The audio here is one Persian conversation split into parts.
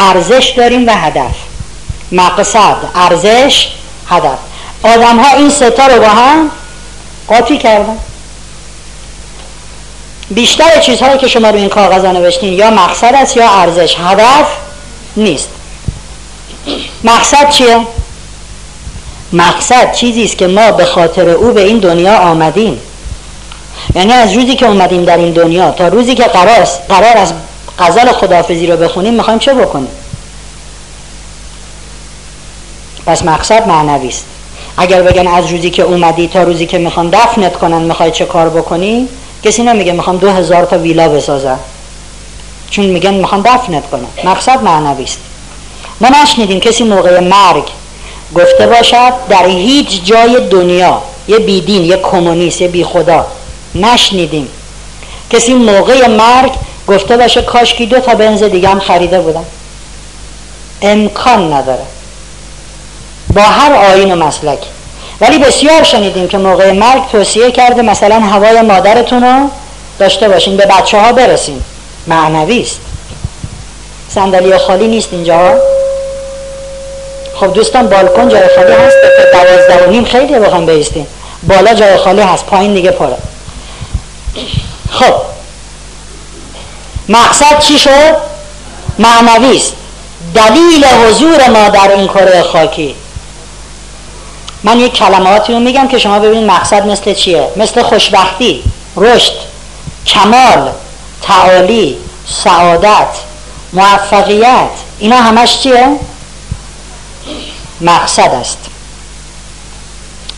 ارزش داریم و هدف. مقصد ارزش هدف. آدم ها این ستا رو با هم قاطی کردن. بیشتر چیزهایی که شما رو این کاغذ نوشتین یا مقصد است یا ارزش هدف نیست. مقصد چیه؟ مقصد چیزی است که ما به خاطر او به این دنیا آمدیم. یعنی از روزی که اومدیم در این دنیا تا روزی که قرار, قرار از غزل خدافزی رو بخونیم می‌خوایم چه بکنیم؟ پس مقصد معنوی است. اگر بگن از روزی که اومدی تا روزی که می‌خوان دفنت کنن می‌خوای چه کار بکنی؟ کسی نمیگه می‌خوام دو هزار تا ویلا بسازم. چون میگن می‌خوان دفنت کنن. مقصد معنوی است. ما نشنیدیم کسی موقع مرگ گفته باشد در هیچ جای دنیا یه بیدین یه کمونیست یه بی خدا نشنیدیم. کسی موقع مرگ گفته باشه کاشکی دو تا بنز دیگه هم خریده بودم. امکان نداره. با هر آین و مسلکی ولی بسیار شنیدیم که موقع مرگ توصیه کرده مثلا هوای مادرتون رو داشته باشین به بچه ها برسین. معنوی است. صندلی خالی نیست اینجا خب دوستان بالکن جای خالی هست. دوازده و نیم خیلی بخوام بیستین بالا جای خالی هست. پایین دیگه پره. خب. مقصد چی شد؟ معنوی است دلیل حضور ما در این کره خاکی. من یک کلماتی رو میگم که شما ببینید مقصد مثل چیه. مثل خوشبختی رشد کمال تعالی سعادت موفقیت. اینا همش چیه؟ مقصد است.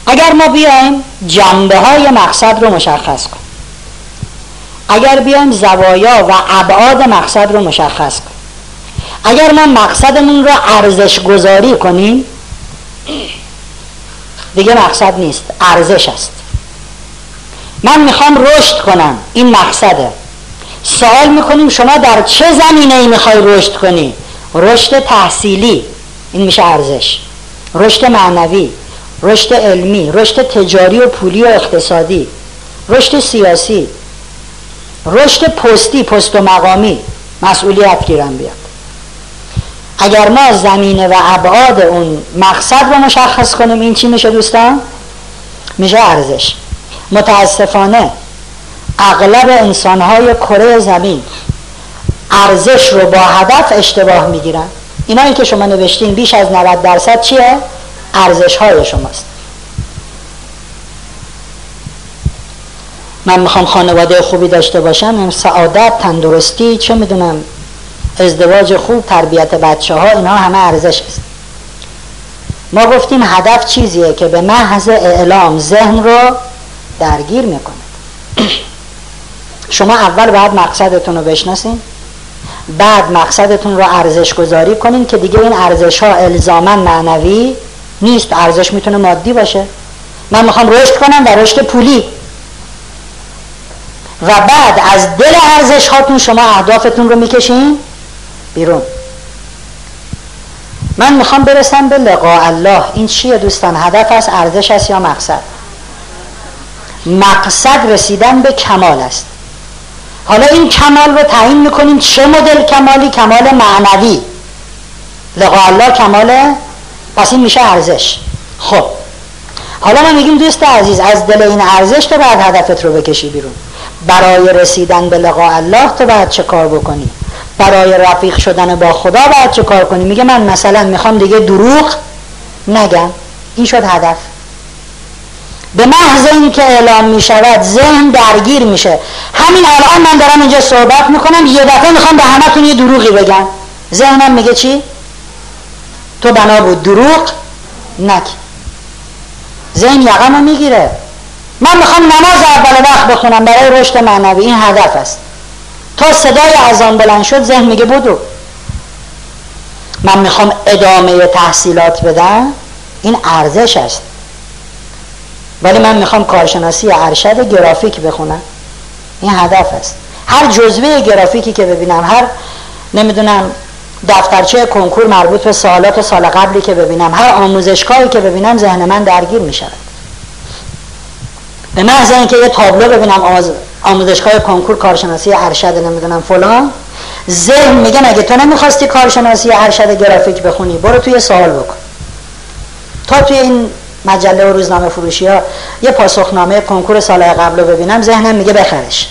اگر ما بیایم جنبه های مقصد رو مشخص کنیم. اگر بیایم زوایا و ابعاد مقصد رو مشخص کنیم. اگر ما مقصدمون رو ارزش گذاری کنیم دیگه مقصد نیست ارزش است. من می‌خوام رشد کنم این مقصده. سوال می‌کنیم شما در چه زمینه ای می‌خوای رشد کنی؟ رشد تحصیلی این میشه ارزش. رشد معنوی رشد علمی رشد تجاری و پولی و اقتصادی رشد سیاسی. رشد پستی پست و مقامی. مسئولیت گیرم بیاد. اگر ما زمینه و ابعاد اون مقصد رو مشخص کنیم این چی میشه دوستان؟ میشه ارزش. متاسفانه اغلب انسانهای کره زمین ارزش رو با هدف اشتباه می‌گیرن. اینایی که شما نوشتین بیش از 90 درصد چیه؟ ارزش های شماست. من می‌خوام خانواده خوبی داشته باشم سعادت تندرستی چه می‌دونم ازدواج خوب تربیت بچه ها اینا همه ارزش است. ما گفتیم هدف چیزیه که به محض اعلام ذهن رو درگیر می‌کنه شما اول باید مقصدتون رو بشناسین بعد مقصدتون رو ارزش گذاری کنین که دیگه این ارزش ها الزاما معنوی نیست ارزش می‌تونه مادی باشه. من می‌خوام رشد کنم و رشد پولی. و بعد از دل ارزش هاتون شما اهدافتون رو می‌کشین بیرون. من می‌خوام برسم به لقاء الله. این چیه دوستان؟ هدف است ارزش است یا مقصد؟ مقصد رسیدن به کمال است. حالا این کمال رو تعیین می‌کنیم چه مدل کمالی؟ کمال معنوی. لقاء الله کمال پس این میشه ارزش. خب. حالا ما میگیم دوست عزیز از دل این ارزش تو بعد هدفت رو بکشی بیرون. برای رسیدن به لقاء الله تو باید چه کار بکنی؟ برای رفیق شدن با خدا باید چه کار کنی؟ میگه من مثلا می‌خوام دیگه دروغ نگم. این شد هدف. به محض اینکه اعلام می‌شود ذهن درگیر میشه. همین الان من دارم اینجا صحبت می‌کنم یه دفعه می‌خوام به همتون یه دروغی بگم. ذهنم میگه چی؟ تو بنا بود دروغ نک. ذهن یقم می‌گیره. من می‌خوام نماز اول وقت بخونم برای رشد معنوی این هدف است. تا صدای اذان بلند شد ذهن میگه بدو. من می‌خوام ادامه تحصیلات بدم این ارزش است. ولی من می‌خوام کارشناسی ارشد گرافیک بخونم. این هدف است. هر جزوه گرافیکی که ببینم هر نمی‌دونم دفترچه کنکور مربوط به سوالات سال قبلی که ببینم هر آموزشگاهی که ببینم ذهن من درگیر می‌شود. به محض اینکه یه تابلو ببینم آموزشگاه کنکور کارشناسی ارشد نمی‌دونم فلان ذهن میگه اگه تو نمی‌خواستی کارشناسی ارشد گرافیک بخونی؟ برو توی سوال بکن. تا توی این مجله و روزنامه فروشی ها یه پاسخنامه کنکور سال قبل رو ببینم ذهنم میگه بخرش.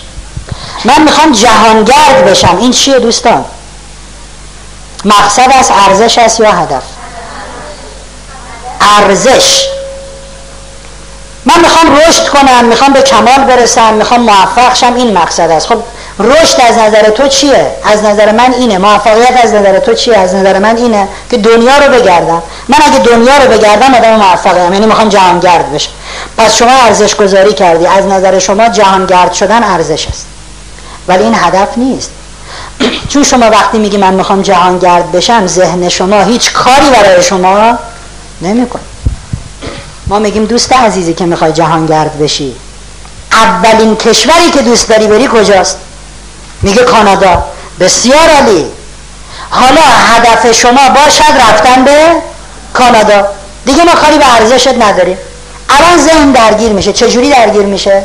من می‌خوام جهانگرد بشم. این چیه دوستان؟ مقصد از ارزش است یا هدف؟ ارزش. من می‌خوام رشد کنم می‌خوام به کمال برسم می‌خوام موفق شم این مقصد است. خب رشد از نظر تو چیه؟ از نظر من اینه. موفقیت از نظر تو چیه؟ از نظر من اینه که دنیا رو بگردم. من اگه دنیا رو بگردم آدم موفقم یعنی می‌خوام جهانگرد بشم. پس شما ارزش گذاری کردی. از نظر شما جهانگرد شدن ارزش است. ولی این هدف نیست. چون شما وقتی میگی من می‌خوام جهانگرد بشم ذهن شما هیچ کاری برای شما نمی‌کنه. ما میگیم دوست عزیزی که می‌خوای جهانگرد بشی. اولین کشوری که دوست داری بری کجاست؟ میگه کانادا. بسیار عالی. حالا هدف شما باشد رفتن به کانادا. دیگه ما کاری به ارزشت نداریم. الان ذهن درگیر میشه. چجوری درگیر میشه؟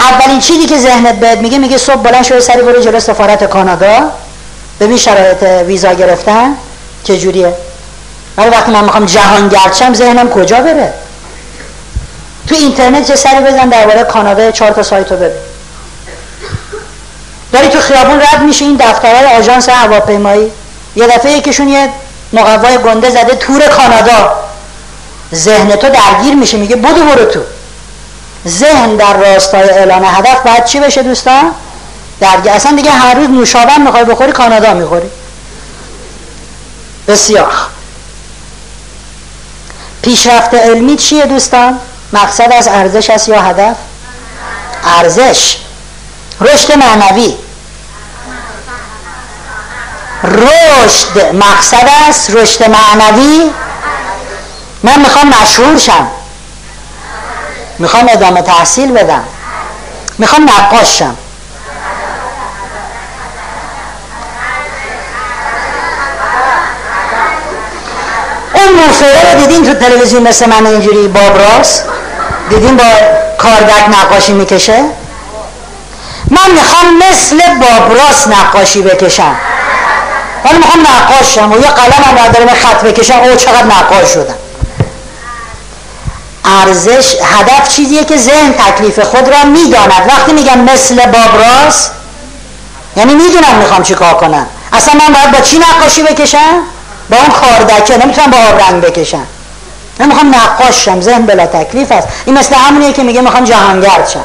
اولین چیزی که ذهنت بهت میگه میگه صبح بلند شده سری برو جلو سفارت کانادا. ببین شرایط ویزا گرفتن چجوریه. ولی وقتی من می‌خوام جهان گردشم ذهنم کجا بره؟ تو اینترنت یه سری بزن درباره کانادا چهار تا سایت رو ببین. داری تو خیابون رد میشه این دفترهای آژانس هواپیمایی. یه دفعه یکیشون یه مقوای گنده زده تور کانادا. ذهن تو درگیر میشه میگه بودو برو تو. ذهن در راستای اعلان هدف باید چی بشه دوستان؟ درگیر اصلا دیگه هر روز نوشابه می‌خوای بخوری کانادا می‌خوری. بسیار پیشرفت علمی چیه دوستان؟ مقصد از ارزش است یا هدف؟ ارزش. رشد معنوی. رشد. مقصد است رشد معنوی. من می‌خوام مشهور شم. می‌خوام ادامه تحصیل بدم. می‌خوام نقاش شم. اون موفره رو دیدین تو تلویزیون مثل من اینجوری بابراس دیدین با کاردک نقاشی می‌کشه؟ من می‌خوام مثل بابراس نقاشی بکشم. من می‌خوام نقاش شم و یه قلم هم ندارم خط بکشم. او چقدر نقاش شدم. ارزش هدف چیزیه که ذهن تکلیف خود را می‌داند. وقتی میگم مثل بابراس یعنی می‌دونم می‌خوام چی کار کنم. اصلا من باید با چی نقاشی بکشم؟ با اون کاردکه. نمی‌تونم با آب رنگ بکشم. من می‌خوام نقاش شم ذهن بلا تکلیف است. این مثل همونیه که میگه می‌خوام جهانگرد شم.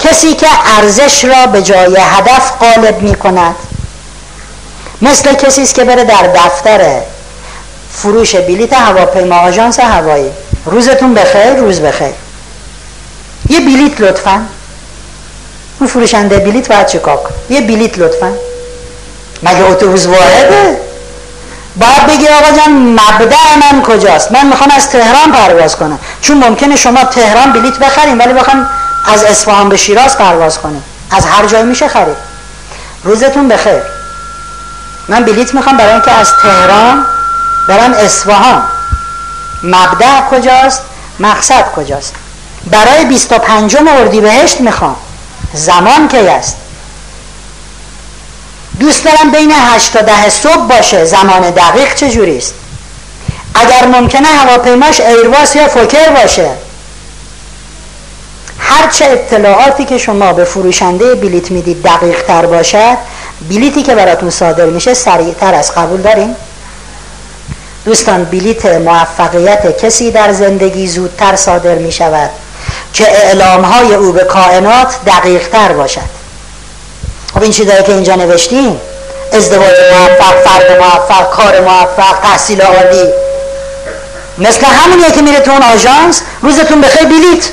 کسی که ارزش را به جای هدف قالب می‌کند مثل کسی است که بره در دفتر فروش بلیت هواپیما آژانس هوایی. روزتون بخیر روز بخیر. یه بلیت لطفا. اون فروشنده بلیت باید چیکار یه بلیت لطفا. مگه اتوبوس واحده باید بگی آقا جان مبدع من کجاست؟ من می‌خوام از تهران پرواز کنم. چون ممکنه شما تهران بلیت بخریم ولی بخوام از اصفهان به شیراز پرواز کنیم از هر جای میشه خرید. روزتون بخیر. من بلیت می‌خوام برای اینکه از تهران برم اصفهان. مبدع کجاست؟ مقصد کجاست؟ برای 25 اردیبهشت می‌خوام. زمان کی است؟ دوست دارم بین 8 تا 10 صبح باشه. زمان دقیق چجوری است؟ اگر ممکنه هواپیماش ایرواس یا فوکر باشه. هرچه اطلاعاتی که شما به فروشنده بلیت می‌دید دقیق تر باشد بلیتی که براتون صادر میشه سریعتر از قبول داریم دوستان بلیت موفقیت کسی در زندگی زودتر صادر می شود که اعلام های او به کائنات دقیق تر باشد. خب این چیزایی که اینجا نوشتیم ازدواج موفق فرد موفق کار موفق تحصیل عالی مثل همونیه که میره تو اون آژانس روزتون بخیر بلیت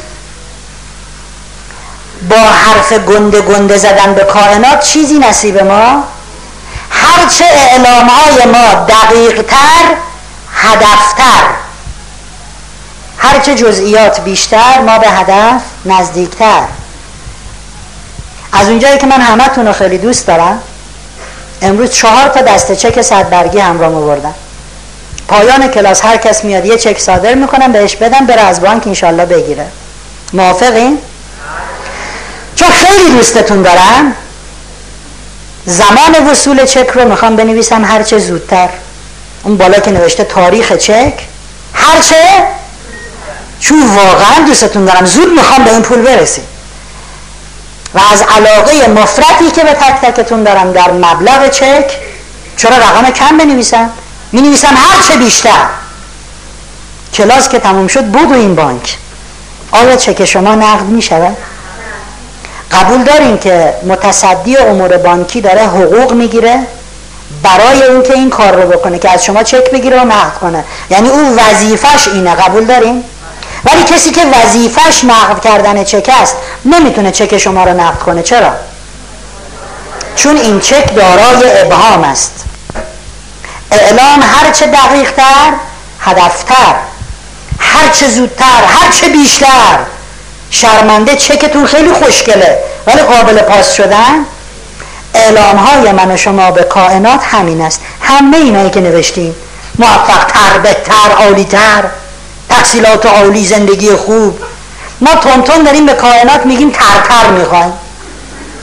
با حرف گنده گنده زدن به کائنات چیزی نصیب ما. هرچه اعلام های ما دقیق تر هدفتر هرچه جزئیات بیشتر ما به هدف نزدیکتر. از اونجایی که من همه رو خیلی دوست دارم امروز چهار تا دسته چک صد برگی همراه بردم پایان کلاس هر کس میاد یه چک صادر می‌کنم بهش بدم بره از بانک انشالله بگیره. موافقین؟ چون خیلی دوستتون دارم زمان وصول چک رو می‌خوام بنویسم هرچه زودتر. اون بالا که نوشته تاریخ چک هرچه چون واقعا دوستتون دارم. زود می‌خوام به این پول برسیم. و از علاقه مفرتی که به تک تکتون دارم در مبلغ چک چرا رقم کم بنویسم می نویسم هر چه بیشتر. کلاس که تموم شد بود این بانک. آیا چک شما نقد می شود؟ قبول داریم که متصدی امور بانکی داره حقوق می‌گیره؟ برای اینکه این کار رو بکنه که از شما چک بگیره و نقد کنه. یعنی اون وظیفش اینه. قبول داریم ولی کسی که وظیفش نقد کردن چک است نمی‌تونه چک شما رو نقد کنه. چرا؟ چون این چک دارای ابهام است. اعلام هرچه دقیق تر هدفتر هرچه زودتر هرچه بیشتر. شرمنده چکتون خیلی خوشگله ولی قابل پاس شدن؟ اعلام های من و شما به کائنات همین است. همه اینایی که نوشتیم موفق تر بهتر عالی تر تحصیلات عالی زندگی خوب. ما تونتون داریم به کائنات میگیم ترتر می‌خوایم.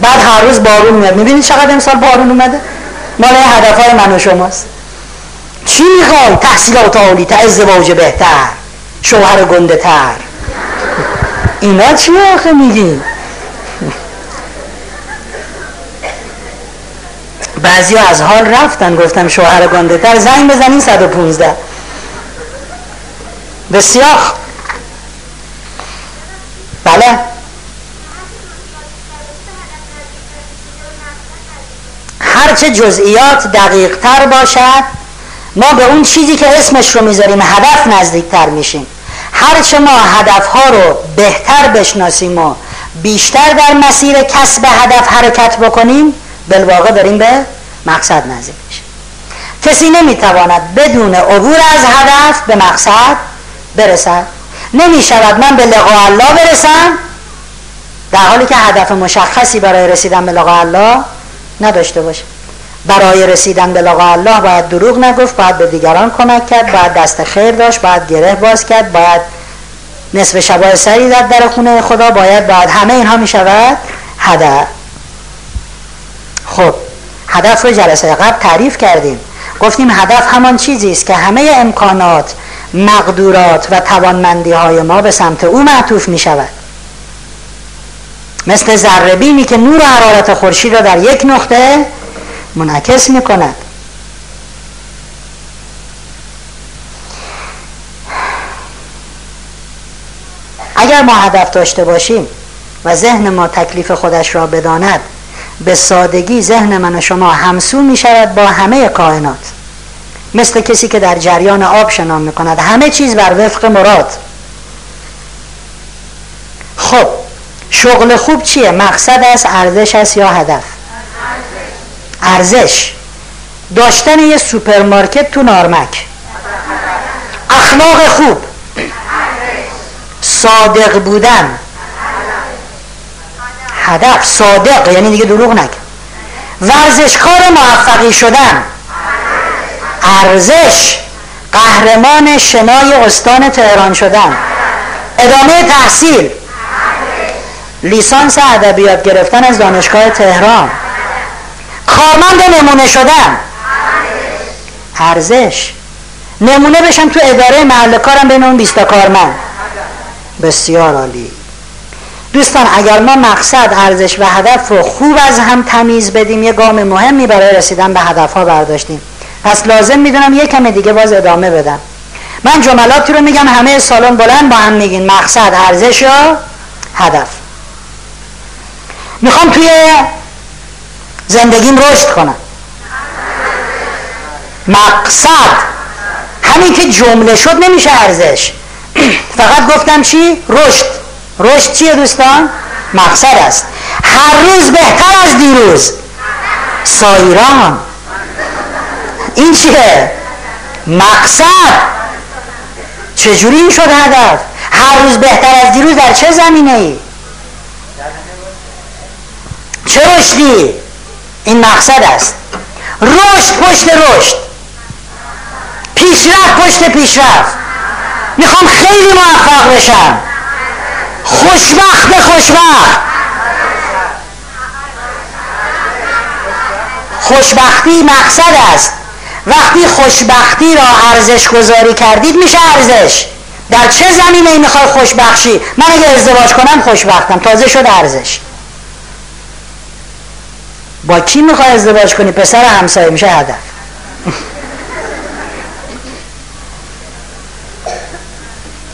بعد هر روز بارون میاد. می‌بینید چقدر امسال بارون اومده؟ مال هدف های من و شماست. چی می‌خوای تحصیلات عالی تر ازدواج بهتر شوهر گنده تر اینا چی آخه میگی بعضی از حال رفتن گفتم شوهر گنده تر زنگ بزنین 115 بسیار بله هرچه جزئیات دقیق تر باشد ما به اون چیزی که اسمش رو می‌ذاریم هدف نزدیک تر میشیم هرچه ما هدف ها رو بهتر بشناسیم و بیشتر در مسیر کسب هدف حرکت بکنیم بالواقع داریم به مقصد نزدیک میشیم. کسی نمی‌تواند بدون عبور از هدف به مقصد برسد. نمی شود من به لقاء الله برسم در حالی که هدف مشخصی برای رسیدن به لقاء الله نداشته باشه برای رسیدن به لقاء الله باید دروغ نگفت باید به دیگران کمک کرد باید دست خیر داشت باید گره باز کرد باید نصف شبای سری زد در خونه خدا باید باید همه اینها می شود. هدف. خب هدف رو جلسه قبل تعریف کردیم. گفتیم هدف همان چیزی است که همه امکانات مقدورات و توانمندی های ما به سمت او معطوف می شود. مثل ذره که نور حرارت خورشید را در یک نقطه منعکس می کند اگر ما هدف داشته باشیم و ذهن ما تکلیف خودش را بداند به سادگی ذهن من و شما همسو می شود با همه کائنات. مثل کسی که در جریان آب شنا می کند همه چیز بر وفق مراد. خب شغل خوب چیه؟ مقصد است ارزش است یا هدف؟ ارزش. داشتن یه سوپرمارکت تو نارمک. اخلاق خوب. صادق بودن. هدف صادق یعنی دیگه دروغ نکن ورزشکار موفقی شدن. ارزش قهرمان شنای استان تهران شدن. ادامه تحصیل. لیسانس ادبیات گرفتن از دانشگاه تهران. کارمند نمونه شدن ارزش. نمونه بشم تو اداره محل کارم بین اون 20 کارمند. بسیار عالی. دوستان اگر ما مقصد ارزش و هدف رو خوب از هم تمیز بدیم یه گام مهمی برای رسیدن به هدف ها برداشتیم. پس لازم می‌دونم یه کم دیگه باز ادامه بدم. من جملاتی رو میگم همه سالن بلند با هم میگین. مقصد ارزش یا هدف. می‌خوام توی زندگیم رشد کنم مقصد همین که جمله شد نمیشه ارزش فقط گفتم چی؟ رشد رشد چیه دوستان؟ مقصد است هر روز بهتر از دیروز سایران این چیه؟ مقصد چجوری این شد هدف؟ هر روز بهتر از دیروز در چه زمینه ای؟ چه رشدی؟ این مقصد است. رشد پشت رشد. پیشرفت پشت پیشرفت. می‌خوام خیلی موفق بشم. خوشبخت خوشبخت. خوشبختی مقصد است. وقتی خوشبختی را ارزش گذاری کردید میشه ارزش. در چه زمینه می‌خوای خوشبخشی؟ من اگه ازدواج کنم خوشبختم. تازه شد ارزش. با کی می‌خوای ازدواج کنی؟ پسر همسایه میشه هدف.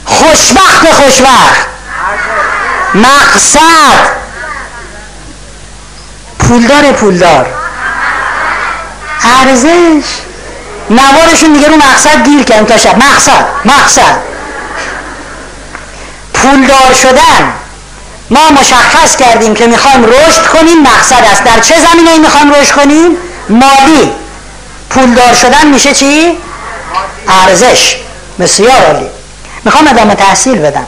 خوشبخت خوشبخت. مقصد. پولدار پولدار. ارزش. نوارشون دیگه رو مقصد گیر کردن تا شب. مقصد. مقصد. پولدار شدن. ما مشخص کردیم که می‌خوایم رشد کنیم مقصد است. در چه زمینه می‌خوایم رشد کنیم؟ مالی. پولدار شدن میشه چی؟ ارزش. بسیار عالی. می‌خوام ادامه تحصیل بدم.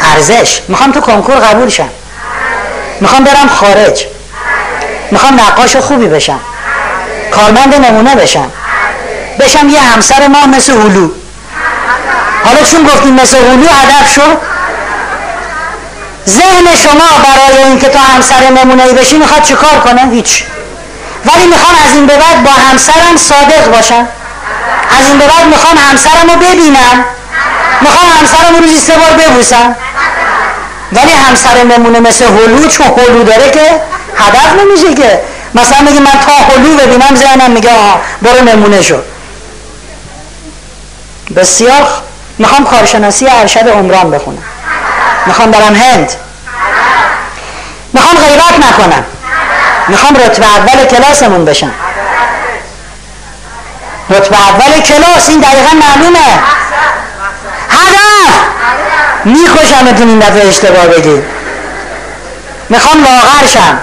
ارزش. می‌خوام تو کنکور قبول شم. می‌خوام برم خارج. می‌خوام نقاش خوبی بشم. کارمند نمونه بشم. بشم یه همسر ما مثل هلو حالا چون گفتیم مثل هلو هدف شد ذهن شما برای اینکه تو همسر نمونه بشی می‌خواد چیکار کنه؟ هیچ. ولی می‌خوام از این به بعد با همسرم صادق باشم. از این به بعد می‌خوام همسرم رو ببینم. می‌خوام همسرم روزی سه بار ببوسم. ولی همسر نمونه مثل هلو چون هلو داره که هدف نمیشه که. مثلا میگه من تا هلو ببینم ذهنم میگه آها برو نمونه شو. بسیار می‌خوام کارشناسی ارشد عمران بخونم. می‌خوام برم هند. می‌خوام غیبت نکنم. می‌خوام رتبه اول کلاسمون بشم. رتبه اول کلاس این دقیقا معلومه. هدف! میکشمتون این دفعه اشتباه بگید. می‌خوام لاغر شم.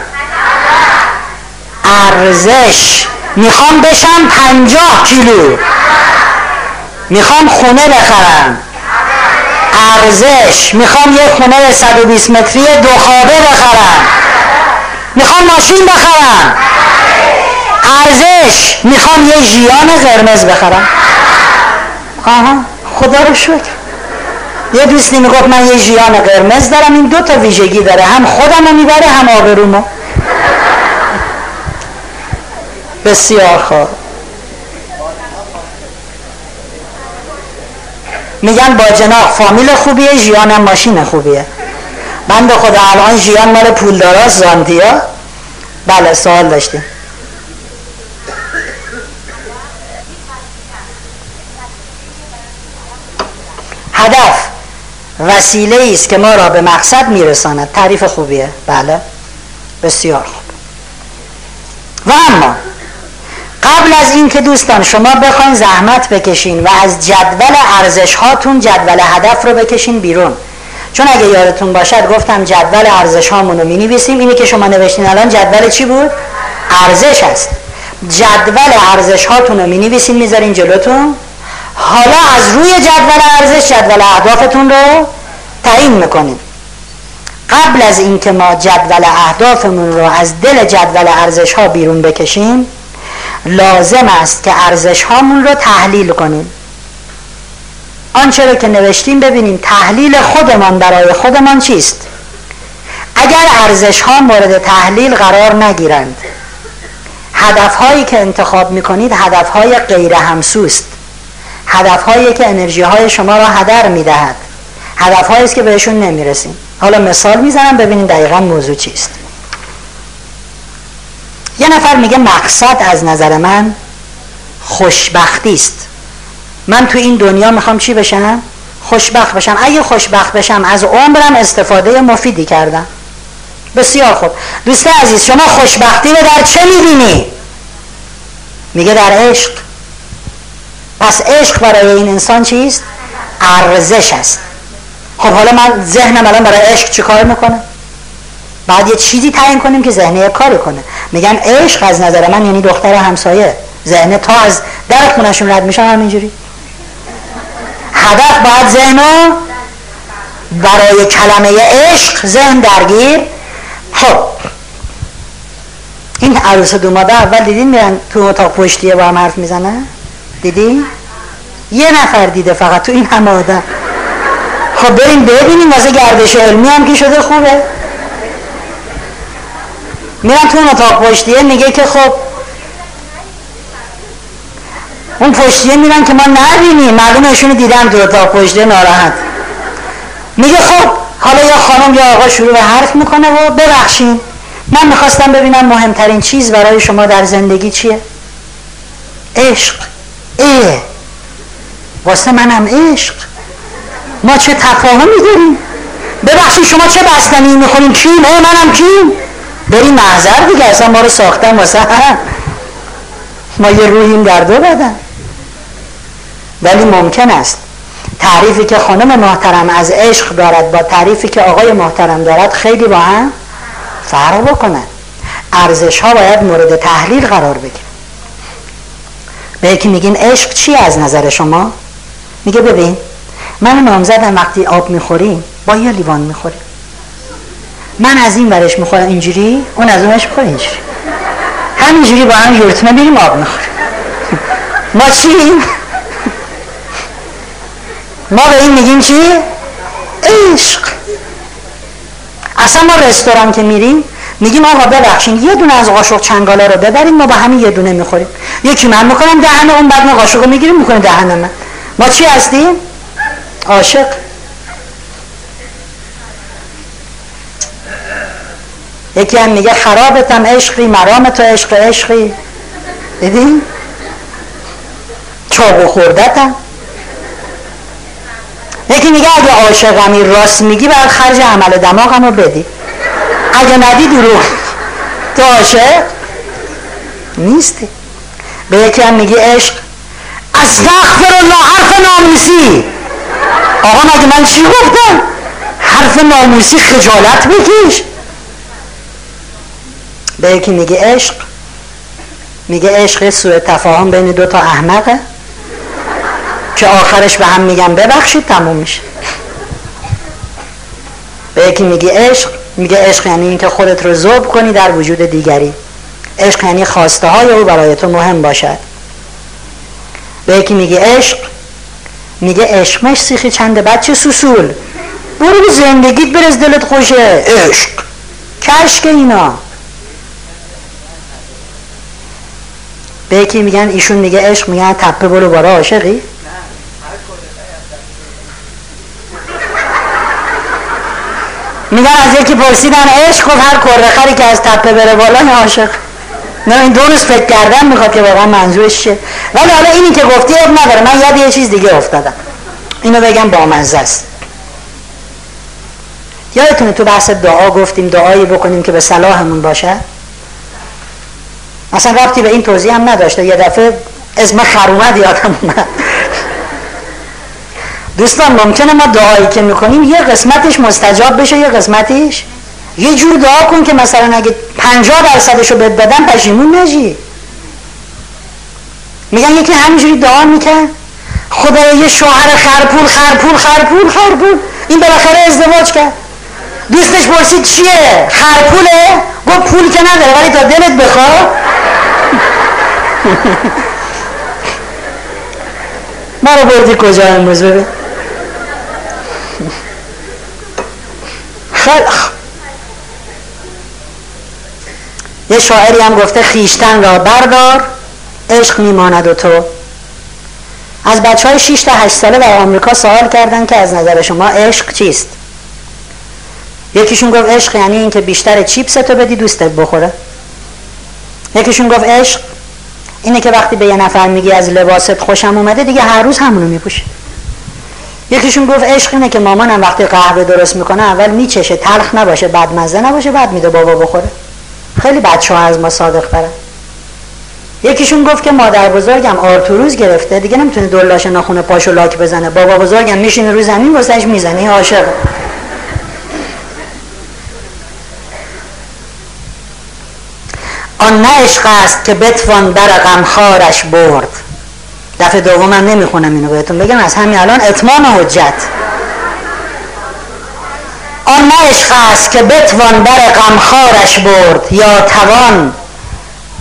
ارزش! می‌خوام بشم پنجاه کیلو. می‌خوام خونه بخرم. ارزش. می‌خوام یه خونه 120 متری دو خوابه بخرم. می‌خوام ماشین بخرم. ارزش. می‌خوام یه ژیان قرمز بخرم. آها خدا رو شکر. یه دوستی می‌گفت من یه ژیان قرمز دارم این دو تا ویژگی داره. هم خودم رو می‌بره هم آبرومو. بسیار خوب. میگن با جناق فامیل خوبیه ژیانم ماشین خوبیه. بند خدا الان ژیان مال پولداراست زانتیا. بله سوال داشتیم. هدف وسیله است که ما را به مقصد میرساند. تعریف خوبیه. بله بسیار خوب. و اما قبل از اینکه دوستان شما بخواین زحمت بکشین و از جدول ارزش هاتون جدول هدف رو بکشین بیرون. چون اگه یادتون باشد گفتم جدول ارزش هامون رو می نویسیم اینی که شما نوشتین الان جدول چی بود؟ ارزش هست جدول ارزش هاتون رو می نویسین می‌ذارین جلوتون. حالا از روی جدول ارزش جدول اهدافتون رو تعیین می‌کنیم. قبل از اینکه ما جدول اهدافمون رو از دل جدول ارزش ها بیرون بکشیم لازم است که ارزش هامون رو تحلیل کنیم. آنچه رو که نوشتیم ببینیم تحلیل خودمان برای خودمان چیست. اگر ارزش ها مورد تحلیل قرار نگیرند هدف هایی که انتخاب می‌کنید هدف های غیر همسوست. هدف هایی که انرژی های شما را هدر می‌دهد. هدف هایی است که بهشون نمی‌رسیم. حالا مثال می‌زنم ببینید دقیقا موضوع چیست. یه نفر میگه مقصد از نظر من خوشبختی است. من تو این دنیا می‌خوام چی بشم؟ خوشبخت بشم. اگه خوشبخت بشم از عمرم استفاده مفیدی کردم. بسیار خوب. دوست عزیز شما خوشبختی رو در چه می‌بینی؟ میگه در عشق. پس عشق برای این انسان چیست؟ ارزش است. خب حالا من ذهنم الان برای عشق چی کار می‌کنه؟ بعد یه چیزی تعیین کنیم که ذهن یه کاری کنه. میگن عشق از نظر من یعنی دختر همسایه. ذهن تا از در خونشون رد میشن همینجوری. هدف باید ذهن برای کلمه عشق ذهن درگیر. خب. این عروس دوماده اول دیدین میرن تو اتاق پشتیه با هم حرف می‌زنن؟ دیدین؟ یه نفر دیده فقط تو این همه آدم. خب بریم ببینیم واسه گردش علمی هم که شده خوبه. میرن تو اون اتاق پشتیه میگه که خب اون پشتیه میرن که ما نبینیم معلوم ایشونو دیدم تو اتاق پشتیه ناراحت. میگه خب حالا یا خانم یا آقا شروع به حرف می‌کنه و ببخشین. من می‌خواستم ببینم مهمترین چیز برای شما در زندگی چیه؟ عشق. اه واسه منم عشق. ما چه تفاهمی داریم؟ ببخشید شما چه بستنی می‌خورین کیم؟ اه منم کیم؟ بریم محضر دیگه اصلا ما رو ساختن واسه ما یه روحیم در دو بدن. ولی ممکن است تعریفی که خانم محترم از عشق دارد با تعریفی که آقای محترم دارد خیلی با هم فرق بکنن. ارزش ها باید مورد تحلیل قرار بگیره به یکی میگین عشق چی از نظر شما؟ میگه ببین من نامزدم وقتی آب می‌خوریم با یه لیوان می‌خوریم. من از این ورش می‌خورم اینجوری؟ اون از اونش می‌خوره اینجوری. همینجوری با هم یورتمه میریم آب می‌خوریم ما چی؟ ما به این میگیم چی؟ عشق. اصلا ما رستوران که میریم میگیم آقا ببخشین یه دونه از قاشق چنگالا رو ببریم ما با همین یه دونه می‌خوریم. یکی من می‌کنم دهن اون بعد ما قاشق رو می‌گیریم می‌کنه دهن من. ما چی هستیم؟ عاشق. یکی هم میگه خرابتم عشقی مرام تو عشق عشقی. دیدین؟ چاقو خوردتم. یکی میگه اگه عاشقمی راست میگی باید خرج عمل دماغم رو بدی. اگه ندی دروغ تو عاشق نیستی. به یکی هم میگه عشق. استغفر الله حرف ناموسی. آقا مگه من چی گفتم؟ حرف ناموسی خجالت بکش. به یکی میگه عشق میگه عشق سوء تفاهم بین دو تا احمقه. که آخرش به هم میگن ببخشید تموم میشه. به یکی میگه عشق میگه عشق یعنی اینکه خودت رو ذوب کنی در وجود دیگری. عشق یعنی خواسته های او برای تو مهم باشد. به یکی میگه عشق میگه عشقمش سیخی چند بچه سوسول. برو به زندگیت برز دلت خوشه. عشق. کشک اینا. به یکی میگن ایشون میگه عشق میگن تپه برو بارا عاشقی؟ میگن از یکی پرسیدن عشق و هر کرده که از تپه بره بالا عاشق. نه این دو روز فکر کردن می‌خواد که واقعا منظورش ولی حالا اینی که گفتی اب نداره. من یاد یه چیز دیگه افتادم. اینو بگم با منزه است. یادتونه تو بحث دعا گفتیم دعایی بکنیم که به صلاحمون باشه؟ اصلا ربطی به این توضیح هم نداشته یه دفعه اسم خرومد یادم اومد. دوستان ممکنه ما دعایی که می‌کنیم یه قسمتش مستجاب بشه یه قسمتش؟ یه جور دعا کن که مثلا اگه پنجاه درصدشو بد بدن پشیمون نجی میگن یکی همینجوری دعا میکن خدا یه شوهر خرپول خرپول خرپول خرپول. این بالاخره ازدواج کرد. دوستش پرسید چیه؟ خرپوله؟ گفت پول که نداره ولی تا دلت بخواد ما رو بردی کجا امروز ببین خیلی یه شاعری هم گفته خیشتن را بردار عشق میماند و تو. از بچه های 6 تا 8 ساله در آمریکا سوال کردن که از نظر شما عشق چیست؟ یکیشون گفت عشق یعنی اینکه بیشتر چیپس تو بدی دوستت بخوره. یکیشون گفت عشق اینه که وقتی به یه نفر میگی از لباست خوشم اومده دیگه هر روز همونو میپوشه. یکیشون گفت عشق اینه که مامانم وقتی قهوه درست می‌کنه اول میچشه تلخ نباشه بعد مزه نباشه بعد میده بابا بخوره. خیلی بچه ها از ما صادق برن. یکیشون گفت که مادر بزرگم آرتوروز گرفته دیگه نمی‌تونه دولاش ناخونه پاشو لاک بزنه. بابا بزرگم میشینه رو زمین واسهش می‌زنه عاشق آن نه عشق است که بتوان در غمخوارش برد. دفعه دومم نمی‌خونم اینو بهتون بگم از همین الان اتمام حجت. آن نه عشق است که بتوان بر غمخوارش برد یا توان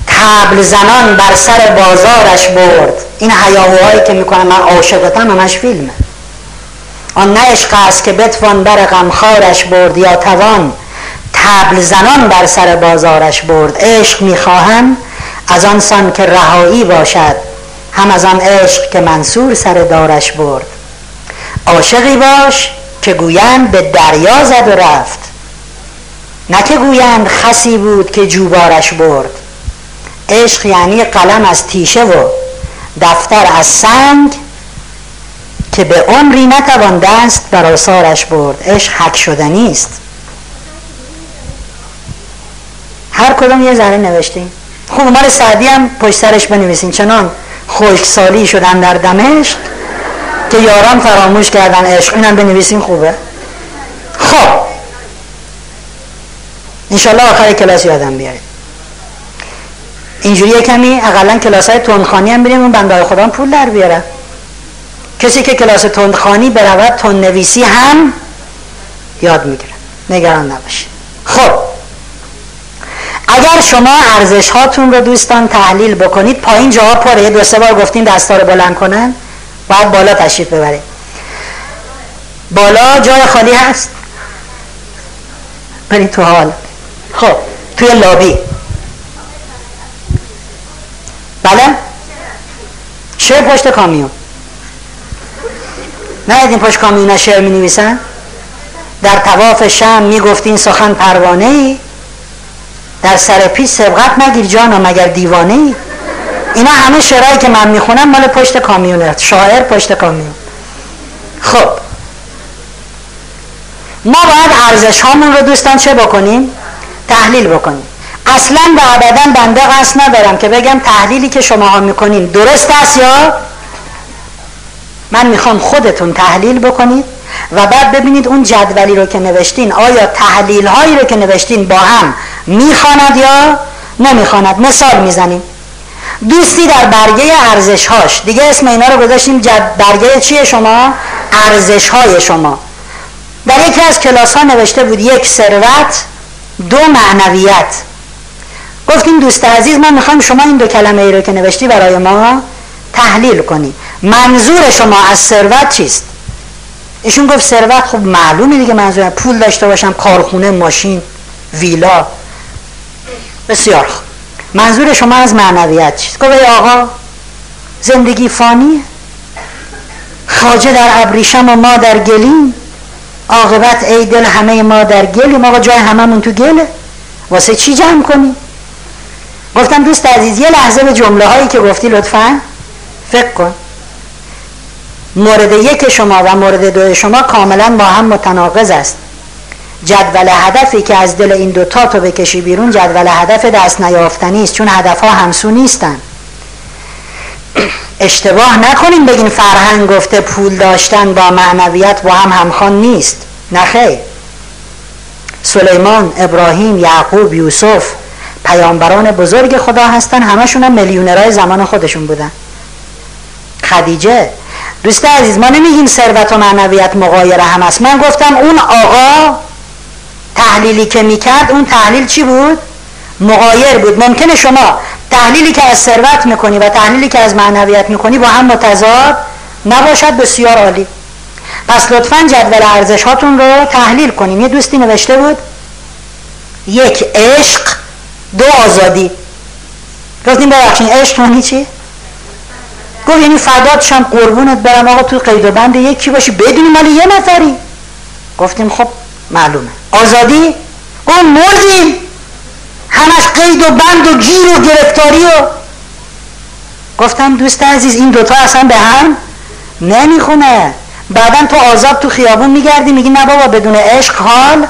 تبل زنان بر سر بازارش برد. این هیاهوهایی که می‌کنم من عاشقتم همش فیلمه. آن نه عشق است که بتوان بر غمخوارش برد یا توان تبل زنان بر سر بازارش برد. عشق می‌خواهم از آن سان که رهایی باشد هم از آن عشق که منصور سر دارش برد. عاشقی باش که گویند به دریا زد و رفت. نه که گویند خسی بود که جوبارش برد. عشق یعنی قلم از تیشه و دفتر از سنگ که به عمری نتوان دست بر آثارش برد. عشق حک شدنی است هر کدوم یه ذره نوشتیم خوب مال سعدی هم پشت سرش بنویسین. چنان خشکسالی شدن در دمشق که یاران فراموش کردن عشق. اینم بنویسیم خوبه. خب. انشالله آخر کلاس یادم بیارید. اینجوری کمی اقلا کلاس های تندخانی هم بریم اون بنده خدا پول در بیاره. کسی که کلاس تندخانی برود تند نویسی هم یاد می‌گیره. نگران نباشید. خب. اگر شما ارزش هاتون رو دوستان تحلیل بکنید پایین جاها پره. دو سه بار گفتیم دستا رو بلند کنن. باید بالا تشریف ببرید بالا جای خالی هست؟ برید تو حال. خب توی لابی. بله؟ شعر پشت کامیون. نه این پشت کامیون شعر می نویسن؟ در تواف شم می گفتین سخن پروانه ای در سر پیش سبقت نگیر جانا مگر دیوانه ای. اینا همه شعرهایی که من می‌خونم مال پشت کامیونه شاعر پشت کامیون. خب. ما باید ارزش هامون رو دوستان چه بکنیم؟ تحلیل بکنیم. اصلا و ابدا بنده قصد ندارم که بگم تحلیلی که شما ها می‌کنین درست است یا؟ من می‌خوام خودتون تحلیل بکنید و بعد ببینید اون جدولی رو که نوشتین آیا تحلیل هایی رو که نوشتین با هم می‌خواند یا نمی‌خواند؟ مثال می‌زنیم. دوستی در برگه ارزش هاش دیگه اسم اینا رو گذاشتیم برگه چیه شما؟ ارزش های شما. در یکی از کلاس ها نوشته بود یک ثروت دو معنویت. گفتیم دوست عزیز من می‌خوام شما این دو کلمه ای رو که نوشتی برای ما تحلیل کنی. منظور شما از ثروت چیست؟ ایشون گفت ثروت خب معلومه دیگه منظور پول داشته باشم کارخونه ماشین ویلا. بسیار خوب. منظور شما از معنویت چیست؟ گفت ای آقا زندگی فانی خاجه در ابریشم و ما در گلیم عاقبت ای دل همه ما در گلیم. آقا جای هممون تو گله. واسه چی جمع کنی؟ گفتم دوست عزیز یه لحظه به جمله هایی که گفتی لطفا فکر کن. مورد یک شما و مورد دو شما کاملا با هم متناقض است. جدول هدفی که از دل این دوتا تو بکشی بیرون جدول هدف دست نیافتنی است چون هدف ها همسو نیستن. اشتباه نکنیم بگین فرهنگ گفته پول داشتن با معنویت با هم همخوان نیست. نخیر سلیمان ابراهیم یعقوب یوسف پیامبران بزرگ خدا هستن همشون هم میلیونرهای زمان خودشون بودن. خدیجه دوست عزیز ما نمیگیم ثروت و معنویت مقایر هم است. من گفتم اون آقا تحلیلی که می‌کرد اون تحلیل چی بود؟ مقایر بود. ممکنه شما تحلیلی که از ثروت می‌کنی و تحلیلی که از معنویت می‌کنی با هم متضاد نباشد. بسیار عالی. پس لطفا جدول ارزش هاتون رو تحلیل کنیم. یه دوستی نوشته بود یک عشق دو آزادی. گفتیم ببخشین عشق معنی چی؟ گفت یعنی فدات شم قربونت برم. آقا تو قید و بند یکی باشی بدونی مال یه نفری. گفتیم خب معلومه. آزادی؟ اون مردیم همش قید و بند و گیر و گرفتاری و گفتم دوست عزیز این دوتا اصلا به هم نمی‌خونه. بعدا تو آزاد تو خیابون میگردی میگی نه بابا بدون عشق حال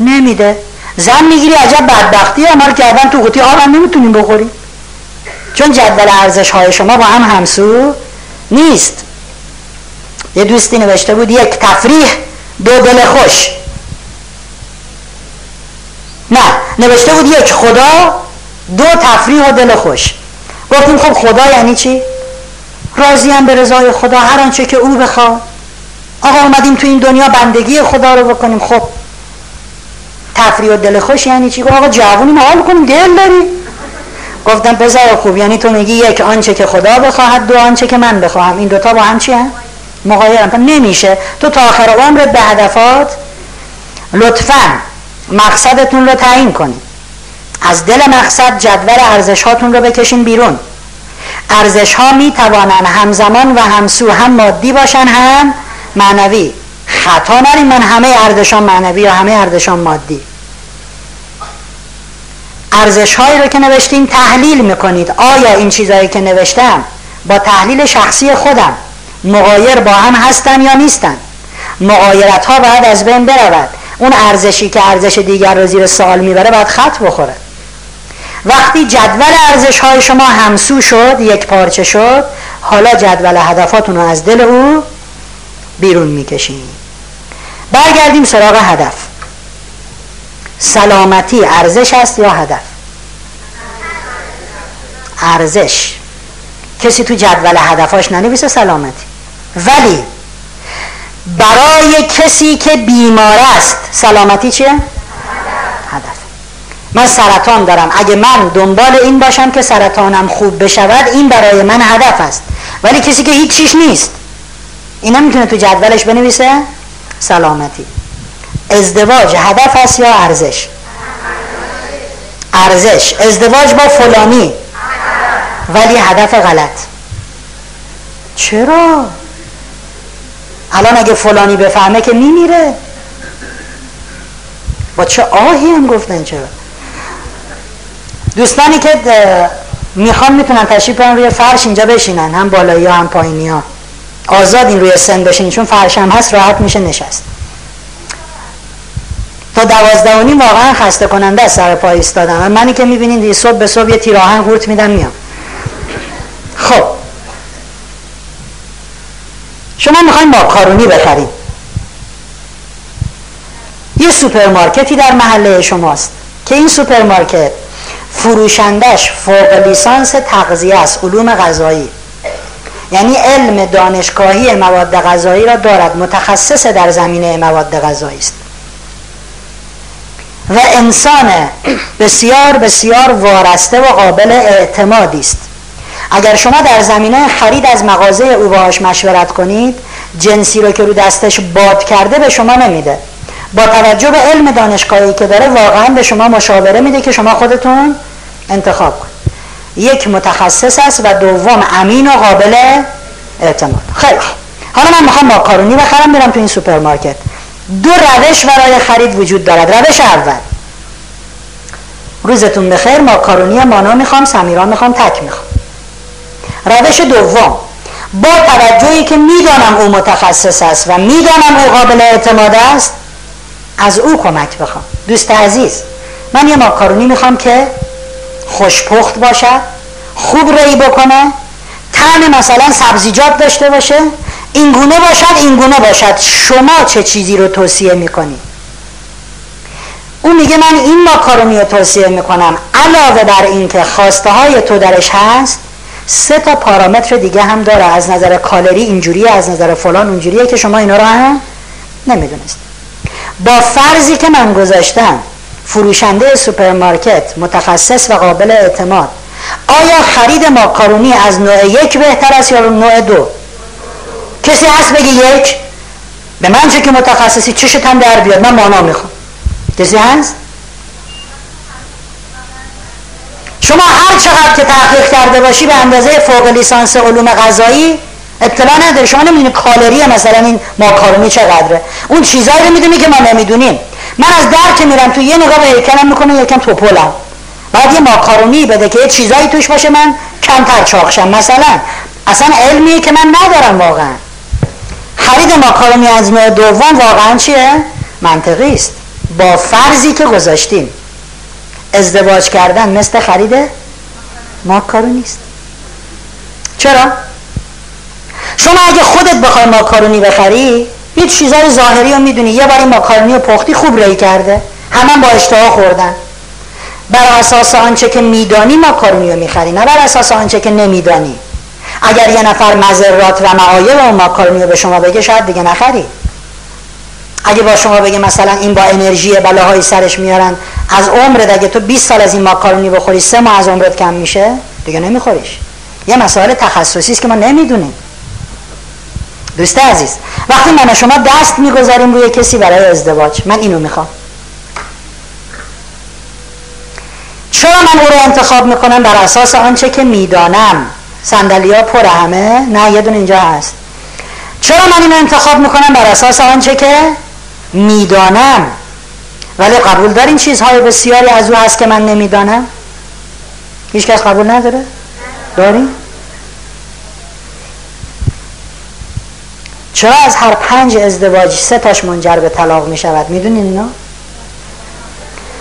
نمیده. زن می‌گیری عجب بدبختی رو کردن تو قوطی آب هم نمی‌تونیم بخوریم. چون جدول ارزش های شما با هم همسو نیست. یه دوستی نوشته بود یک تفریح دو دل خوش نه نوشته بود یک خدا دو تفریح و دل خوش. گفتیم خب خدا یعنی چی؟ راضیم به رضای خدا هر آنچه که او بخواد. آقا اومدیم تو این دنیا بندگی خدا رو بکنیم. خب تفریح و دل خوش یعنی چی؟ آقا جوونی حال کنیم دل داریم گفتم بذار خوب یعنی تو میگی یک آنچه که خدا بخواهد دو آنچه که من بخواهم. این دوتا با هم چی هم؟ نمیشه. تو تا آخر عمرت به هدفات لطفا مقصدتون رو تعیین کنید. از دل مقصد جدول ارزش هاتون رو بکشین بیرون. ارزش ها می توانن همزمان و همسو هم مادی باشن هم معنوی. خطا نریم من همه ارزشان معنوی یا همه ارزشان مادی. ارزش هایی رو که نوشتیم تحلیل می‌کنید. آیا این چیزهایی که نوشتم با تحلیل شخصی خودم مقایر با هم هستن یا نیستن؟ مقایرت ها باید از بین برود. اون ارزشی که ارزش دیگر رو زیر سوال می‌بره باید خط بخوره. وقتی جدول ارزش های شما همسو شد یک پارچه شد حالا جدول هدفاتون رو از دل او بیرون می‌کشید برگردیم سراغ هدف. سلامتی ارزش است یا هدف؟ ارزش. کسی تو جدول هدفاش ننویسه سلامتی. ولی برای کسی که بیمار است سلامتی چیه؟ هدف. من سرطان دارم. اگه من دنبال این باشم که سرطانم خوب بشود این برای من هدف است. ولی کسی که هیچ چیش نیست. اینا می‌تونه تو جدولش بنویسه؟ سلامتی. ازدواج هدف است یا ارزش؟ ارزش. ازدواج با فلانی. ولی هدف غلط. چرا؟ الان اگه فلانی بفهمه که میمیره. با چه آهی هم گفتن چرا؟ دوستانی که می‌خوان می‌تونن تشریف برن روی فرش اینجا بشینن هم بالایی ها هم پایینی ها. آزاد این روی سن بشینین چون فرش هم هست راحت میشه نشست. تا دوازده واقعا خسته کننده سر پای ایستادن. منی که می‌بینین صبح به صبح یه تیراهن قورت میدم میام. خب. شما می‌خواین ماکارونی بخرید. یه سوپرمارکتی در محله شماست که این سوپرمارکت فروشندش فوق لیسانس تغذیه است علوم غذایی. یعنی علم دانشگاهی مواد غذایی را دارد متخصص در زمینه مواد غذایی است. و انسان بسیار بسیار وارسته و قابل اعتمادی است. اگر شما در زمینه خرید از مغازه او باهاش مشورت کنید جنسی رو که رو دستش باد کرده به شما نمیده. با توجه به علم دانشگاهی که داره واقعا به شما مشاوره میده که شما خودتون انتخاب کنید. یک متخصص است و دوم امین و قابل اعتماد. خیلی حالا من می‌خوام ماکارونی بخرم برم تو این سوپرمارکت. دو روش برای خرید وجود دارد. روش اول. روزتون بخیر. ماکارونی مانا می‌خوام سمیرا می‌خوام تک می‌خوام. روش دوم با توجهی که می‌دانم او متخصص است و می‌دانم او قابل اعتماد است از او کمک بخوام. دوست عزیز من یه ماکارونی می‌خوام که خوشپخت باشد خوب ری بکنه طعم مثلا سبزیجات داشته باشه این گونه باشد این گونه باشد. شما چه چیزی رو توصیه می‌کنی؟ او میگه من این ماکارونی رو توصیه می‌کنم علاوه بر اینکه خواسته های تو درش هست سه تا پارامتر دیگه هم داره. از نظر کالری اینجوریه از نظر فلان اونجوریه که شما اینا رو هم نمی‌دونستی با فرضی که من گذاشتم فروشنده سوپرمارکت متخصص و قابل اعتماد آیا خرید ماکارونی از نوع یک بهتر است یا نوع دو؟ کسی هست بگی یک؟ به من چه که متخصصی چشت هم در بیاد من مانا می‌خوام. کسی هست؟ شما هر چقدر که تحقیق کرده باشی به اندازه فوق لیسانس علوم غذایی اطلاع نداری. شما نمی‌دونی کالری مثلا این ماکارونی چقدره. اون چیزایی رو می‌دونی که ما نمی‌دونیم. من از در که میرم تو یه نگاه به هیکلم می‌کنه یکم توپلم بعد یه ماکارونی بده که یه چیزایی توش باشه من کمتر چاقشم مثلا اصلا علمیه که من ندارم واقعا. خرید ماکارونی از نوع دوم واقعا چیه؟ منطقی است. با فرضی که گذاشتیم. ازدواج کردن مثل خرید ماکارونی است. چرا؟ شما اگه خودت بخوای ماکارونی بخری یه چیزای ظاهری رو می‌دونی. یه باری ماکارونی رو پختی خوب ری کرده. همه با اشتها خوردن. بر اساس آنچه که میدانی ماکارونی رو می‌خری نه بر اساس آنچه که نمیدانی. اگر یه نفر مذرات و معایب اون ماکارونی رو به شما بگه شاید دیگه نخری. اگه با شما بگه مثلا این با انرژی بلاهای سرش میارن از عمرت اگه تو 20 سال از این ماکارونی بخوری سه ماه از عمرت کم میشه؟ دیگه نمیخوریش. یه مسائل تخصصی است که ما نمی‌دونیم. دوست عزیز وقتی من شما دست می‌گذاریم روی کسی برای ازدواج من اینو می‌خوام. چرا من او رو انتخاب می‌کنم؟ بر اساس آنچه که می‌دانم. ها پر همه نه یه دونه اینجا هست. چرا من این انتخاب می‌کنم؟ بر اساس آنچه که می‌دانم. ولی قبول دارین چیزهای بسیاری از او هست که من نمی‌دانم؟ هیچ کس قبول نداره؟ داری چرا از هر پنج ازدواج سه تاش منجر به طلاق می شود می‌دونین نه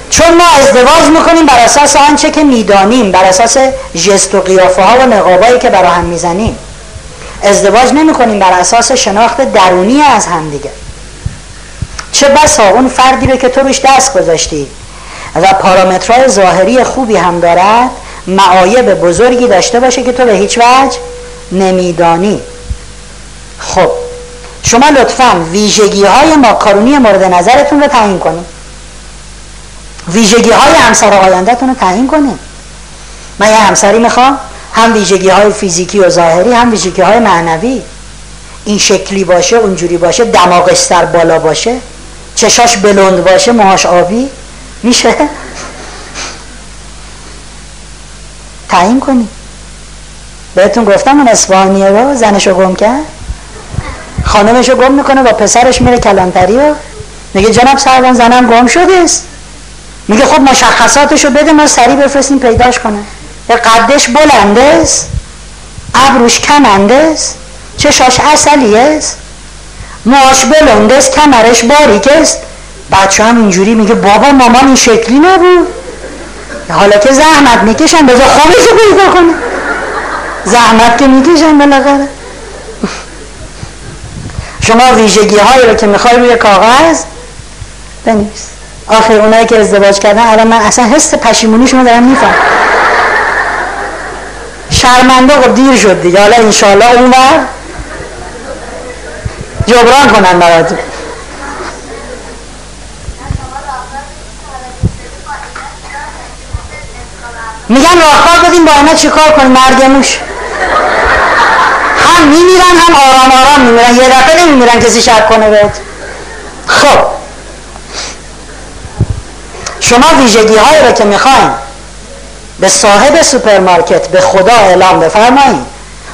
چون ما ازدواج می‌کنیم بر اساس آنچه که می‌دانیم بر اساس جست و قیافه ها و نقابایی که برای هم می‌زنیم. ازدواج نمی‌کنیم بر اساس شناخت درونی از هم دیگه چه بسا اون فردی رو که تو روش دست گذاشتی. و پارامترهای ظاهری خوبی هم دارد معایب بزرگی داشته باشه که تو به هیچ وجه نمیدانی. خب شما لطفا ویژگی های ماکارونی مورد نظرتون رو تعیین کنید ویژگی های همسر آیندهتون رو تعیین کنید من یه همسری می‌خوام هم ویژگی های فیزیکی و ظاهری هم ویژگی های معنوی. این شکلی باشه اونجوری باشه دماغش بالا باشه. چشاش بلند باشه موهاش آبی میشه. تعیین کنی. بهتون گفتم اون اسپانیه رو زنشو گم کرد. خانمشو گم می‌کنه با پسرش میره کلانتری و میگه جناب سروان زنم گم شده است میگه خب مشخصاتشو بده ما سریع بفرستیم پیداش کنه. قدش بلنده است ابروش کمنده است چشاش اصلی است موهاش بلنده است کمرش باریک است. بچه هم اینجوری میگه بابا مامان این شکلی نبود. حالا که زحمت می‌کشن بذار خوبشو پیدا کنه. زحمت که می‌کشن بالاخره. شما ویژگی هایی رو که می‌خوای روی کاغذ بنویس. آخر اونایی که ازدواج کردن الان من اصلا حس پشیمونیشون دارم میفهم شرمنده و دیر شد دیگه. حالا انشالله اون وقت جبران کنن براتون میگن راهکار بدیم با اینا چیکار کنیم؟ مرگموش هم میمیرن هم آرام آرام میمیرن. یه دفعه نمیمیرن کسی شک کنه بهت. خب. شما ویژگی هایی رو که می‌خواین به صاحب سوپرمارکت به خدا اعلام بفرمایید.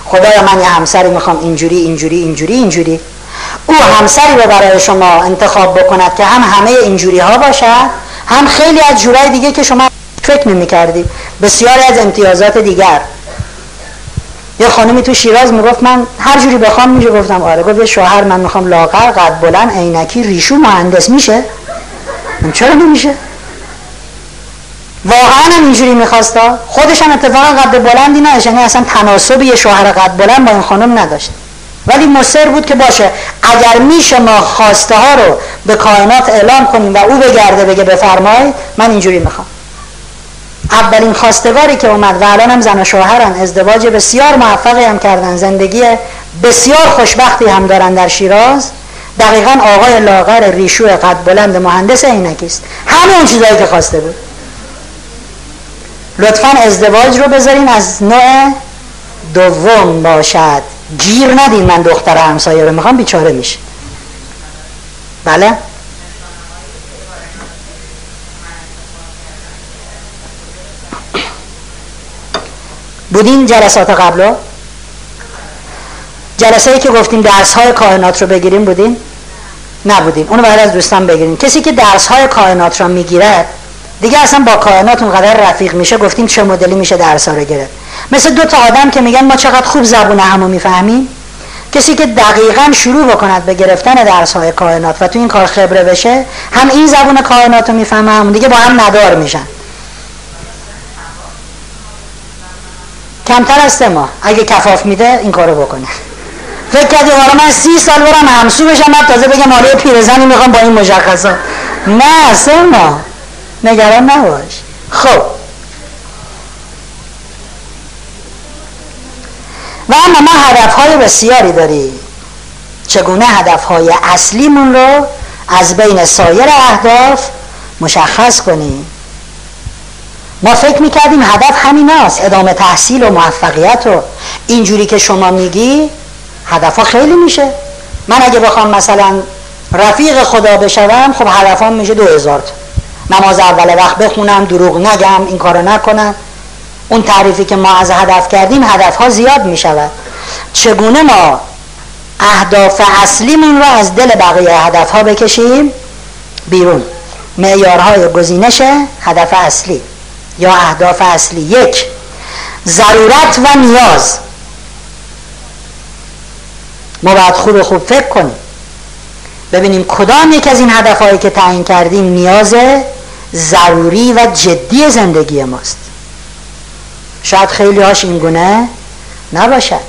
خدایا من یه همسری می‌خوام اینجوری اینجوری اینجوری اینجوری. او همسری رو برای شما انتخاب بکند که هم همه اینجوری ها باشد هم خیلی از جورای دیگه که شما فکر نمی کردی. بسیاری از امتیازات دیگر. یه خانمی تو شیراز می‌گفت من هر جوری بخوام میشه گفتم آره گفت شوهر من می‌خوام لاغر قد بلند عینکی ریشو مهندس. میشه؟ چرا نمیشه؟ واقعا هم اینجوری میخواستا؟ خودش هم اتفاقا قد بلندی نداشت یعنی اصلا تناسب یه شوهر قد بلند با این خانم نداشت. ولی مصر بود که باشه اگر میشه ما خواسته ها رو به کائنات اعلام کنیم و او بگرده بگه بفرمای من اینجوری می‌خوام. اولین خواستگاری که اومد و الان هم زن و شوهرن ازدواج بسیار موفقی هم کردن زندگی بسیار خوشبختی هم دارن در شیراز. دقیقا آقای لاغر ریشو قد بلند مهندس عینکیست همه اون چیزایی که خواسته بود. لطفا ازدواج رو بذارین از نوع دوم باشد. گیر ندین من دختر همسایه رو می‌خوام بیچاره میشه. بله؟ بودین جلسات قبلا جلسه ای که گفتیم درس های کائنات رو بگیریم بودین؟ نبودیم اونو باید از دوستان بگیریم کسی که درس های کائنات رو می‌گیرد دیگه اصلا با کائنات اونقدر رفیق میشه گفتیم چه مدلی میشه درس ها رو گرفت. مثل دو تا آدم که میگن ما چقدر خوب زبون همو می‌فهمیم. کسی که دقیقا شروع بکند به گرفتن درس های کائنات و تو این کار خبره بشه هم این زبون کائنات رو می‌فهمه همون دیگه با هم ندار میشن. کمتر از ما اگه کفاف میده این کارو بکنه. فکر کردی حالا من سی سال برم همسو بشم بعد تازه بگم حالا پیرزنی می‌خوام با این مشخصات. نه سه ما نگران نباش. خب. و اما ما هدف های بسیاری داریم. چگونه هدف های اصلیمون رو از بین سایر اهداف مشخص کنیم؟ ما فکر می‌کردیم هدف همین است ادامه تحصیل و موفقیت و اینجوری که شما میگی هدف خیلی میشه. من اگه بخوام مثلا رفیق خدا بشوم خب هدفم میشه دو هزار نماز اول وقت بخونم دروغ نگم این کارو نکنم. اون تعریفی که ما از هدف کردیم هدف ها زیاد می شود چگونه ما اهداف اصلیمون رو از دل بقیه هدف ها بکشیم؟ بیرون. معیارهای گزینش هدف اصلی یا اهداف اصلی. یک ضرورت و نیاز. ما باید خوب خوب فکر کنیم. ببینیم کدام یک از این هدفهایی که تعیین کردیم نیاز ضروری و جدی زندگی ماست. شاید خیلی هاش این گونه نباشد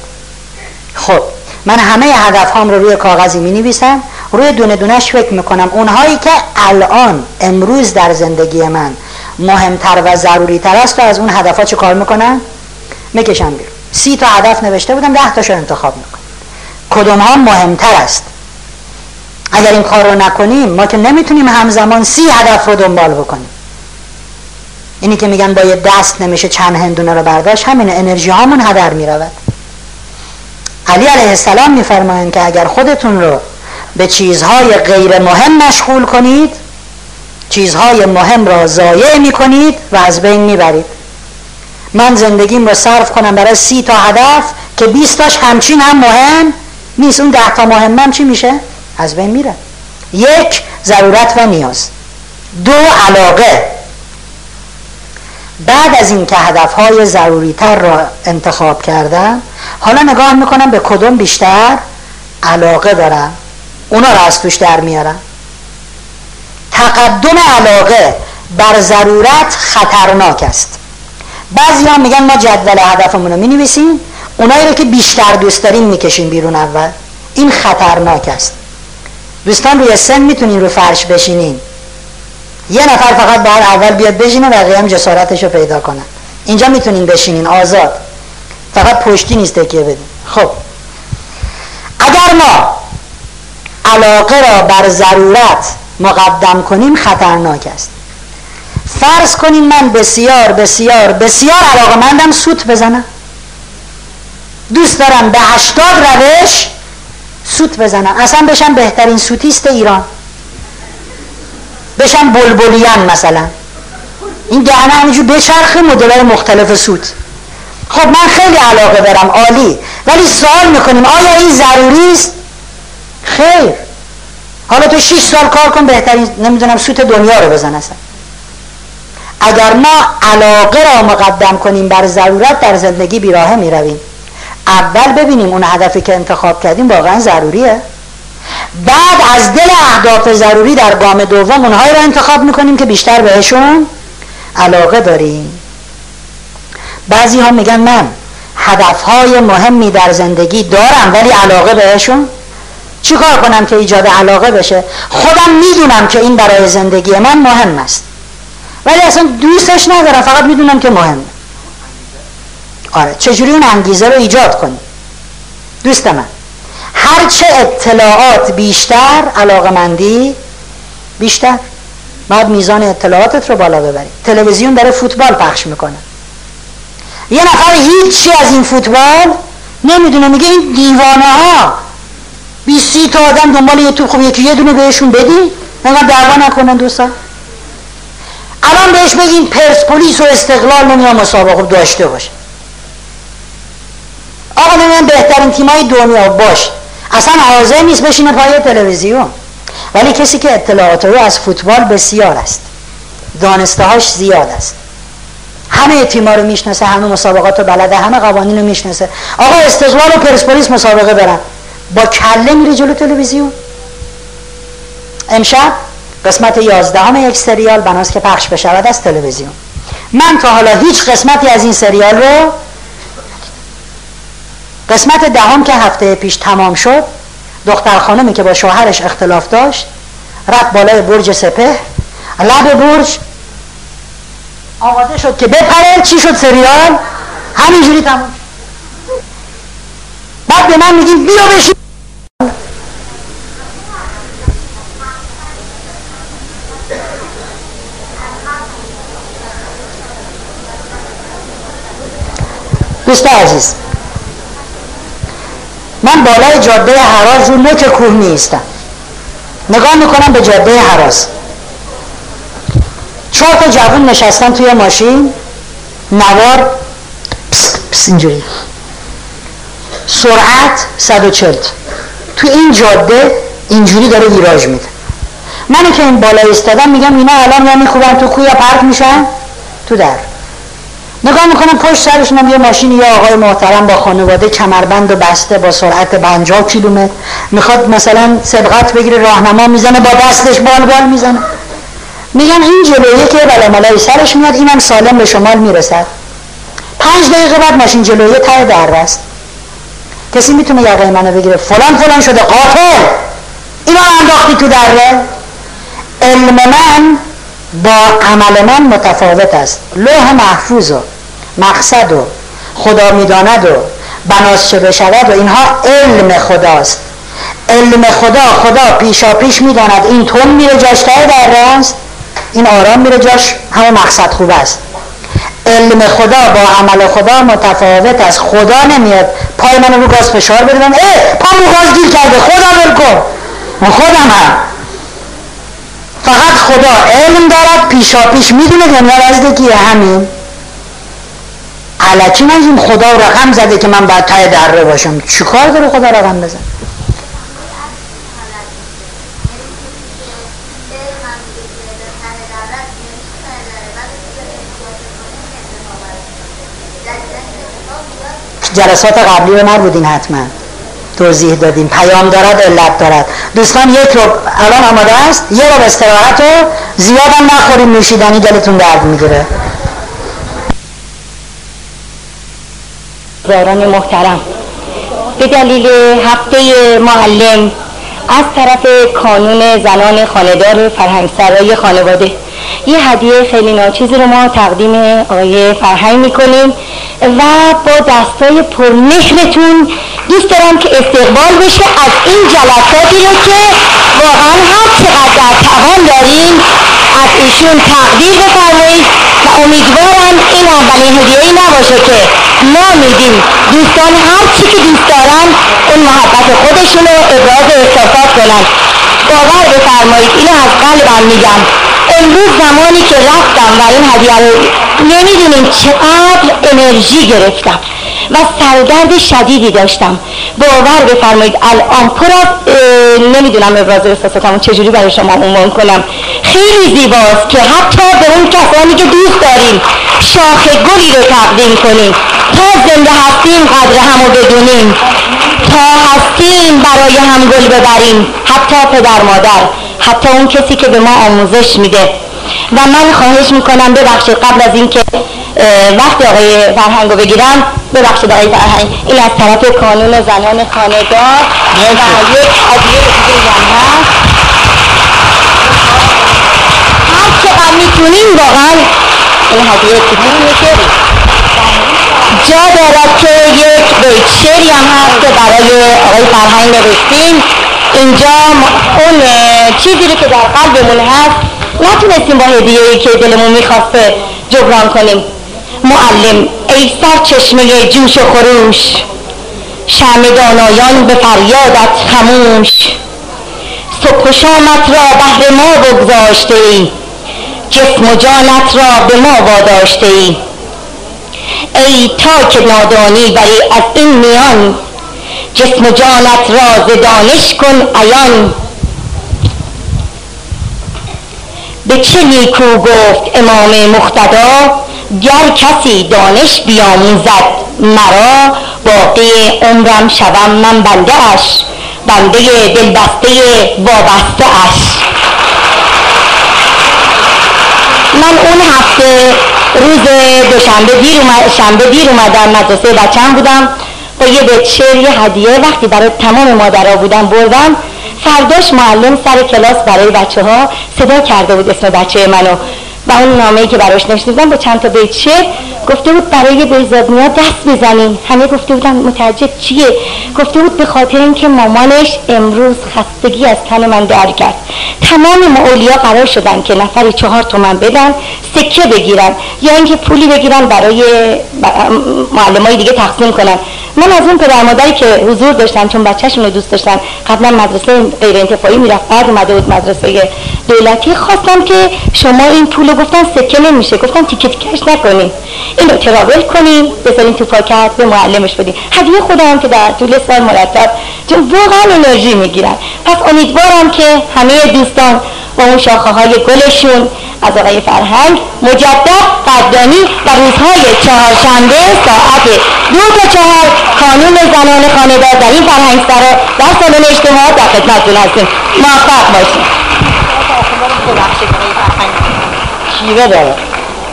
خب من همه هدف هام رو روی کاغذی می نویسم روی دونه دونش فکر می‌کنم. اونهایی که الان امروز در زندگی من مهمتر و ضروری تر است و از اون هدف ها چه کار می‌کنم می‌کشم بیرون. سی تا هدف نوشته بودم ده تاشو انتخاب می‌کنم. کدوم ها مهمتر است؟ اگر این کار رو نکنیم ما که نمی‌تونیم همزمان سی هدف رو دنبال بکنیم. اینی که میگن با یه دست نمیشه چند هندونه رو برداشت همین انرژی هامون هدر می‌رود. علی علیه السلام میفرمایند که اگر خودتون رو به چیزهای غیر مهم مشغول کنید چیزهای مهم را ضایع می‌کنید و از بین می‌برید. من زندگیم رو صرف کنم برای سی تا هدف که بیستاش همچین هم مهم نیست. اون ده تا مهمم چی میشه؟ از بین میره. یک ضرورت و نیاز. دو علاقه. بعد از اینکه هدفهای ضروری تر را انتخاب کردم حالا نگاه می‌کنم به کدوم بیشتر علاقه دارم. اونا را از توش در میارم. تقدم علاقه بر ضرورت خطرناک است. بعضی هم میگن ما جدول هدفمون رو می‌نویسیم اونایی رو که بیشتر دوست داریم می‌کشیم بیرون اول. این خطرناک است. دوستان روی سن می‌تونین رو فرش بشینین. یه نفر فقط باید اول بیاد بشینه بقیه هم جسارتش رو پیدا کنن. اینجا می‌تونین بشینین آزاد. فقط پشتی نیست تکیه بدین. خب. اگر ما علاقه را بر ضرورت مقدم کنیم خطرناک است. فرض کنین من بسیار بسیار بسیار علاقه مندم سوت بزنم. دوست دارم به هشتاد روش سوت بزنم. اصلا بشم بهترین سوتیست ایران. بشم بلبلیان مثلا. این دهنه همینجور بچرخه مدل مختلف سوت خب من خیلی علاقه دارم عالی. ولی سوال می‌کنیم آیا این ضروری است؟ خیر. حالا تو 6 سال کار کن بهترین نمی‌دونم سوت دنیا رو بزن اصلا. اگر ما علاقه را مقدم کنیم بر ضرورت در زندگی بیراهه می رویم اول ببینیم اون هدفی که انتخاب کردیم واقعا ضروریه. بعد از دل اهداف ضروری در گام دوم اونهایی رو انتخاب می‌کنیم که بیشتر بهشون علاقه داریم. بعضی ها میگن من هدفهای مهمی در زندگی دارم ولی علاقه بهشون؟ چیکار کنم که ایجاد علاقه بشه؟ خودم می‌دونم که این برای زندگی من مهم است. ولی اصلا دوستش ندارم فقط می‌دونم که مهمه آره چجوری اون انگیزه رو ایجاد کنی؟ دوست من. هرچه اطلاعات بیشتر علاقمندی بیشتر. باید میزان اطلاعاتت رو بالا ببری. تلویزیون داره فوتبال پخش می‌کنه. یه نفر هیچی از این فوتبال نمی‌دونه. میگه این دیوانه ها سی تا آدم دنبال یه توپ. خوب یکی یه دونه بهشون بدی انقدر دعوا نکنن دوستان. الان بهش بگین پرسپولیس و استقلال نمی‌دونم مسابقه. داشته باشه آقا نمی‌دونم بهترین تیمای دنیا. باش. اصلا حاضر نیست بشینه پای تلویزیون. ولی کسی که اطلاعات رو از فوتبال بسیار است. دانسته هاش زیاد است. همه تیما رو می‌شناسه همه مسابقات رو بلده همه قوانین رو می‌شناسه. آقا استقلال و پرسپولیس مسابقه برن. با کله میری جلو تلویزیون. امشب قسمت یازدهم یک سریال بناست که پخش بشود از تلویزیون. من تا حالا هیچ قسمتی از این سریال رو قسمت دهم که هفته پیش تمام شد دختر خانمی که با شوهرش اختلاف داشت رفت بالای برج سپه لب برج آماده شد که بپره چی شد سریال؟ همینجوری تمام بعد به من میگیم بیا بشین. دوست عزیز من بالای جاده حراز رو نوک کوه نیستم نگاه می‌کنم به جاده حراز. چهار تا جوون نشستن توی ماشین. نوار. پس پس اینجوری. سرعت 140 تو این جاده اینجوری داره ویراژ میده. منو که این بالا ایستادم میگم اینا الان یا میخوبن تو کویا پرک میشن؟ تو در. نگاه می‌کنم پشت سرشون یه ماشین یا آقای محترم با خانواده کمربند و بسته با سرعت 50 کیلومتر. می‌خواد مثلا سبقت بگیره راهنما می‌زنه با دستش بال بال می‌زنه. میگم این جلویه که بلا سرش میاد اینم سالم به شمال می‌رسد. پنج دقیقه بعد ماشین جلویه ته در است کسی می‌تونه یقه منو بگیره؟ فلان فلان شده. قاتل! اینا انداختی تو دره؟ علم من با عمل من متفاوت است. لوح محفوظ مقصد و خدا می‌داند و بناس چه بشود و اینها علم خداست. علم خدا خدا پیشا پیش می‌داند. این تون میره جاش ته در است این آرام میره جاش. همه مقصد خوب است. علم خدا با عمل خدا متفاوت است. خدا نمیاد پای من رو گاز فشار بده. اه پا رو گاز گیر کرده. خدا بل کن. خودم هم. فقط خدا علم دارد. پیشا پیش می‌دونه. دنیا نزد کیه همین. علکی نگیم خدا رقم زده که من باید تای دره باشم. چیکار داره خدا رقم بزن؟ جلسات قبلی رو نبودین حتما. توضیح دادیم پیام دارد علت دارد. دوستان یک رو الان آماده است؟ یه رو استراحت رو زیادم نخوریم. نوشیدنی دلتون درد می‌گیره. زاران محترم. به دلیل هفته معلم از طرف کانون زنان خاندار فرهنگسرای خانواده یه هدیه خیلی ناچیزی رو ما تقدیم آقای فرهنگ می‌کنیم و با دستای پرمهرتون دوست دارم که استقبال بشه از این جلساتی رو که واقعا هر چقدر در توان داریم از ایشون تقدیر بفرمایید و امیدوارم این اولین هدیه ای نباشه که ما میدیم. دوستان هر چی که دوست دارن اون محبت خودشون رو ابراز احساسات کنن. باور بفرمایید اینو از قلبم میگم. امروز زمانی که رفتم و این هدیه رو نمی‌دونیم چقدر انرژی گرفتم و سردرد شدیدی داشتم. باور بفرمایید الان پر از نمی‌دونم ابراز احساساتمو چجوری برای شما عنوان کنم. خیلی زیباست که حتی به اون کسانی که دوست داریم شاخ گلی رو تقدیم کنیم. تا زنده هستیم قدر همو بدونیم. تا هستیم برای هم گل ببریم. حتی پدر مادر. حتی اون کسی که به ما آموزش میده. و من خواهش می‌کنم ببخشید قبل از اینکه وقت آقای فرهنگ رو بگیرم ببخشید آقای فرهنگ این از طرف کانون زنان خانهدار و یک هدیه دیگه هم هر چقدر می‌تونیم واقعا این هدیه کوچیکیه که جا دارد که یک بیت شعری هم هست که برای آقای فرهنگ نوشتیم اینجا اون چیزی رو که در قلبمون هست نتونستیم با هدیه ای که دلمون می‌خواسته جبران کنیم. معلم ای سر چشمه جوش و خروش. شم دانایان به فریادت خموش. صبح و شامت را بهر ما بگذاشته ای. جسم و جانت را به ما واداشته ای. ای تا که نادانی ولی از این میان جسم جانت را دانش کن عیان. به چه نیکو گفت امام مختدا گر کسی دانش بیاموزد مرا باقی عمرم شوم من بنده اش بنده دلبسته وابسته اش. من اون هفته روز دوشنبه دیر شنبه دیر اومدم مدرسه بچم بودم. با یه بیت یه هدیه وقتی برای تمام مادرها بودم بردم فرداش معلم سر کلاس برای بچه ها صدا کرده بود اسم بچه منو. و اون نامه که براش نشنیدم با چند تا بیت گفته بود برای بیزادنیا دست بزنین. همه گفته بودن متعجب چیه؟ گفته بود به خاطر اینکه مامانش امروز خستگی از تن من در کرد. تمام معولیا قرار شدن که نفری چهار تومن بدن سکه بگیرن. یا اینکه پولی بگیرن برای معلمای دیگه تقسیم کنن. من از اون پدر مادری که حضور داشتن چون بچهشون رو دوست داشتن قبلا مدرسه غیر انتفاعی می‌رفت بعد اومده بود مدرسه دولتی. خواستم که شما این پول گفتن سکه نمیشه. گفتم تیکه تیکش نکنیم این رو تراول کنیم بذاریم تو پاکت به معلمش بدیم هدیه خودم که در طول سال مرتب چون واقعا انرژی می‌گیرن. پس امیدوارم که همه دوستان با اون شاخه های گلشون از آقای فرهنگ مجدد قدردانی و روزهای چهارشنبه ساعت دو تا چهار کانون زنان خانهدار در این فرهنگ سرا در سالن اجتماع در خدمتتون هستیم. موفق باشیم داره.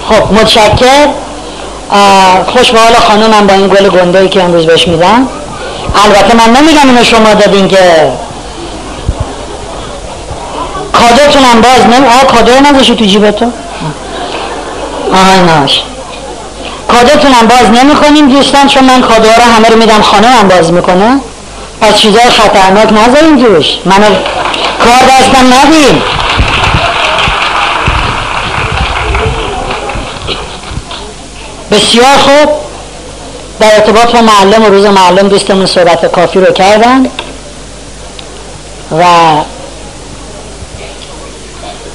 خب متشکر خوش به حال خانومم با این گل گنده که امروز بهش میدم. البته من نمیگم اینو شما دادین که کادوتونم باز نمی آه کادو نداشتی تو جیبتون آهای ناش کادوتونم باز نمی کنیم دوستان چون من کادوها رو همه رو میدم خانه باز می‌کنه. از چیزای خطرناک نذاریم جوش. منو کار دستم ندیم بسیار خوب. در ارتباط با معلم و روز معلم دوستمون صحبت کافی رو کردن. و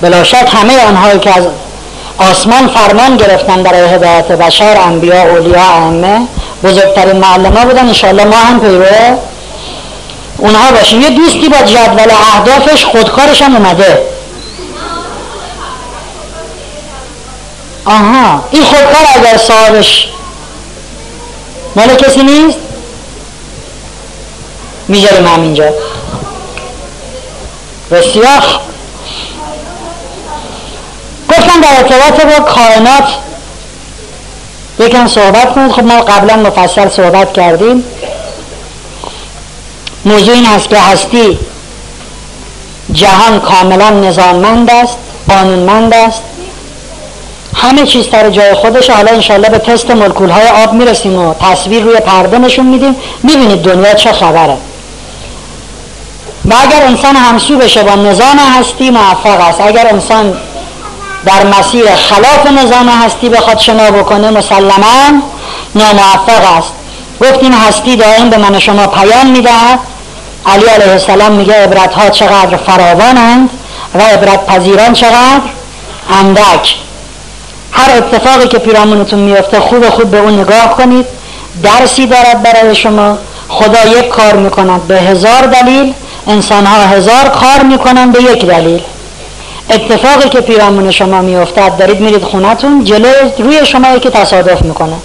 بلا شک همه آنهایی که از آسمان فرمان گرفتن برای هدایت بشر انبیا اولیا ائمه بزرگترین معلم ها بودن. انشاءالله ما هم پیرو اونها باشیم. یه دوستی با جدول اهدافش خودکارش هم اومده. آها این خودکار اگر صاحبش مال کسی نیست؟ می‌ذاریم همینجا. بسیار گفتم در ارتباط با کائنات. یکم صحبت کنید. خب ما قبلا مفصل صحبت کردیم. موضوع این هست که هستی جهان کاملا نظاممند است قانونمند است. همه چیز در جای خودش حالا انشالله به تست ملکول های آب می‌رسیم و تصویر روی پرده نشون میدیم. می‌بینید دنیا چه خبره. و اگر انسان همسو بشه با نظام هستی موفق است. اگر انسان در مسیر خلاف نظام هستی بخواد شنا بکنه مسلما ناموفق است. گفتیم هستی دائم به من شما پیام می‌دهد. علی علیه السلام میگه عبرت ها چقدر فراوانند و عبرت پذیران چقدر اندک. هر اتفاقی که پیرامونتون میفته خوب خوب به اون نگاه کنید. درسی دارد برای شما. خدا یک کار می‌کند به هزار دلیل انسان ها هزار کار می‌کنند به یک دلیل. اتفاقی که پیرامون شما میافتد دارید میرید خونتون جلو روی شما یکی تصادف می‌کنه.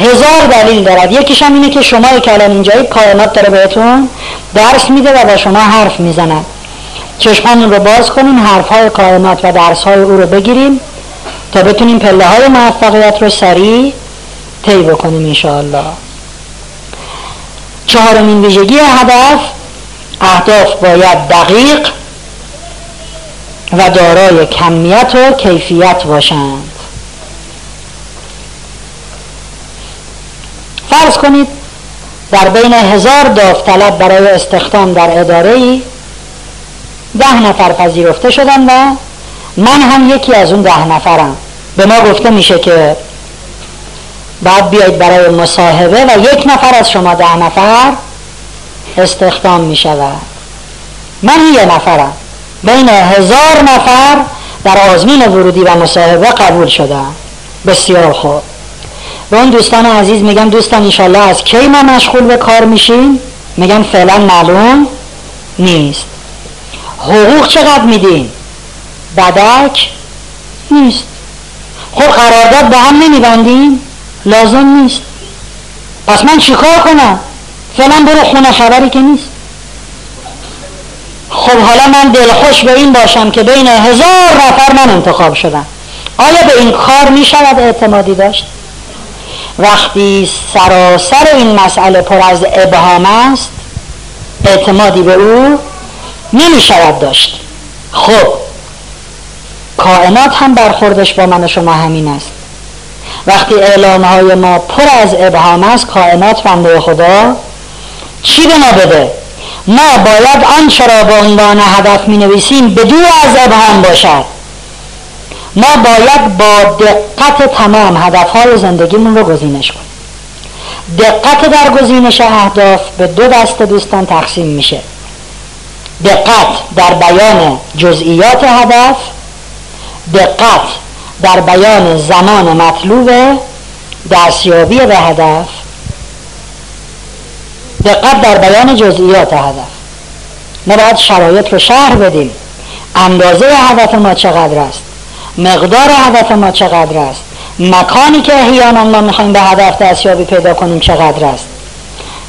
هزار دلیل دارد. یکیش هم اینه که شما که الان اینجایی کائنات داره بهتون درس میده و با شما حرف می‌زند چشمانون رو باز کنین حرف های کائنات و درس های او رو بگیریم تا بتونیم پله های موفقیت رو سریع طی بکنیم انشاءالله. چهارمین ویژگی هدف اهداف باید دقیق و دارای کمیت و کیفیت باشند. فرض کنید در بین هزار داوطلب برای استخدام در اداره ای ده نفر پذیرفته شدن و من هم یکی از اون ده نفرم. به ما گفته میشه که بعد بیاید برای مصاحبه و یک نفر از شما ده نفر استخدام می شود من یه نفرم. بین هزار نفر در آزمین ورودی و مصاحبه قبول شدم بسیار خوب. به اون دوستان عزیز میگم دوستان انشالله از کی ما مشغول به کار میشیم؟ میگم فعلا معلوم نیست. حقوق چقدر میدین بدک نیست. خب قرارداد به هم نمیبندیم؟ لازم نیست. پس من چیکار کنم؟ فعلا برو خونه خبری که نیست. خب حالا من دلخوش به این باشم که بین هزار نفر من انتخاب شدم. آیا به این کار می شود اعتمادی داشت؟ وقتی سراسر این مسئله پر از ابهام است اعتمادی به او نمی شود داشت. خب کائنات هم برخوردش با من و شما همین است. وقتی اعلام های ما پر از ابهام است کائنات بنده خدا چی به ما بده؟ ما باید آنچه را به عنوان هدف می نویسیم بدون از ابهام باشد. ما باید با دقت تمام هدفهای زندگیمون رو گزینش کنیم. دقت در گزینش اهداف به دو دست دوستان تقسیم میشه. دقت در بیان جزئیات هدف دقت در بیان زمان مطلوب دستیابی به هدف دقت در بیان جزئیات هدف. ما باید شرایط رو شهر بدیم. اندازه هدف ما چقدر است؟ مقدار هدف ما چقدر است؟ مکانی که احیانا ما می‌خوایم به هدف دستیابی پیدا کنیم چقدر است؟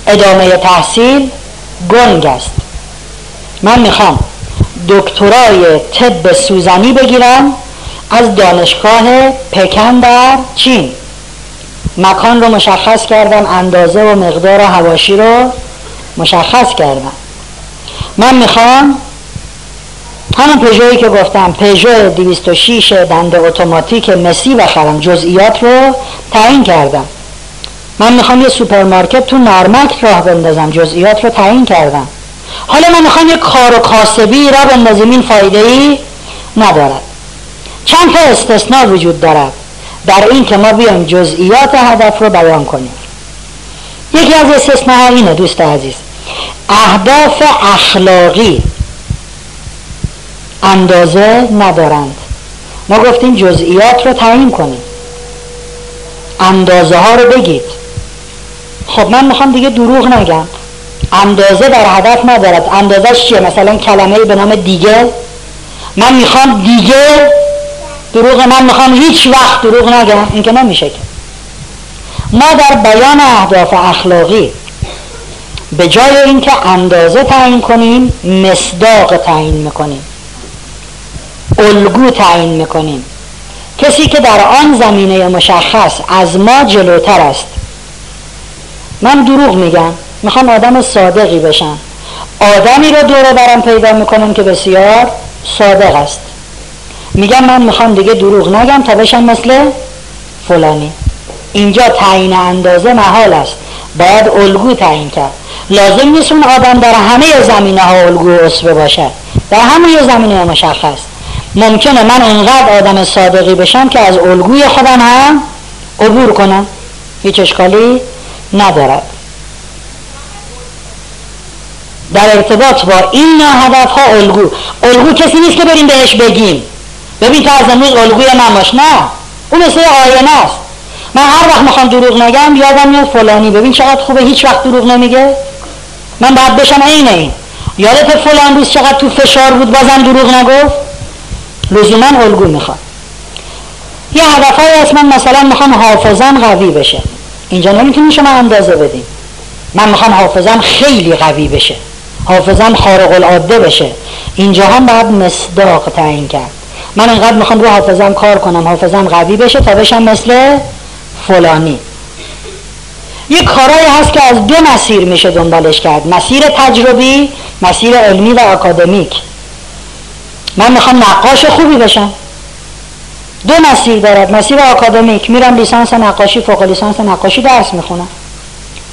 ادامه تحصیل گنگ است. من می‌خوام دکترای طب سوزنی بگیرم از دانشگاه پکن در چین. مکان رو مشخص کردم اندازه و مقدار هواشی رو مشخص کردم. من می‌خوام همون پژویی که گفتم پژو 206 دنده اتوماتیک مسی بخرم جزئیات رو تعیین کردم. من می‌خوام یه سوپرمارکت تو نارمک راه بندازم جزئیات رو تعیین کردم. حالا من می‌خوام یه کار و کاسبی را بندازیم این فایده ای ندارد. چند تا استثناء وجود دارد. در این که ما بیایم جزئیات هدف رو بیان کنیم. یکی از استثناء اینه دوست عزیز. اهداف اخلاقی اندازه ندارند. ما گفتیم جزئیات رو تعیین کنیم. اندازه ها رو بگید. خب من می‌خوام دیگه دروغ نگم. اندازه در هدف ندارد. اندازش چیه؟ مثلا کلمه به نام دیگه. من می‌خوام دیگه دروغ من می‌خوام هیچ وقت دروغ نگم. این که نمیشه که. ما در بیان اهداف اخلاقی به جای اینکه اندازه تعیین کنیم مصداق تعیین می‌کنیم. الگو تعیین می‌کنیم. کسی که در آن زمینه مشخص از ما جلوتر است. من دروغ میگم. می‌خوام آدم صادقی بشم. آدمی رو دور برم پیدا می‌کنم که بسیار صادق است. میگم من می‌خوام دیگه دروغ نگم تا بشم مثل فلانی. اینجا تعیین اندازه محال است. باید الگو تعیین کرد. لازم نیست اون آدم در همه زمینه ها الگو اصفه باشد. در همه زمینه مشخص. ممکنه من اونقدر آدم صادقی بشم که از الگوی خودم هم عبور کنم. هیچ اشکالی ندارد. در ارتباط با این هدف ها الگو. الگو کسی نیست که بریم بهش بگیم. ببین تو از امروز الگوی من باش نه. اون مثل آینه است من هر وقت می‌خوام دروغ نگم یادم میاد فلانی. ببین چقدر خوبه هیچ وقت دروغ نمیگه. من باید بشم عین این. یادت فلان روز چقدر تو فشار بود بازم دروغ نگفت؟ لزوما الگو می‌خواد. یه هدف های هست من مثلا می‌خوام حافظم قوی بشه. اینجا نمی‌تونیم شما اندازه بدیم من می‌خوام حافظم خیلی قوی بشه. حافظم خارق العاده بشه. اینجا هم باید مصداق تعیین کرد. من اینقدر می‌خوام رو حافظم کار کنم حافظم قوی بشه تا بشم مثل فلانی. یه کارایی هست که از دو مسیر میشه دنبالش کرد. مسیر تجربی مسیر علمی و اکادمیک. من می‌خوام نقاش خوبی بشم. دو مسیر دارد مسیر اکادمیک. میرم لیسانس نقاشی فوق لیسانس نقاشی درس می‌خونم.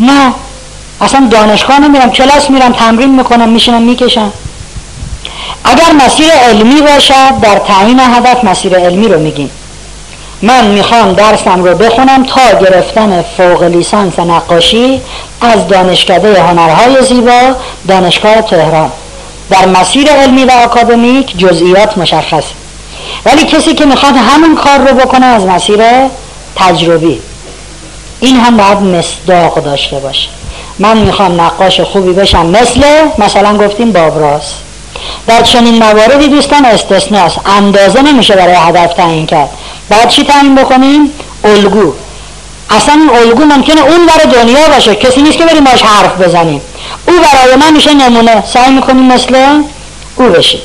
نه اصلا دانشگاه نمیرم کلاس میرم تمرین می‌کنم میشنم می‌کشم. اگر مسیر علمی باشد در تعیین هدف مسیر علمی رو میگیم. من می‌خوام درسم رو بخونم تا گرفتن فوق لیسانس نقاشی از دانشکده هنرهای زیبا دانشگاه تهران. در مسیر علمی و اکادمیک جزئیات مشخص. ولی کسی که می‌خواد همون کار رو بکنه از مسیر تجربی. این هم باید مصداق داشته باشه. من می‌خوام نقاش خوبی بشم مثل مثلا گفتیم بابراس. در چنین مواردی دوستان استثناست. اندازه نمیشه برای هدف تعیین کرد. باید چی تعیین بکنیم؟ الگو. اصلا این الگو ممکنه اون برای دنیا باشه. کسی نیست که بریم باش حرف بزنیم. او برای من میشه نمونه. سعی می‌کنیم مثل او بشیم.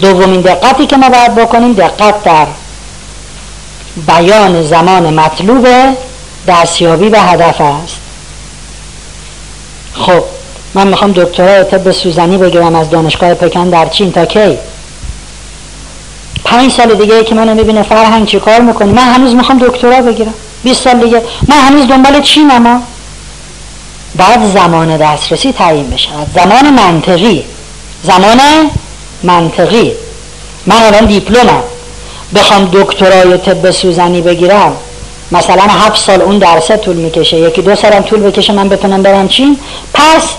دومین دقتی که ما باید بکنیم دقت در بیان زمان مطلوب دستیابی به هدف است. خب من می‌خوام دکترای طب سوزنی بگیرم از دانشگاه پکن در چین تا کی؟ پنج سال دیگه که منو می‌بینه فرهنگ چی کار می‌کنی من هنوز می‌خوام دکترا بگیرم. 20 سال دیگه. من هنوز دنبال چی اما بعد زمان دسترسی تعیین بشه زمان منطقی. زمان منطقی. من الان دیپلمم. بخوام دکترای طب سوزنی بگیرم. مثلا هفت سال اون درسه طول می‌کشه. یکی دو سالم طول بکشه من بتونم برم چین. پس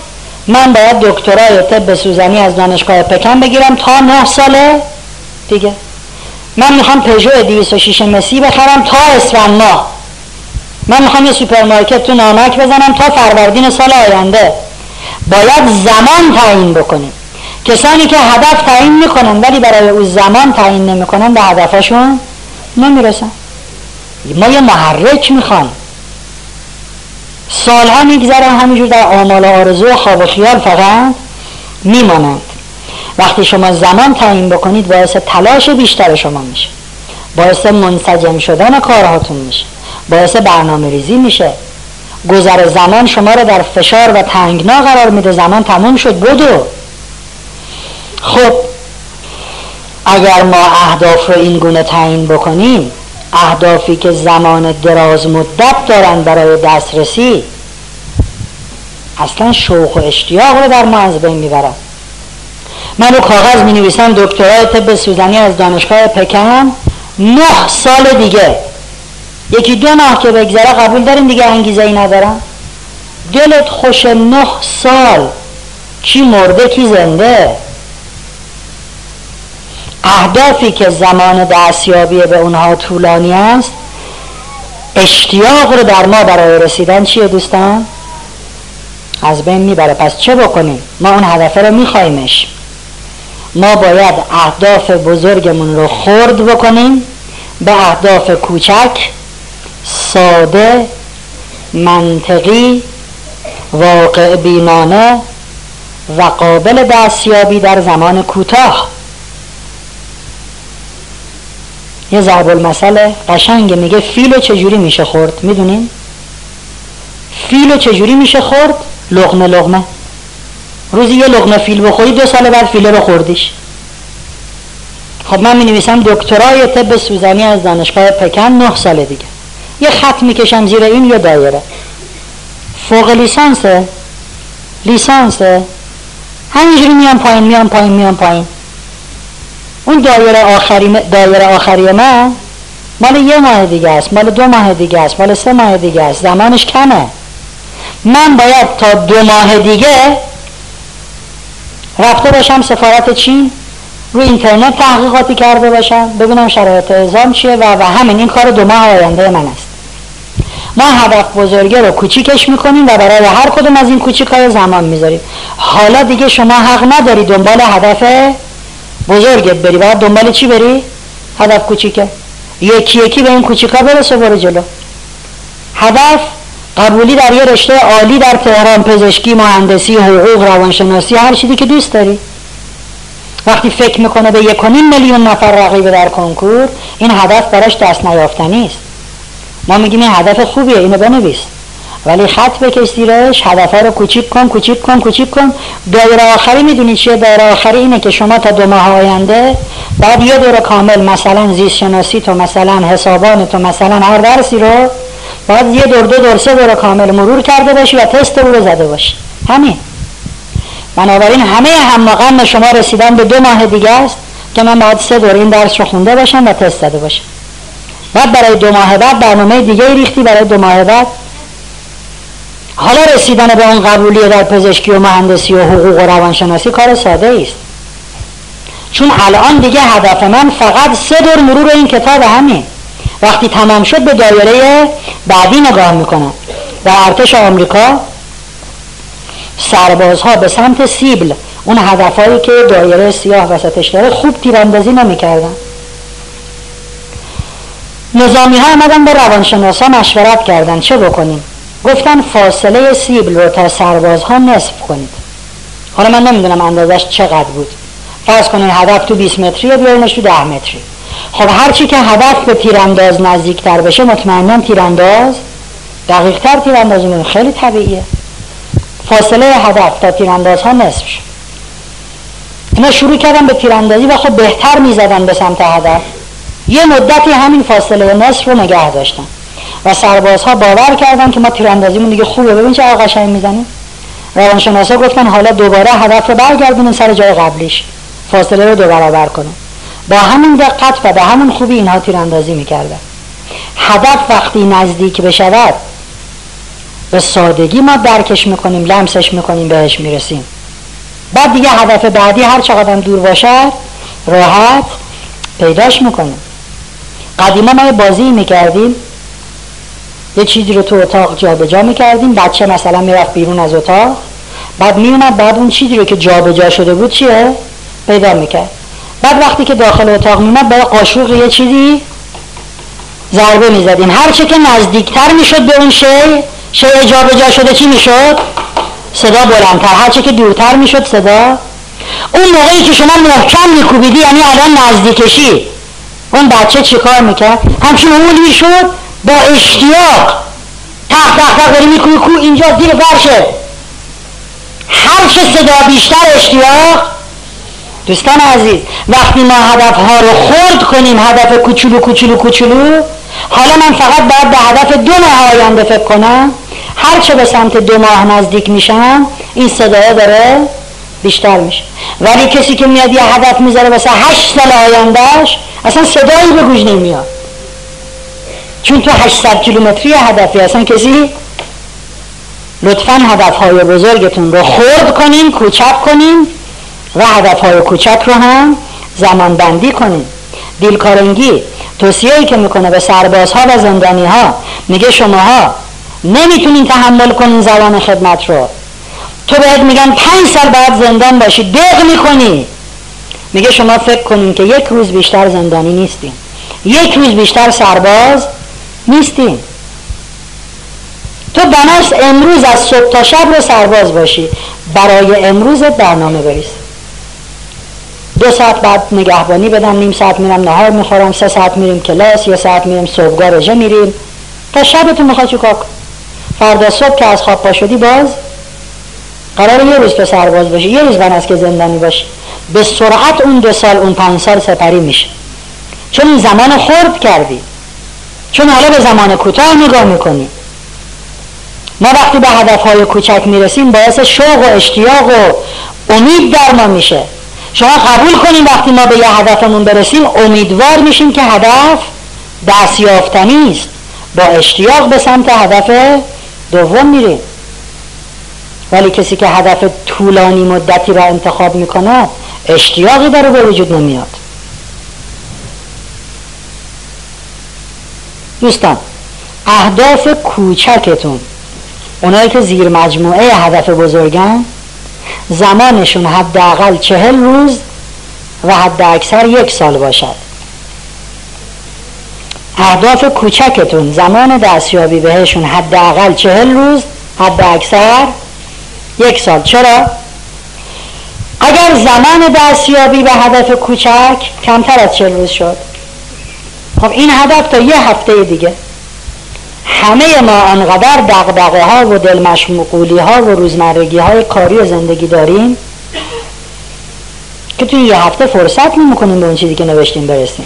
من باید دکترای طب سوزنی از دانشگاه پکن بگیرم تا نه ساله دیگه. من می‌خوام پژو 206 مسی بخرم تا اسفند ماه من می‌خوام یه سوپرمارکت تو نارمک بزنم تا فروردین سال آینده. باید زمان تعیین بکنیم. کسانی که هدف تعیین می‌کنن ولی برای او زمان تعیین نمی‌کنن به هدفشون نمی‌رسن. ما یه محرک می‌خوایم سالها میگذرن همینجور در آمال آرزو و خواب و خیال فقط میمانند. وقتی شما زمان تعیین بکنید باعث تلاش بیشتر شما میشه. باعث منسجم شدن کارهاتون میشه. باعث برنامه ریزی میشه. گذر زمان شما رو در فشار و تنگنا قرار میده. زمان تموم شد بدو. خب اگر ما اهداف رو این گونه تعیین بکنیم اهدافی که زمان دراز مدت دارن برای دسترسی اصلا شوق و اشتیاق رو در ما از بین می‌برن. من رو کاغذ می نویسم دکترای طب سوزنی از دانشگاه پکن نه سال دیگه. یکی دو ماه که بگذره قبول داریم دیگه انگیزه ای ندارم. دلت خوش نه سال. کی مرده کی زنده؟ اهدافی که زمان دستیابی به اونها طولانی است اشتیاق رو در ما برای رسیدن چیه دوستان؟ از بین می‌بره پس چه بکنیم؟ ما اون هدفه رو میخوایمش ما باید اهداف بزرگمون رو خرد بکنیم به اهداف کوچک ساده منطقی واقع بینانه و قابل دستیابی در زمان کوتاه یه ضرب المثل قشنگ میگه فیلو چجوری میشه خورد؟ می‌دونین؟ فیلو چجوری میشه خورد؟ لغمه لغمه روزی یه لغمه فیل بخوری دو سال بعد فیله رو خوردیش. خب من می نویسم دکترای طب سوزنی از دانشگاه پکن نه سال دیگه. یه خط می‌کشم زیر این یه دایره. فوق لیسانسه لیسانسه همینجوری میام پایین میام پایین میام پایین. اون دایره آخری دایره آخری من مال یه ماه دیگه است مال دو ماه دیگه است مال سه ماه دیگه است. زمانش کمه. من باید تا دو ماه دیگه رفته باشم سفارت چین روی اینترنت تحقیقاتی کرده باشم ببینم شرایط اعزام چیه و, و همین این کار دو ماه آینده من است. ما هدف بزرگه رو کوچیکش می‌کنیم و برای هر کدوم از این کوچیک های زمان می‌ذاریم. حالا دیگه شما حق نداری دنبال هدف بزرگت بری باید دنبال چی بری؟ هدف کوچیکه. یکی یکی به این کوچیکا برسه برو جلو. هدف قبولی در یه رشته عالی در تهران پزشکی مهندسی حقوق روانشناسی هر چیزی که دوست داری. وقتی فکر می‌کنه به یک میلیون نفر رقیب در کنکور این هدف براش دست نیافتنی است. ما میگیم این هدف خوبیه اینو بنویس. ولی خط بکش زیرش هدفها رو کوچیک کن کوچیک کن کوچیک کن. دایره آخری می‌دونی چیه؟ دایره آخری اینه که شما تا دو ماه آینده بعد یه دور کامل مثلا زیست شناسی تو مثلا حسابان تو مثلا هر درسی رو باید یه دور دو دور سه دور کامل مرور کرده باشی و تست رو زده باشی. همین. بنابراین همه هم شما رسیدن به دو ماه دیگه است که من باید سه دور این درس رو خونده باشم و تست زده باشم. بعد برای دو ماه بعد برنامه دیگه ریختی برای دو ماه بعد حالا رسیدن به اون قبولی در پزشکی و مهندسی و حقوق و روانشناسی کار ساده است چون الان دیگه هدف من فقط سه دور مرور این کتاب همین. وقتی تمام شد به دایره بعدی نگاه می‌کنم. در ارتش آمریکا سربازها به سمت سیبل اون هدفهایی که دایره سیاه وسطش داره خوب تیراندازی نمی‌کردن. نظامی ها آمدن به روانشناسا مشورت کردن. چه بکنیم؟ گفتن فاصله سیبل رو تا سربازها نصف کنید. حالا من نمی‌دونم اندازش چقدر بود. فرض کنید هدف تو 20 متری و بیارینش تو 10 متری. خب هرچی که هدف به تیرانداز نزدیکتر بشه مطمئنا تیرانداز دقیقتر تیراندازی میده خیلی طبیعیه. فاصله هدف تا تیرانداز ها نصف شد اینا شروع کردن به تیراندازی و خب بهتر می‌زدن به سمت هدف. یه مدتی همین فاصله نصف رو نگه داشتن. و سربازها باور کردن که ما تیراندازیمون دیگه خوبه. ببین چه قشنگ می‌زنیم روانشناسا گفتن حالا دوباره هدف رو برگردونیم سر جای قبلیش. فاصله رو دو برابر کنیم. با همین دقت و به همون خوبی اینها تیراندازی می‌کردن. هدف وقتی نزدیک بشود به سادگی ما درکش می‌کنیم لمسش می‌کنیم بهش می‌رسیم. بعد دیگه هدف بعدی هر چقدر دور باشد راحت پیداش می‌کنیم. قدیما ما بازی می‌کردیم. یه چیزی رو تو اتاق جابجا جا می‌کردیم. بچه مثلا می‌رفت بیرون از اتاق. بعد میومد بعد اون چیزی رو که جابجا جا شده بود چیه؟ پیدا می‌کرد. بعد وقتی که داخل اتاق میومد با قاشوق یه چیزی ضربه می‌زدیم. هر چه که نزدیکتر می‌شد به اون شی شی جابجا شده چی می‌شد؟ صدا بلندتر. هر چه که دورتر می‌شد صدا. اون موقعی که شما محکم میکوبیدی یعنی الان نزدیکشی. اون بچه چیکار می‌کرد؟ همچون اون می‌شد. با اشتیاق. تق تق تق داری میکوبی کو اینجا زیر فرشه. هر چه صدا بیشتر اشتیاق. دوستان عزیز وقتی ما هدف ها رو خورد کنیم هدف کوچولو کوچولو کوچولو حالا من فقط باید به هدف دو ماه آینده فکر کنم. هر چه به سمت دو ماه نزدیک میشم این صدایا داره بیشتر میشه. ولی کسی که میاد یه هدف می‌ذاره واسه هشت سال آیندهش اصلا صدایی به گوش نمیاد. چون تو 800 کیلومتری هدفی اصلا کسی لطفا هدف های بزرگتون رو خورد کنین کوچک کنین و هدف های کوچک رو هم زمان بندی کنین. دیلکارنگی توصیه که می‌کنه به سربازها و زندانی ها میگه شماها نمی‌تونین تحمل کنین زبان خدمت رو. تو بهت میگن پنج سال بعد زندان باشی دق می‌کنی. میگه شما فکر کنین که یک روز بیشتر زندانی نیستین. یک روز بیشتر سرباز نیستین تو بناس امروز از صبح تا شب رو سرباز باشی. برای امروز برنامه بریز. دو ساعت بعد نگهبانی بدم نیم ساعت میرم نهار می‌خورم سه ساعت میریم کلاس یه ساعت میریم صبحگاه رژه میریم. تا شب تو می‌خواد چیکار کن فردا صبح که از خواب پا شدی باز؟ قرار یه روز تو سرباز باشی یه روز بناس که زندانی باشی. به سرعت اون دو سال اون پنج سال سپری میشه. چون زمان خورد کردی. چون حالا به زمان کوتاه نگاه می‌کنی ما وقتی به هدفهای کوچک می‌رسیم باعث شوق و اشتیاق و امید در ما میشه. شما قبول کنیم وقتی ما به یه هدفمون برسیم امیدوار میشیم که هدف دستیافتنی است. با اشتیاق به سمت هدف دوم میریم. ولی کسی که هدف طولانی مدتی را انتخاب می‌کنه اشتیاقی داره به وجود نمیاد. دوستان اهداف کوچکتون. اونایی که زیر مجموعه هدف بزرگن زمانشون حداقل چهل روز و حد اکثر یک سال باشد. اهداف کوچکتون زمان دستیابی بهشون حداقل چهل روز حد اکثر یک سال. چرا؟ اگر زمان دستیابی به هدف کوچک کمتر از چهل روز شد. خب این هدف تا یه هفته دیگه. همه ما انقدر دقدقه ها و دل ها و روزمرگی های کاری زندگی داریم که توی یه هفته فرصت نمی‌کنیم به اون چیزی که نوشتیم برسیم.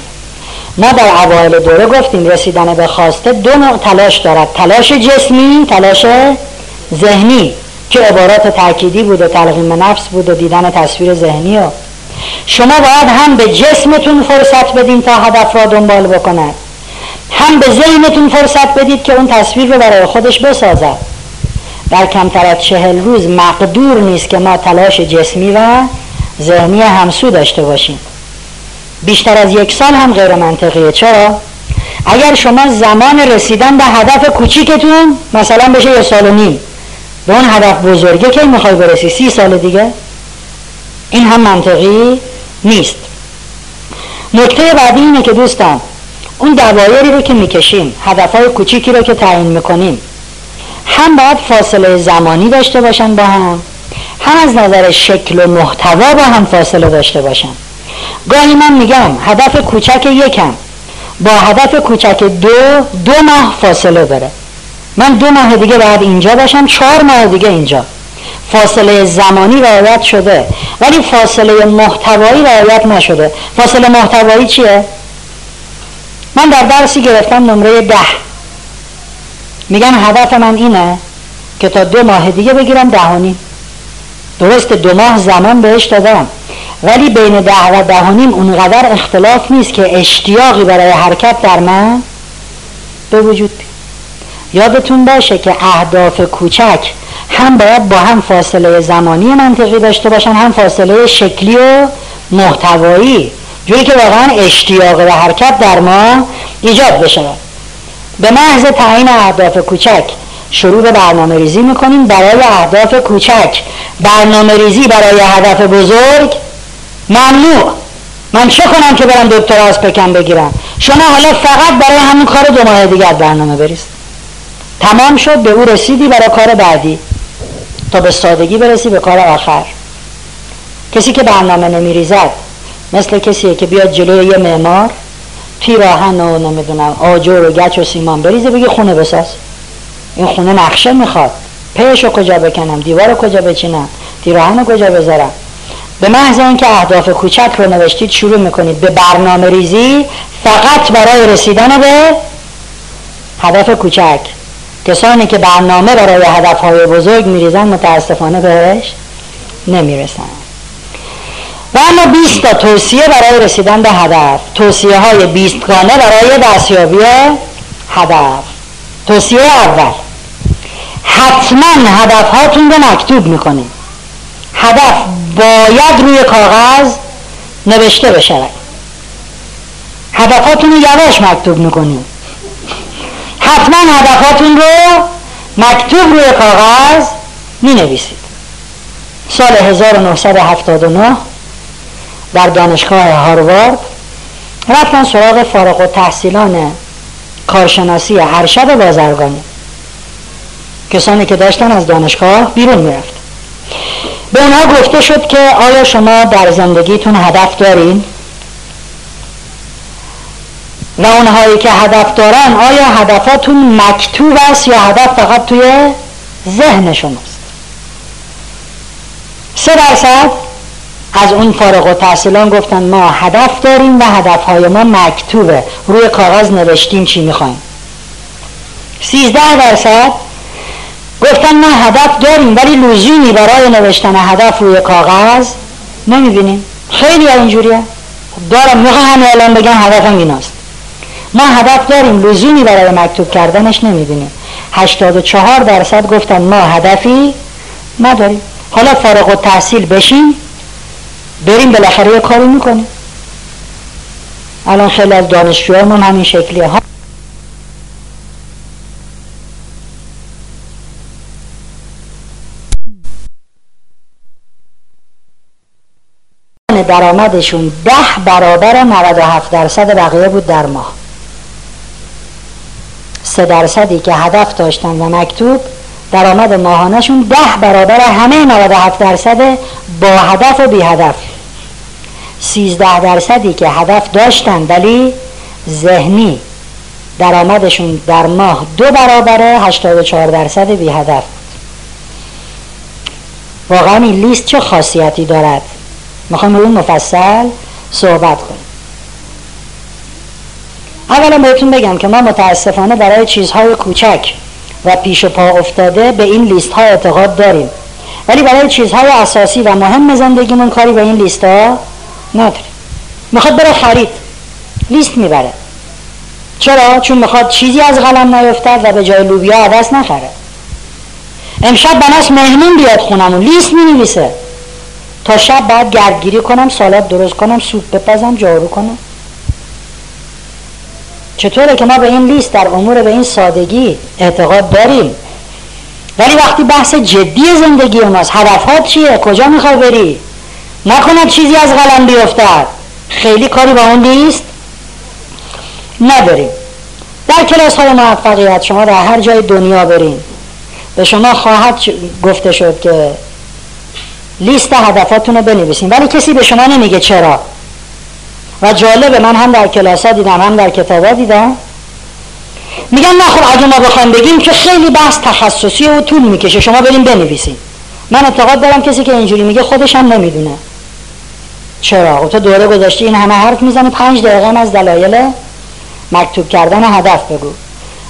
ما در اوایل دوره گفتیم رسیدن به خواسته دو نوع تلاش دارد. تلاش جسمی تلاش ذهنی که عبارات تأکیدی بود و تلقیم نفس بود و دیدن تصویر ذهنی و شما باید هم به جسمتون فرصت بدین تا هدف را دنبال بکند هم به ذهنتون فرصت بدید که اون تصویر رو برای خودش بسازد در کمتر از چهل روز مقدور نیست که ما تلاش جسمی و ذهنی همسو داشته باشیم. بیشتر از یک سال هم غیر منطقیه. چرا؟ اگر شما زمان رسیدن به هدف کوچیکتون مثلا بشه یه سال و نیم به اون هدف بزرگه که می‌خوای برسی سی سال دیگه؟ این هم منطقی نیست. نکته بعدی اینه که دوستان اون دوایری رو که می‌کشیم هدفهای کوچیکی رو که تعیین می‌کنیم هم باید فاصله زمانی داشته باشن با هم هم از نظر شکل و محتوا با هم فاصله داشته باشن. گاهی من میگم هدف کوچک یکم با هدف کوچک دو دو ماه فاصله داره من دو ماه دیگه بعد اینجا باشم چهار ماه دیگه اینجا. فاصله زمانی رعایت شده. ولی فاصله محتوایی رعایت نشده. فاصله محتوایی چیه؟ من در درسی گرفتم نمره ده. میگن هدف من اینه که تا دو ماه دیگه بگیرم دهانی درست دو ماه زمان بهش دادم. ولی بین ده و دهانیم اونقدر اختلاف نیست که اشتیاقی برای حرکت در من به وجود یادتون باشه که اهداف کوچک هم باید با هم فاصله زمانی منطقی داشته باشن هم فاصله شکلی و محتوایی. جوری که واقعا اشتیاق و حرکت در ما ایجاد بشه. به محض تعیین اهداف کوچک شروع به برنامه ریزی می‌کنیم. برای اهداف کوچک برنامه ریزی برای هدف بزرگ ممنوع. من چه کنم که برم دکتر از پکن بگیرم؟ شما حالا فقط برای همون کار دو ماه دیگر برنامه بریز. تمام شد به او رسیدی برای کار بعدی. تا به سادگی برسی به کار آخر. کسی که برنامه نمیریزد مثل کسیه که بیاد جلوی یه معمار پیراهن و نمی‌دونم آجر و گچ و سیمان بریزه بگی خونه بساز. این خونه نقشه می‌خواد. پیش رو کجا بکنم؟ دیوار رو کجا بچینم؟ پیراهن رو کجا بذارم؟ به محض اینکه اهداف کوچک رو نوشتید شروع می‌کنید به برنامه ریزی فقط برای رسیدن به هدف کوچک. کسانی که برنامه برای هدفهای بزرگ میریزن متاسفانه بهش نمی‌رسن و اما 20 تا توصیه برای رسیدن به هدف. توصیه های 20 گانه برای دستیابی هدف. توصیه اول. حتما هدف هاتون رو مکتوب می‌کنید. هدف باید روی کاغذ نوشته بشه هدفاتون رو یواش مکتوب می‌کنید. حتما هدفاتون رو مکتوب روی کاغذ می نویسید سال 1979 در دانشگاه هاروارد رفتن سراغ فارغ و تحصیلان کارشناسی ارشد بازرگانی. کسانی که داشتن از دانشگاه بیرون می‌رفت. به اونها گفته شد که آیا شما در زندگیتون هدف دارین؟ و اونهایی که هدف دارن آیا هدفاتون مکتوب است یا هدف فقط توی ذهن شماست؟ سه درصد از اون فارغ و تحصیلان گفتن ما هدف داریم و هدفهای ما مکتوبه. روی کاغذ نوشتیم چی می‌خوایم سیزده درصد گفتن ما هدف داریم ولی لزومی برای نوشتن هدف روی کاغذ نمی‌بینیم. خیلی ها اینجوریه دارم می‌خوام الان بگم هدفم ایناست. ما هدف داریم لزومی برای مکتوب کردنش نمی‌بینیم. 84 درصد گفتن ما هدفی نداریم. حالا فارغ و تحصیل بشیم بریم بالاخره یه کاری می‌کنیم. الان خیلی از دانشجوهامون همین شکلیه. ها. درآمدشون ده برابر 97 درصد بقیه بود در ماه. سه درصدی که هدف داشتن و مکتوب درآمد ماهانشون ده برابر همه 97 درصد با هدف و بی هدف 13 درصدی که هدف داشتن ولی ذهنی درآمدشون در ماه دو برابر 84 درصد بی هدف واقعا این لیست چه خاصیتی دارد؟ می‌خوام اون مفصل صحبت کنیم اولا بهتون بگم که ما متاسفانه برای چیزهای کوچک و پیش پا افتاده به این لیست ها اعتقاد داریم. ولی برای چیزهای اساسی و مهم زندگیمون کاری به این لیست ها نداریم. می‌خواد بره خرید. لیست می‌بره. چرا؟ چون می‌خواد چیزی از قلم نیفتد و به جای لوبیا عدس نخره. امشب بناس مهمون بیاد خونمون. لیست می تا شب بعد گردگیری کنم سالات درست کنم سوپ بپزم جارو کنم. چطوره که ما به این لیست در امور به این سادگی اعتقاد داریم؟ ولی وقتی بحث جدی زندگی ماست هدفات چیه؟ کجا می‌خوای بری؟ نکند چیزی از قلم بیفتد. خیلی کاری با اون لیست نداریم. در کلاس های موفقیت شما در هر جای دنیا برین. به شما خواهد گفته شد که لیست هدفاتون رو بنویسین. ولی کسی به شما نمیگه چرا. و جالبه من هم در کلاس ها دیدم هم در کتاب ها دیدم. میگن نه خب اگه ما بخوایم بگیم که خیلی بحث تخصصی و طول می‌کشه شما بریم بنویسین. من اعتقاد دارم کسی که اینجوری میگه خودش هم نمی‌دونه. چرا؟ تو دوره گذاشتی این همه حرف می‌زنی پنج دقیقه از دلایل مکتوب کردن هدف بگو.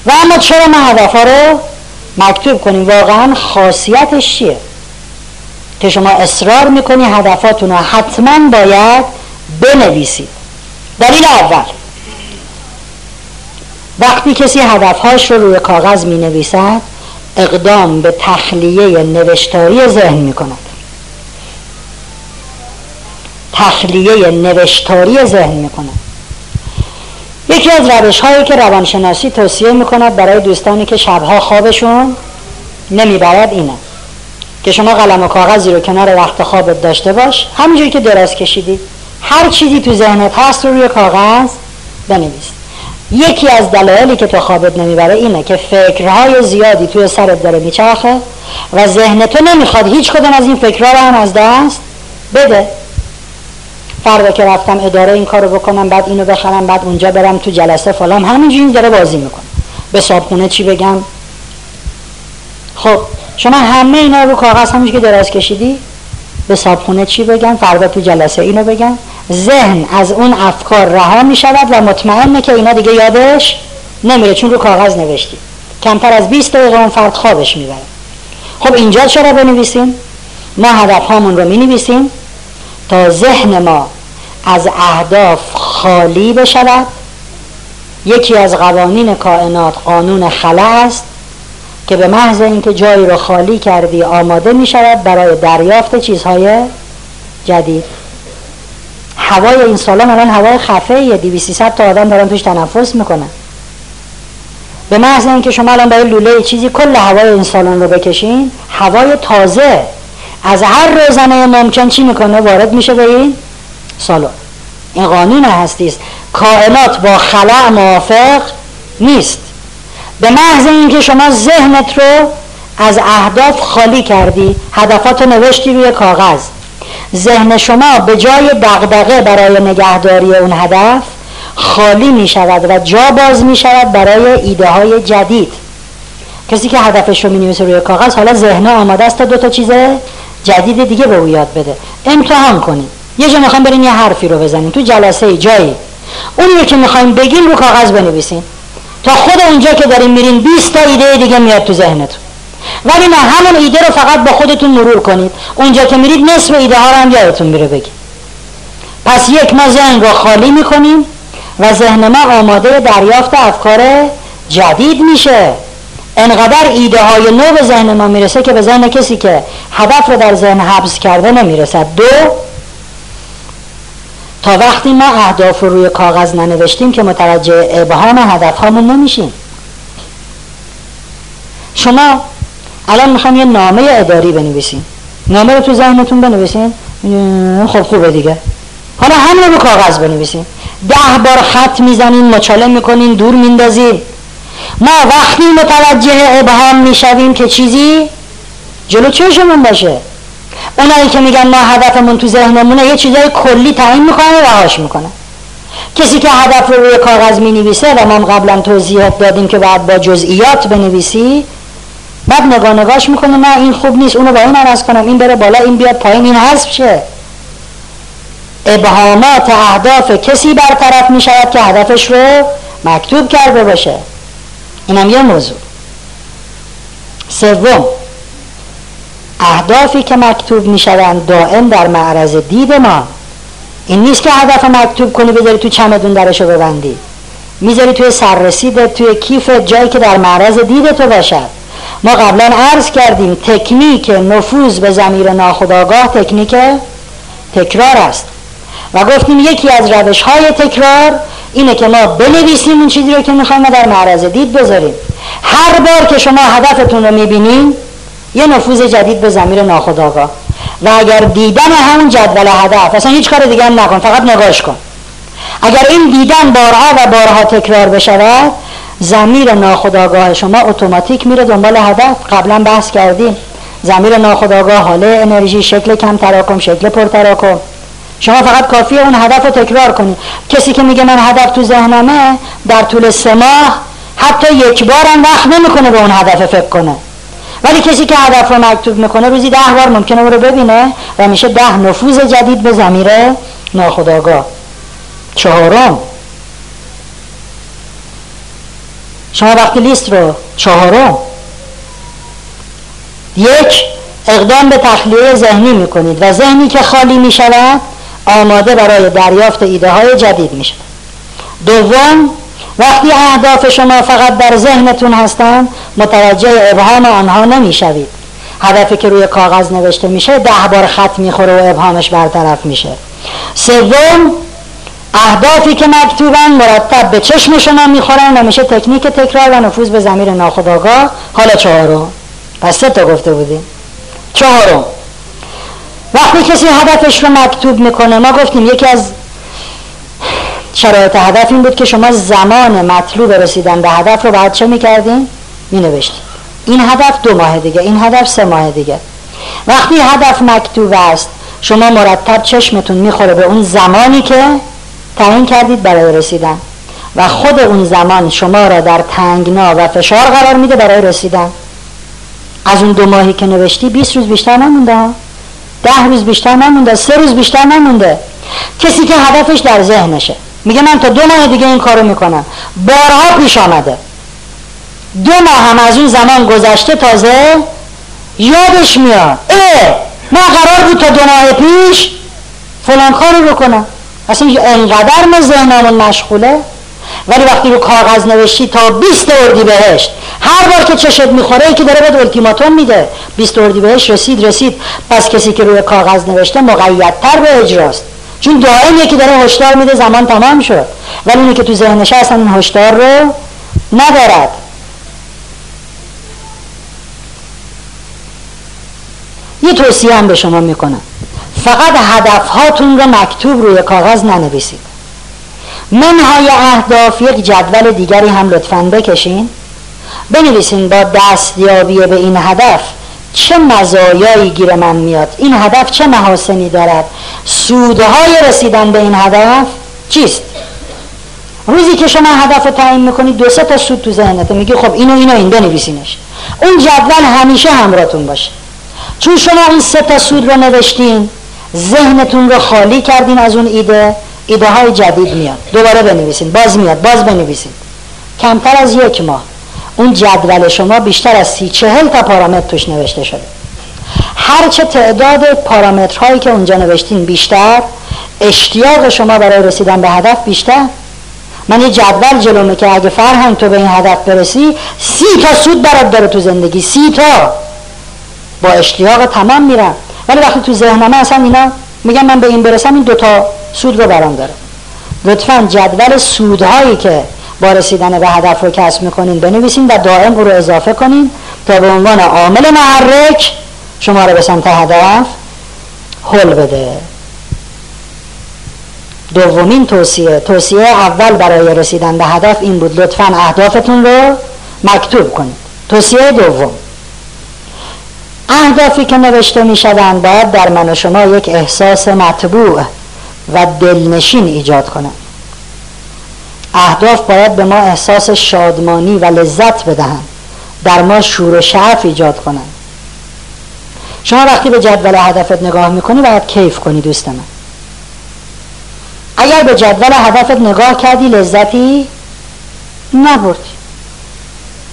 و اما چرا ما هدف رو مکتوب کنیم؟ واقعا خاصیتش چیه؟ که شما اصرار می‌کنی هدفاتون رو حتما باید بنویسید. دلیل اول. وقتی کسی هدفهاش رو روی کاغذ می نویسد اقدام به تخلیه نوشتاری ذهن می کند تخلیه نوشتاری ذهن می کند یکی از روش هایی که روانشناسی توصیه می کند برای دوستانی که شبها خوابشون نمی‌برد اینه. که شما قلم و کاغذی رو کنار وقت خوابت داشته باش همینجوری که دراز کشیدی. هر چیزی تو ذهنت هست رو روی کاغذ بنویس. یکی از دلایلی که تو خوابت نمی‌بره اینه که فکرهای زیادی توی سرت داره میچرخه و ذهن تو نمی‌خواد هیچ کدوم از این فکرها رو هم از دست بده. فردا که رفتم اداره این کارو بکنم بعد اینو بخرم بعد اونجا برم تو جلسه فلان همینجوری داره بازی می‌کنه. به صابخونه چی بگم؟ خب شما همه اینا رو کاغذ همونجوری که دراز کشیدی به صابخونه چی بگم؟ فردا تو جلسه اینو بگم. ذهن از اون افکار رها می شود و مطمئنه که اینا دیگه یادش نمیره چون رو کاغذ نوشتی. کمتر از 20 دقیقه اون فرد خوابش می‌بره. خب اینجا چرا بنویسیم؟ ما هدف هامون رو می نویسیم تا ذهن ما از اهداف خالی بشود. یکی از قوانین کائنات قانون خلا است که به محض اینکه جایی رو خالی کردی آماده می شود برای دریافت چیزهای جدید. هوای این سالن الان هوای خفه یه دیوی تا آدم دارن توش تنفس می‌کنن. به محض اینکه شما الان برای لوله چیزی کل هوای این سالن رو بکشین هوای تازه از هر روزنه ممکن چی می‌کنه؟ وارد میشه به این سالن. این قانون هستی کائنات با خلع موافق نیست. به محض اینکه شما ذهنت رو از اهداف خالی کردی هدفات نوشتی روی کاغذ. ذهن شما به جای دغدغه برای نگهداری اون هدف خالی می شود و جا باز می شود برای ایده های جدید. کسی که هدفش رو می نویسه روی کاغذ حالا ذهن آماده است تا دو تا چیز جدید دیگه به او یاد بده. امتحان کنید یه جا می‌خوایم برین یه حرفی رو بزنیم. تو جلسه جایی. اونی که می‌خوایم بگیم رو کاغذ بنویسین تا خود اونجا که داریم میرین 20 تا ایده دیگه میاد تو ذهنتون. ولی نه همون ایده رو فقط با خودتون مرور کنید. اونجا که میرید نصف ایده ها رو هم یادتون میره بگید. پس یک ما ذهن رو خالی می‌کنیم و ذهن ما آماده دریافت افکار جدید میشه. انقدر ایده های نو به ذهن ما می‌رسه که به ذهن کسی که هدف رو در ذهن حبس کرده نمی‌رسد. دو تا وقتی ما اهداف رو روی کاغذ ننوشتیم که متوجه ابهام هدف هامون نمیشیم. شما الان می‌خوام یه نامه اداری بنویسین نامه رو تو ذهنتون بنویسین. خب خوبه دیگه. حالا همه رو کاغذ بنویسین ده بار خط می‌زنین مچاله می‌کنین دور میندازین. ما وقتی متوجه ابهام می‌شویم که چیزی جلو چشمون باشه. اونایی که میگن ما هدفمون تو ذهنمونه یه چیزای کلی تعیین می‌کنه و رهاش می‌کنه کسی که هدف رو روی کاغذ می‌نویسه و ما قبلا توضیحات دادیم که باید با جزئیات بنویسی بعد نگاه نگاش می‌کنه نه این خوب نیست اونو با این عوض کنم این بره بالا این بیاد پایین این حذف شه. ابهامات اهداف کسی برطرف می‌شود که هدفش رو مکتوب کرده باشه. اینم یه موضوع. سوم اهدافی که مکتوب می‌شوند دائم در معرض دید ما. این نیست که هدف مکتوب کنی بذاری تو چمدون درشو ببندی. می‌ذاری توی سررسیدت توی کیف جایی که در معرض دید تو باشد. ما قبلا عرض کردیم تکنیک نفوذ به زمیر ناخداگاه تکنیک تکرار است. و گفتیم یکی از روش های تکرار اینه که ما بنویسیم اون چیزی رو که می‌خوایم در معرض دید بذاریم. هر بار که شما هدفتون رو می‌بینین یه نفوذ جدید به زمیر ناخداگاه و اگر دیدن همون جدول هدف اصلا هیچ کار دیگه هم نکن فقط نگاش کن. اگر این دیدن بارها و بارها تکرار بشود زمیر ناخداگاه شما اتوماتیک میره دنبال هدف قبلا بحث کردیم. زمیر ناخداگاه حاله انرژی شکل کم تراکم شکل پر تراکم. شما فقط کافی اون هدف رو تکرار کنید. کسی که میگه من هدف تو ذهنمه در طول سه ماه حتی یک بارم وقت نمی‌کنه به اون هدف فکر کنه. ولی کسی که هدف رو مکتوب می‌کنه روزی ده بار ممکنه او رو ببینه و میشه ده نفوذ جدید به زمیر ناخداگاه چهارم شما وقتی لیست رو چهارم یک اقدام به تخلیه ذهنی می‌کنید و ذهنی که خالی می‌شود آماده برای دریافت ایده های جدید میشه دوم وقتی اهداف شما فقط در ذهنتون هستن متوجه ابهام آنها نمی‌شوید. هدفی که روی کاغذ نوشته میشه ده بار خط می‌خوره و ابهامش برطرف میشه. سوم اهدافی که مکتوبن مرتب به چشم شما می‌خورن و میشه تکنیک تکرار و نفوذ به زمیر ناخودآگاه. حالا چهارم. پس سه تا گفته بودیم. چهارم. وقتی کسی هدفش رو مکتوب می‌کنه ما گفتیم یکی از شرایط هدف این بود که شما زمان مطلوب رسیدن به هدف رو بعد چه می‌کردین؟ مینوشتید. این هدف دو ماه دیگه این هدف سه ماه دیگه. وقتی هدف مکتوب است شما مرتب چشمتون می‌خوره به اون زمانی که تعیین کردید برای رسیدن. و خود اون زمان شما را در تنگنا و فشار قرار میده برای رسیدن. از اون دو ماهی که نوشتی 20 روز بیشتر نمونده. ده روز بیشتر نمونده. سه روز بیشتر نمونده. کسی که هدفش در ذهنشه. میگه من تا دو ماه دیگه این کارو می‌کنم. بارها پیش آمده. دو ماه هم از اون زمان گذشته تازه یادش میاد. اه ما قرار بود تا دو ماه پیش فلان کارو بکنم. اصلا انقدر ما ذهنمون مشغوله؟ ولی وقتی رو کاغذ نوشتی تا 20 اردی بهشت هر بار که چشت می‌خوره که داره به التیماتوم میده. 20 اردی بهشت رسید رسید. پس کسی که روی کاغذ نوشته مقیدتر به اجراست. چون دائم یکی داره هشدار میده زمان تمام شد. ولی اونی که تو ذهنش اصلا این هشدار رو ندارد. یه توصیه هم به شما می‌کنم. فقط هدف هاتون رو مکتوب روی کاغذ ننویسید. منهای اهداف یک جدول دیگری هم لطفا بکشین. بنویسین با دستیابی به این هدف چه مزایایی گیر من میاد. این هدف چه محاسنی دارد؟ سودهای رسیدن به این هدف چیست؟ روزی که شما هدف رو تعیین می‌کنید دو سه تا سود تو ذهنته میگی خب اینو اینو این بنویسینش. اون جدول همیشه همراهتون باشه. چون شما این سه تا سود رو نوشتین ذهنتون رو خالی کردین از اون ایده ایده های جدید میاد. دوباره بنویسین باز میاد باز بنویسین. کمتر از یک ماه. اون جدول شما بیشتر از سی چهل تا پارامتر توش نوشته شده. هرچه تعداد پارامترهایی که اونجا نوشتین بیشتر اشتیاق شما برای رسیدن به هدف بیشتر. من یه جدول جلومه که اگه فرهنگ تو به این هدف برسی سی تا سود برات داره تو زندگی سی تا. با اشتیاق تمام میرم. ولی وقتی تو ذهنمه اصلا اینا میگم من به این برسم این دوتا سود رو برام داره. لطفا جدول سودهایی که با رسیدن به هدف رو کسب می‌کنین بنویسین و دائم رو اضافه کنین تا به عنوان عامل محرک شما رو به سمت هدف حل بده. دومین توصیه. توصیه اول برای رسیدن به هدف این بود. لطفا اهدافتون رو مکتوب کنید. توصیه دوم. اهدافی که نوشته می شدن باید در من و شما یک احساس مطبوع و دلنشین ایجاد کنند. اهداف باید به ما احساس شادمانی و لذت بدهند در ما شور و شعف ایجاد کنند. شما وقتی به جدول هدفت نگاه می‌کنی باید کیف کنی دوست من. اگر به جدول هدفت نگاه کردی لذتی نبردی.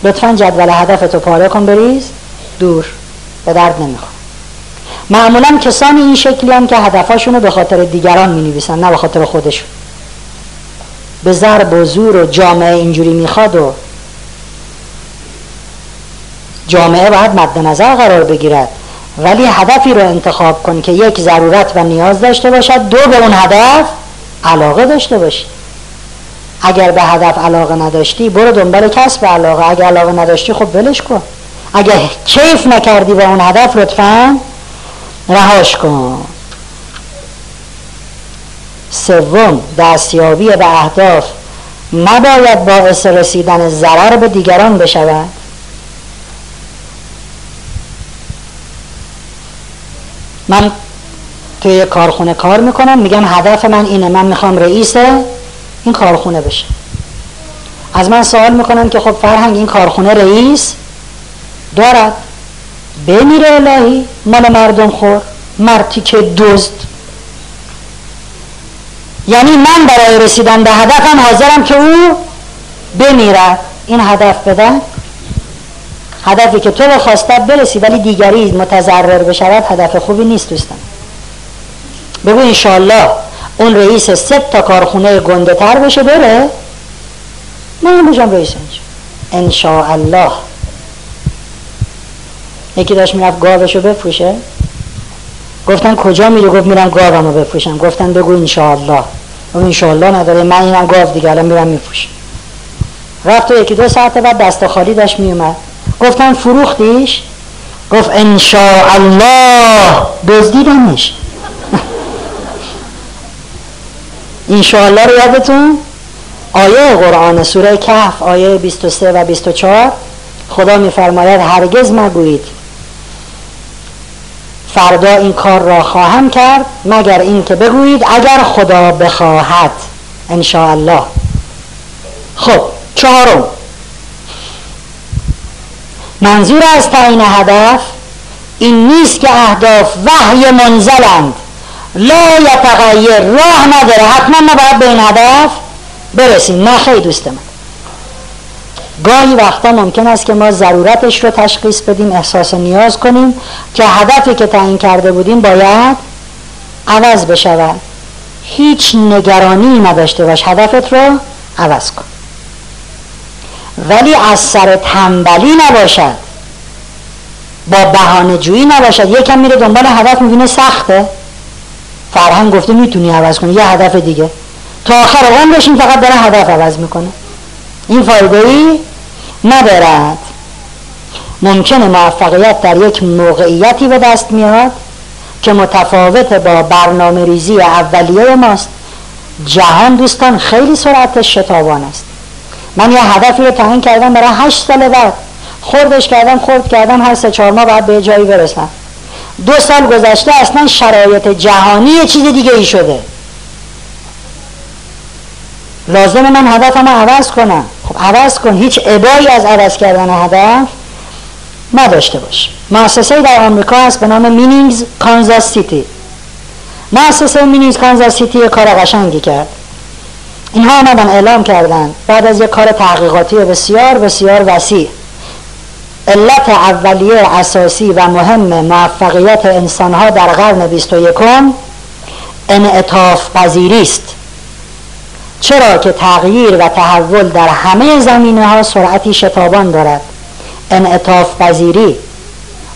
لطفا جدول هدفت رو پاره کن بریز. دور. به درد نمی‌خواد معمولا کسانی این شکلی هم که هدفاشون رو به خاطر دیگران می نویسن نه به خاطر خودشون. به ضرب و زور و جامعه اینجوری می‌خواد و جامعه باید مد نظر قرار بگیرد ولی هدفی رو انتخاب کن که یک ضرورت و نیاز داشته باشد دو به اون هدف علاقه داشته باشی. اگر به هدف علاقه نداشتی برو دنبال کسب علاقه. اگر علاقه نداشتی خب ولش کن. اگر کیف نکردی با اون هدف لطفا رهاش کن. سوم دستیابی به اهداف. نباید باعث رسیدن ضرر به دیگران بشود. من توی کارخونه کار می‌کنم میگم هدف من اینه. من می‌خوام رئیس این کارخونه بشه از من سوال می‌کنن که خب فرهنگ این کارخونه رئیس؟ دارد. بمیره الهی مال مردم خور مرتی که دزد. یعنی من برای رسیدن به هدفم حاضرم که او بمیرد این هدف بدن. هدفی که تو به خواستت برسی ولی دیگری متضرر بشود هدف خوبی نیست دوستان. بگو انشالله اون رئیس سه تا کارخونه گنده تر بشه بره. من بجام رئیس؟ انشاء الله یکی داشت می‌رفت گاوشو بفروشه. گفتن کجا میری؟ گفت میرم گاومو بفروشم. گفتن بگو انشاءالله. اون انشاءالله نداره. من اینم گاو دیگه. الان میرم میفروشم. رفت و یکی دو ساعت بعد دست خالی داشت میومد گفتن فروختیش؟ گفت انشاءالله. دزدیدمش انشاءالله رو یادتون؟ آیه قرآن سوره کهف آیه 23 و 24 خدا میفرماید هرگز مگویید. فردا این کار را خواهم کرد مگر این که بگویید اگر خدا بخواهد الله خب چهارم. منظور از تعیین هدف این نیست که اهداف وحی منزلند. لا یتغیر راه نداره حتما نباید به این هدف برسیم. نه خیلی دوست من. گاهی وقتا ممکن است که ما ضرورتش رو تشخیص بدیم احساس نیاز کنیم که هدفی که تعیین کرده بودیم باید عوض بشود. هیچ نگرانی نداشته باش هدفت رو عوض کن. ولی از سر تنبلی نباشد. با بهانه جویی نباشد. یکم میره دنبال هدف می‌بینه سخته. فرهنگ گفته می‌تونی عوض کنی یه هدف دیگه. تا آخر عمرش این فقط داره هدف عوض می‌کنه. این فایده ای ندارد ممکنه موفقیت در یک موقعیتی به دست میاد که متفاوت با برنامه ریزی اولیه ماست. جهان دوستان خیلی سرعتش شتابان است. من یه هدفی رو تعیین کردم برای هشت سال بعد. خوردش کردم خورد کردم هر سه چهار ماه بعد به جایی برسم. دو سال گذشته اصلا شرایط جهانی یه چیز دیگه ای شده. لازم من هدفم عوض کنم. خب عوض کن هیچ ابایی از عوض کردن هدف نداشته باش. مؤسسه در آمریکا هست به نام منینگر کانزاس سیتی. مؤسسه منینگر کانزاس سیتی کار قشنگی کرد. اینها آمدن اعلام کردن بعد از یک کار تحقیقاتی بسیار بسیار وسیع. علت اولیه اساسی و مهم موفقیت انسانها در قرن 21 انعطاف پذیری است. چرا که تغییر و تحول در همه زمینه ها سرعتی شتابان دارد؟ انعطاف پذیری.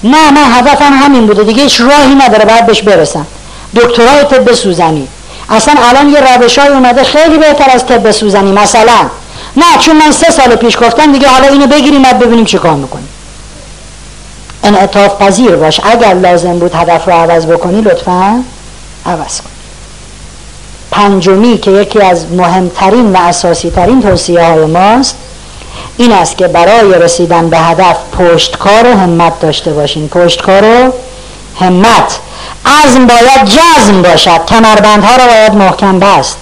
نه نه هدفم همین بوده. دیگه هیچ راهی نداره باید بهش برسم. دکترای طب سوزنی. اصلا الان یه روش های اومده خیلی بهتر از طب سوزنی مثلا. نه چون من سه سال پیش گفتم دیگه حالا اینو بگیریم بعد ببینیم چی کار می‌کنیم. انعطاف پذیر باش. اگر لازم بود هدف رو عوض بکنی لطفا عوض کن. پنجمی که یکی از مهمترین و اساسی ترین توصیه های ماست این است که برای رسیدن به هدف پشتکار و همت داشته باشین. پشتکار و همت. عزم باید جزم باشد. کمربندها را باید محکم بست.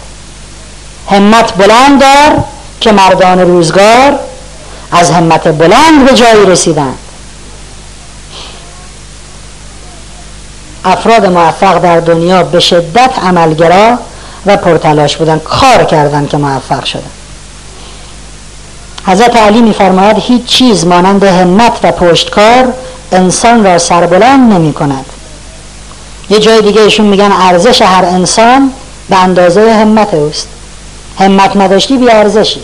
همت بلند دار که مردان روزگار از همت بلند به جایی رسیدن افراد موفق در دنیا به شدت عملگرا و پرتلاش بودن کار کردن که موفق شدن. حضرت علی میفرماید هیچ چیز مانند همت و پشتکار انسان را سربلند نمی کند یه جای دیگه ایشون میگن ارزش هر انسان به اندازه همت اوست. همت نداشتی بی ارزشی.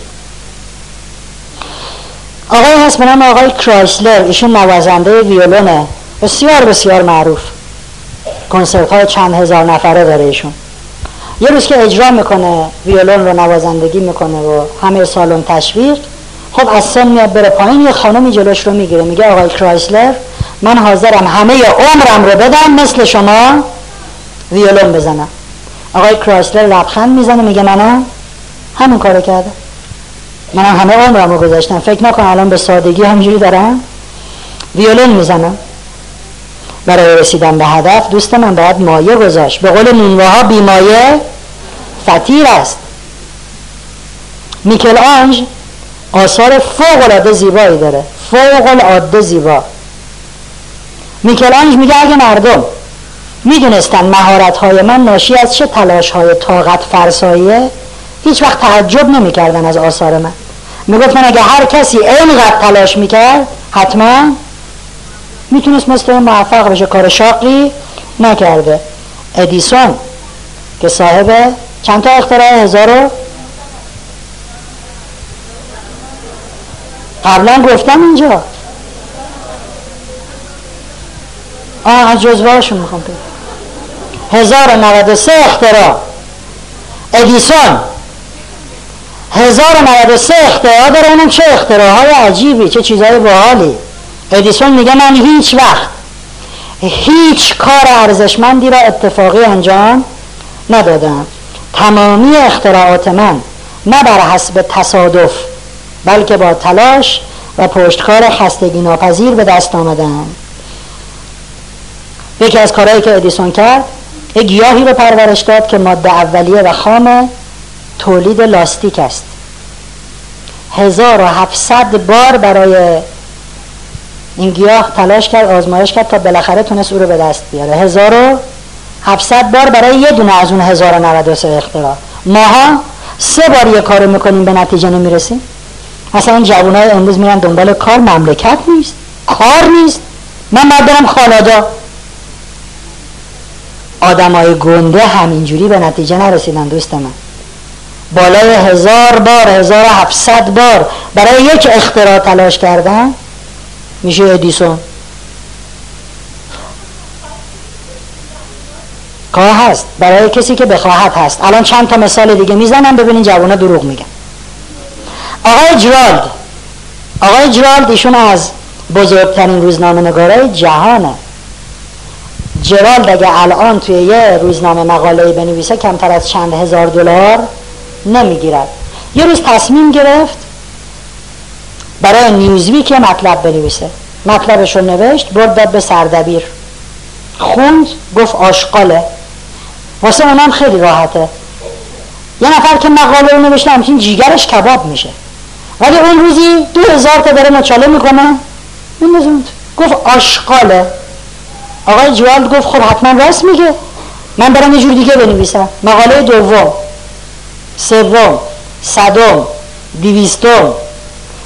آقای هست به نام آقای کرایسلر ایشون نوازنده ویولونه. بسیار بسیار معروف. کنسرت های چند هزار نفره داره ایشون. یه روز که اجرا می‌کنه ویولون رو نوازندگی می‌کنه و همه سالن تشویق خب از سن میاد بره پایین یه خانمی جلوش رو می‌گیره میگه آقای کرایسلر من حاضرم همه عمرم رو بدم مثل شما ویولون بزنم. آقای کرایسلر لبخند می‌زنه میگه منم همون کارو کرده منم همه عمرم رو گذاشتم. فکر نکن الان به سادگی همجوری دارم. ویولون می‌زنم. برای رسیدن به هدف دوست من باید مایه گذاشت. به قول نینوه بی مایه فتیر است. میکل آنج آثار فوق العاده زیبایی داره. فوق العاده زیبا. میکل آنج میگه اگه مردم می‌دونستن مهارت های من ناشی از چه تلاش های طاقت فرساییه هیچ وقت تعجب نمی‌کردن از آثار من. می‌گفتن اگه هر کسی اینقدر تلاش می‌کرد حتما می‌تونست مثل موفق بشه کار شاقی نکرده. ادیسون که صاحب چند تا اختراع؟ هزار قبلا گفتم اینجا. آه از جزوهاشون می‌خوام بگم. 1093 اختراع. ادیسون. 1093 اختراع. داره اونم چه اختراع عجیبی چه چیزهای باحالی. ادیسون میگه من هیچ وقت هیچ کار ارزشمندی را اتفاقی انجام ندادم. تمامی اختراعات من نه بر حسب تصادف بلکه با تلاش و پشتکار خستگی ناپذیر به دست آمدن یکی از کارهایی که ادیسون کرد یک گیاهی رو پرورش داد که ماده اولیه و خام تولید لاستیک است. 1700 بار برای این گیاه تلاش کرد آزمایش کرد تا بالاخره تونست او رو به دست بیاره. 1700 بار برای یه دونه از اون 1093 اختراع. ماها سه بار یه کارو می‌کنیم به نتیجه نمی‌رسیم. مثلا جوان های امروز میرن دنبال کار مملکت نیست کار نیست. من باید برم خالادا آدم های گنده همینجوری به نتیجه نرسیدن دوست من. بالای هزار بار هزار هفتصد بار برای یک اختراع تلاش کردن میشه ادیسون کار هست. برای کسی که بخواهد هست. الان چند تا مثال دیگه می‌زنم ببینین جوانا دروغ میگن. آقای جرالد. آقای جرالد ایشون از بزرگترین روزنامه نگارای جهانه. جرالد اگه الان توی یه روزنامه مقاله بنویسه کمتر از چند هزار دلار نمی‌گیرد. یه روز تصمیم گرفت برای نیوزویک یه مطلب بنویسه. مطلبش رو نوشت برد به سردبیر. خوند گفت آشقاله واسه اونم خیلی راحته. یه نفر که مقاله رو نوشته همچین جیگرش کباب میشه. ولی اون روزی دو هزار تا داره مچاله می‌کنه. گفت آشقاله آقای جوالد گفت خب حتما راست میگه. من برم یه جور دیگه بنویسم. مقاله دوم سوم صدم دیویستم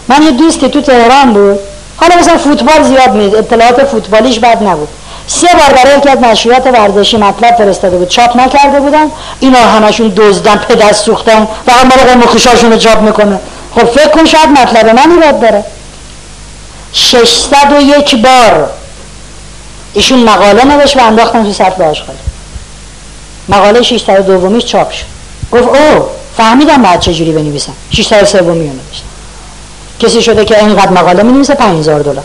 من یه دوست تو تهران بود. حالا مثلا فوتبال زیاد میده اطلاعات فوتبالیش بد نبود. سه بار برای یکی از نشریات ورزشی مطلب فرستاده بود. چاپ نکرده بودن. اینا همشون دزدن پدست سوختن و هم قوم خوشاشون رو چاپ می‌کنه. خب فکر کن شاید مطلب من ایراد داره. 601 بار ایشون مقاله نوشت و انداختن تو آشغال. مقاله 600 دومیش چاپ شد. گفت او فهمیدم بعد چجوری بنویسم. 600 سومی رو نوشت کسی شده که اینقدر مقاله می نویسه 5000 دلار.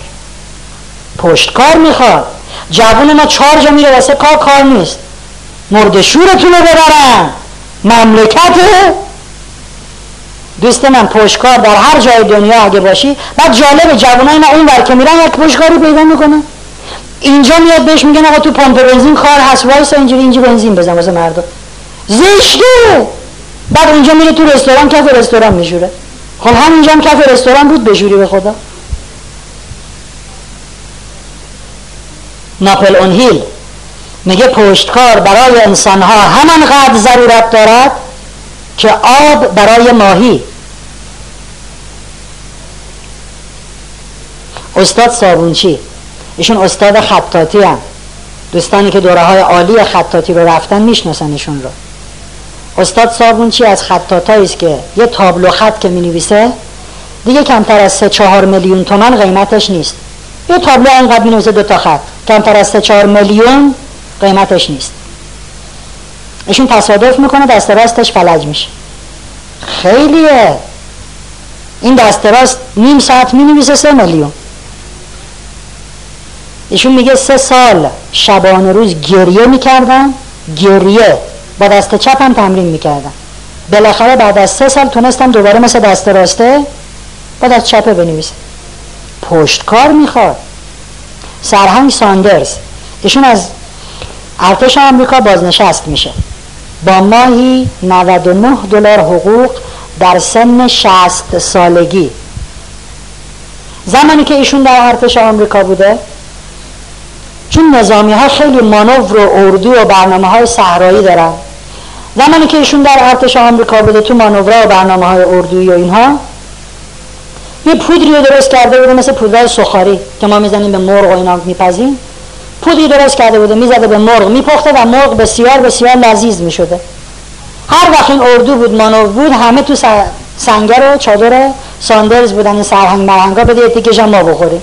پشتکار می‌خواد. جوون ما چهار جا میره واسه کار کار نیست. مرد شورتون رو ببرن. مملکته دوست من پشتکار در هر جای دنیا اگه باشی بعد جالب جوانای ما اون بر که میرن یک پشتکاری پیدا می‌کنه اینجا میاد بهش میگن آقا تو پمپ بنزین کار هست وایس اینجوری اینجا بنزین بزن واسه مردم زشته! بعد اونجا میره تو رستوران کف رستوران میشوره خب همینجا هم کف رستوران بود بشوری به خدا. ناپلئون هیل میگه پشتکار برای انسان ها همانقدر ضرورت دارد که آب برای ماهی. استاد صابونچی ایشون استاد خطاطی هم دوستانی که دوره های عالی خطاطی رو رفتن می‌شناسن رو. استاد صابونچی از خطاطایی است که یه تابلو خط که می‌نویسه؟ دیگه کمتر از سه چهار میلیون تومن قیمتش نیست. یه تابلو اینقدر می‌نویسه دو تا خط. کمتر از سه چهار میلیون قیمتش نیست. ایشون تصادف می‌کنه دست راستش فلج میشه. خیلیه. این دست راست نیم ساعت می‌نویسه سه میلیون. ایشون میگه سه سال شبانه روز گریه می‌کردن. گریه. با دست چپم تمرین می‌کردم. بالاخره بعد از سه سال تونستم دوباره مثل دست راسته با دست چپه بنویسم. پشتکار می‌خواد. سرهنگ ساندرز. ایشون از ارتش آمریکا بازنشست میشه. با ماهی 99 دلار حقوق در سن 60 سالگی. زمانی که ایشون در ارتش آمریکا بوده چون نظامی ها خیلی مانور و اردو و برنامه های صحرایی دارن زمانی که ایشون در ارتش آمریکا بوده تو مانور و برنامه های اردویی و اینها یه پودری رو درست کرده بوده مثل پودر سخاری که ما می‌زنیم به مرغ و اینا میپزیم. پودری درست کرده بوده می‌زده به مرغ میپخته و مرغ بسیار بسیار لذیذ می‌شده. هر وقت این اردو بود مانور بود همه تو سنگر و چادر ساندرز بودن این سرهنگ مرهنگا بده تیکش ما بخوریم.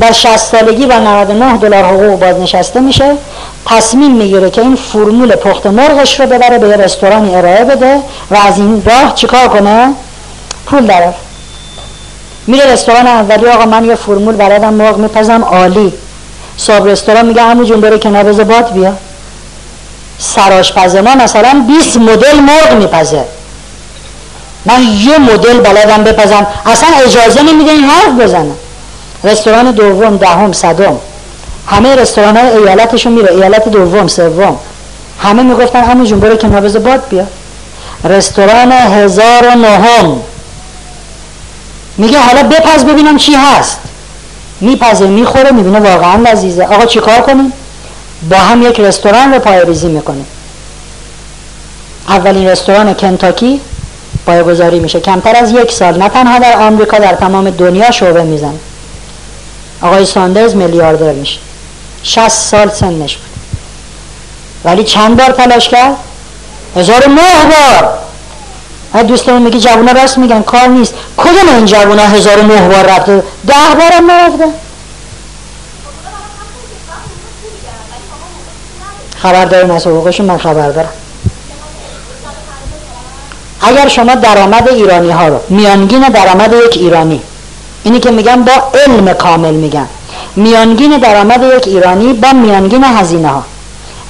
در 60 سالگی و 99 دلار حقوق بازنشسته میشه. تصمیم می‌گیره که این فرمول پخت مرغش رو ببره به یه رستورانی ارائه بده و از این راه چیکار کنه؟ پول داره میره رستوران اولی آقا من یه فرمول بلدم مرغ میپزم عالی. صاحب رستوران میگه همون جون بره کنار بذار باد بیا. سراشپز ما مثلا 20 مدل مرغ میپزه. من یه مدل بلدم بپزم. اصلا اجازه نمیده این حرف بزنه. رستوران دوم دهم صدم. همه رستوران های ایالتشون میره. ایالت دوم سوم. همه می‌گفتن همون جون برو کنار بذار باد بیا. رستوران هزار و نهم میگه حالا بپز ببینم چی هست. میپزه می‌خوره می‌بینه واقعا لذیذه. آقا چیکار کنیم؟ با هم یک رستوران رو پای ریزی می‌کنیم. اولین رستوران کنتاکی پایگذاری میشه. کمتر از یک سال. نه تنها در آمریکا در تمام دنیا شعبه میزن آقای ساندرز میلیاردر میشه. 60 سال سنش بود. ولی چند بار تلاش کرد؟ هزار نه بار. دوستمون میگه جوونا راست میگن کار نیست. کدوم این جوونا هزار نه بار رفته؟ ده بارم نرفته. خبر داریم از حقوقشون من خبر دارم اگر شما درآمد ایرانی ها رو میانگین درآمد یک ایرانی اینی که میگن با علم کامل میگن میانگین درآمد یک ایرانی با میانگین هزینه ها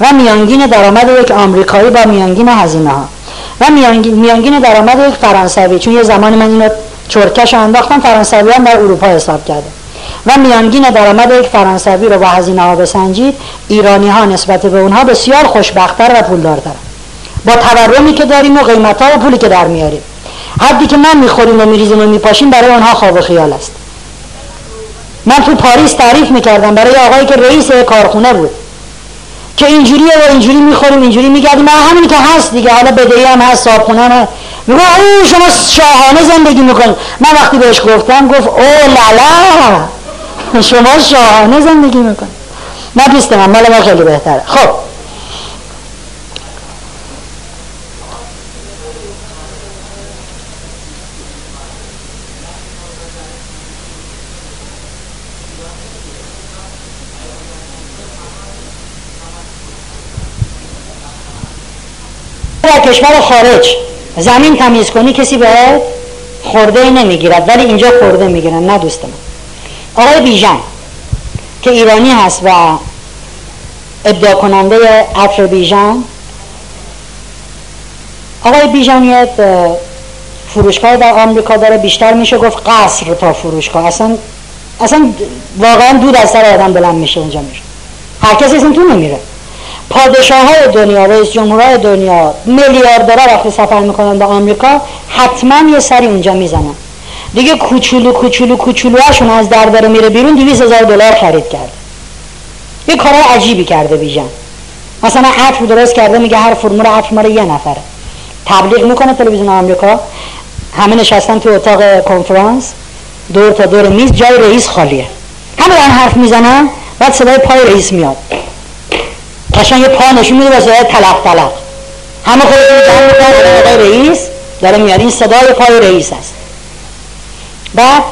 و میانگین درآمد یک آمریکایی با میانگین هزینه ها و میانگین, درآمد یک فرانسوی. چون یه زمانی من اینو چرکش انداختم فرانسوی هم در اروپا حساب کرده. و میانگین درآمد یک فرانسوی رو با هزینه ها بسنجید ایرانی ها نسبت به اونها بسیار خوشبختتر و پولدارتر. با تورمی که داریم و قیمت ها و پولی که در میاریم. حدی که من می‌خوریم و میریزیم و میپاشیم برای آنها خواب و خیال است. من تو پاریس تعریف می‌کردم برای آقایی که رئیس کارخونه بود. که اینجوریه و اینجوری می‌خوریم اینجوری میگردیم. من همینی که هست دیگه. حالا بدهی هم هست صابخونه هم میگو او شما شاهانه زندگی می‌کنید من وقتی بهش گفتم گفت او لالا شما شاهانه زندگی می‌کنید نه دوست من مال ما خیلی بهتره. خب در کشور خارج. زمین تمیز کنی کسی به خورده نمی‌گیرد ولی اینجا خورده می‌گیرن نه دوست من. آقای بیژن که ایرانی هست و ابداع کننده عطر بیژن آقای بیژن یه فروشگاه در آمریکا داره بیشتر میشه گفت قصر تا فروشگاه. اصلا اصلا واقعا دود از سر آدم بلند میشه اونجا میشه. هر کسی اصلا تو نمیره پادشاه های دنیا رئیس جمهورهای دنیا میلیاردرها وقتی سفر می‌کنن به آمریکا حتما یه سری اونجا می‌زنن. دیگه کوچولو کوچولو کوچولوهاشون از در داره میره بیرون 200 هزار دلار خرید کرده. یه کار عجیبی کرده بیژن. مثلا عطر درست کرده میگه هر فرمول عطر مال یه نفره. تبلیغ می‌کنه تلویزیون آمریکا. همه نشستن تو اتاق کنفرانس. دور تا دور میز جای رئیس خالیه. همه دارن حرف می‌زنن بعد صدای پای رئیس میاد. قشنگ پا نشون میده صدای تلق تلق همه خودتون جمع می‌کنن آقای رئیس داره میاد. این صدای پای رئیس است بعد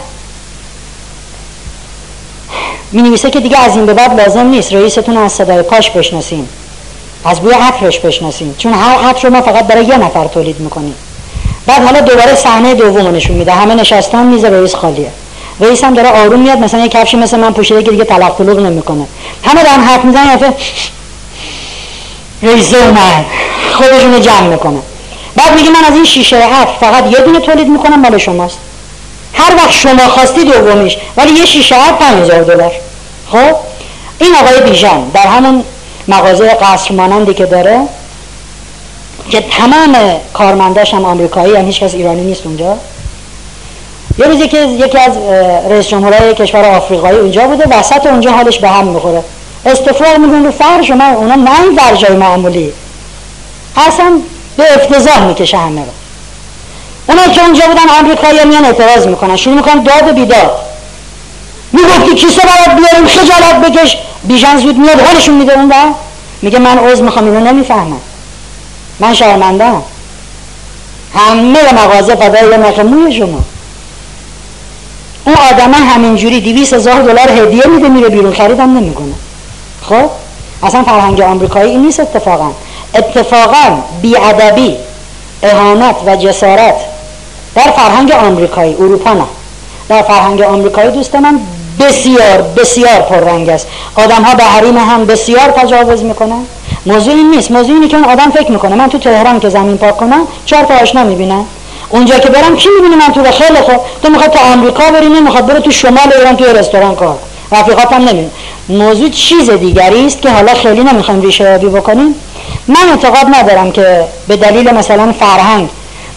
می نویسه که دیگه از این به بعد لازم نیست. رئیستون از صدای پاش بشناسین. از بوی عطرش بشناسین. چون هر عطر رو ما فقط برای یه نفر تولید می‌کنیم. بعد حالا دوباره صحنه دوم نشون میده. همه نشستن میز رئیس خالیه. رئیس هم داره آروم میاد. مثلا یه کفشی مثل من پوشیده که دیگه طلاق طلوق نمی‌کنه. همه دارن حرف می‌زنن رئیس اومد. خودشون رو جمع می‌کنه. بعد میگه من از این شیشه عطر فقط یه دونه تولید می‌کنم مال شماست. هر وقت شما خواستی دومیش ولی یه شیشه عطر 5000 دلار. خب؟ این آقای بیژن در همون مغازه قصر مانندی که داره که تمام کارمنداش هم آمریکایی یعنی هیچ کس ایرانی نیست اونجا. یه روزی که یکی از رئیس جمهورهای کشور آفریقایی اونجا بوده وسط اونجا حالش به هم می‌خوره. استفراغ می‌کنه رو فرش من اونا نه در جای معمولی. اصلا به افتضاح می‌کشه همه رو. اونا که اونجا بودن آمریکایی میان اعتراض می‌کنن شروع می‌کنن داد و بیداد. می‌گفتی کیسه باید بیاریم خجالت بکش. بیژن زود میاد حالشون میده اون میگه من عوض می‌خوام اینو نمی‌فهمم. من شرمنده همه مغازه فدای یه موی شما. اون آدم همینجوری دیویس هزار دلار هدیه میده میره بیرون خریدم نمی‌کنه. خب؟ اصلا فرهنگ آمریکایی این نیست اتفاقا. اتفاقا بیادبی اهانت و جسارت در فرهنگ آمریکایی اروپا نه. در فرهنگ آمریکایی دوست من بسیار بسیار پررنگ است. آدم ها به حریم هم بسیار تجاوز می‌کنن. موضوع این نیست. موضوع اینه که اون آدم فکر می‌کنه. من تو تهران که زمین پاک کنم چهار تا آشنا می‌بینم. اونجا که برم کی می‌بینه من تو خیلی خوب. تو می‌خواد تا آمریکا بری نمی‌خواد بره تو شمال ایران تو رستوران کار رفیقات هم نمی‌بینه موضوع چیز دیگری است که حالا خیلی نمی‌خوایم ریشه بکنیم. من اعتقاد ندارم که به دلیل مثلا فرهنگ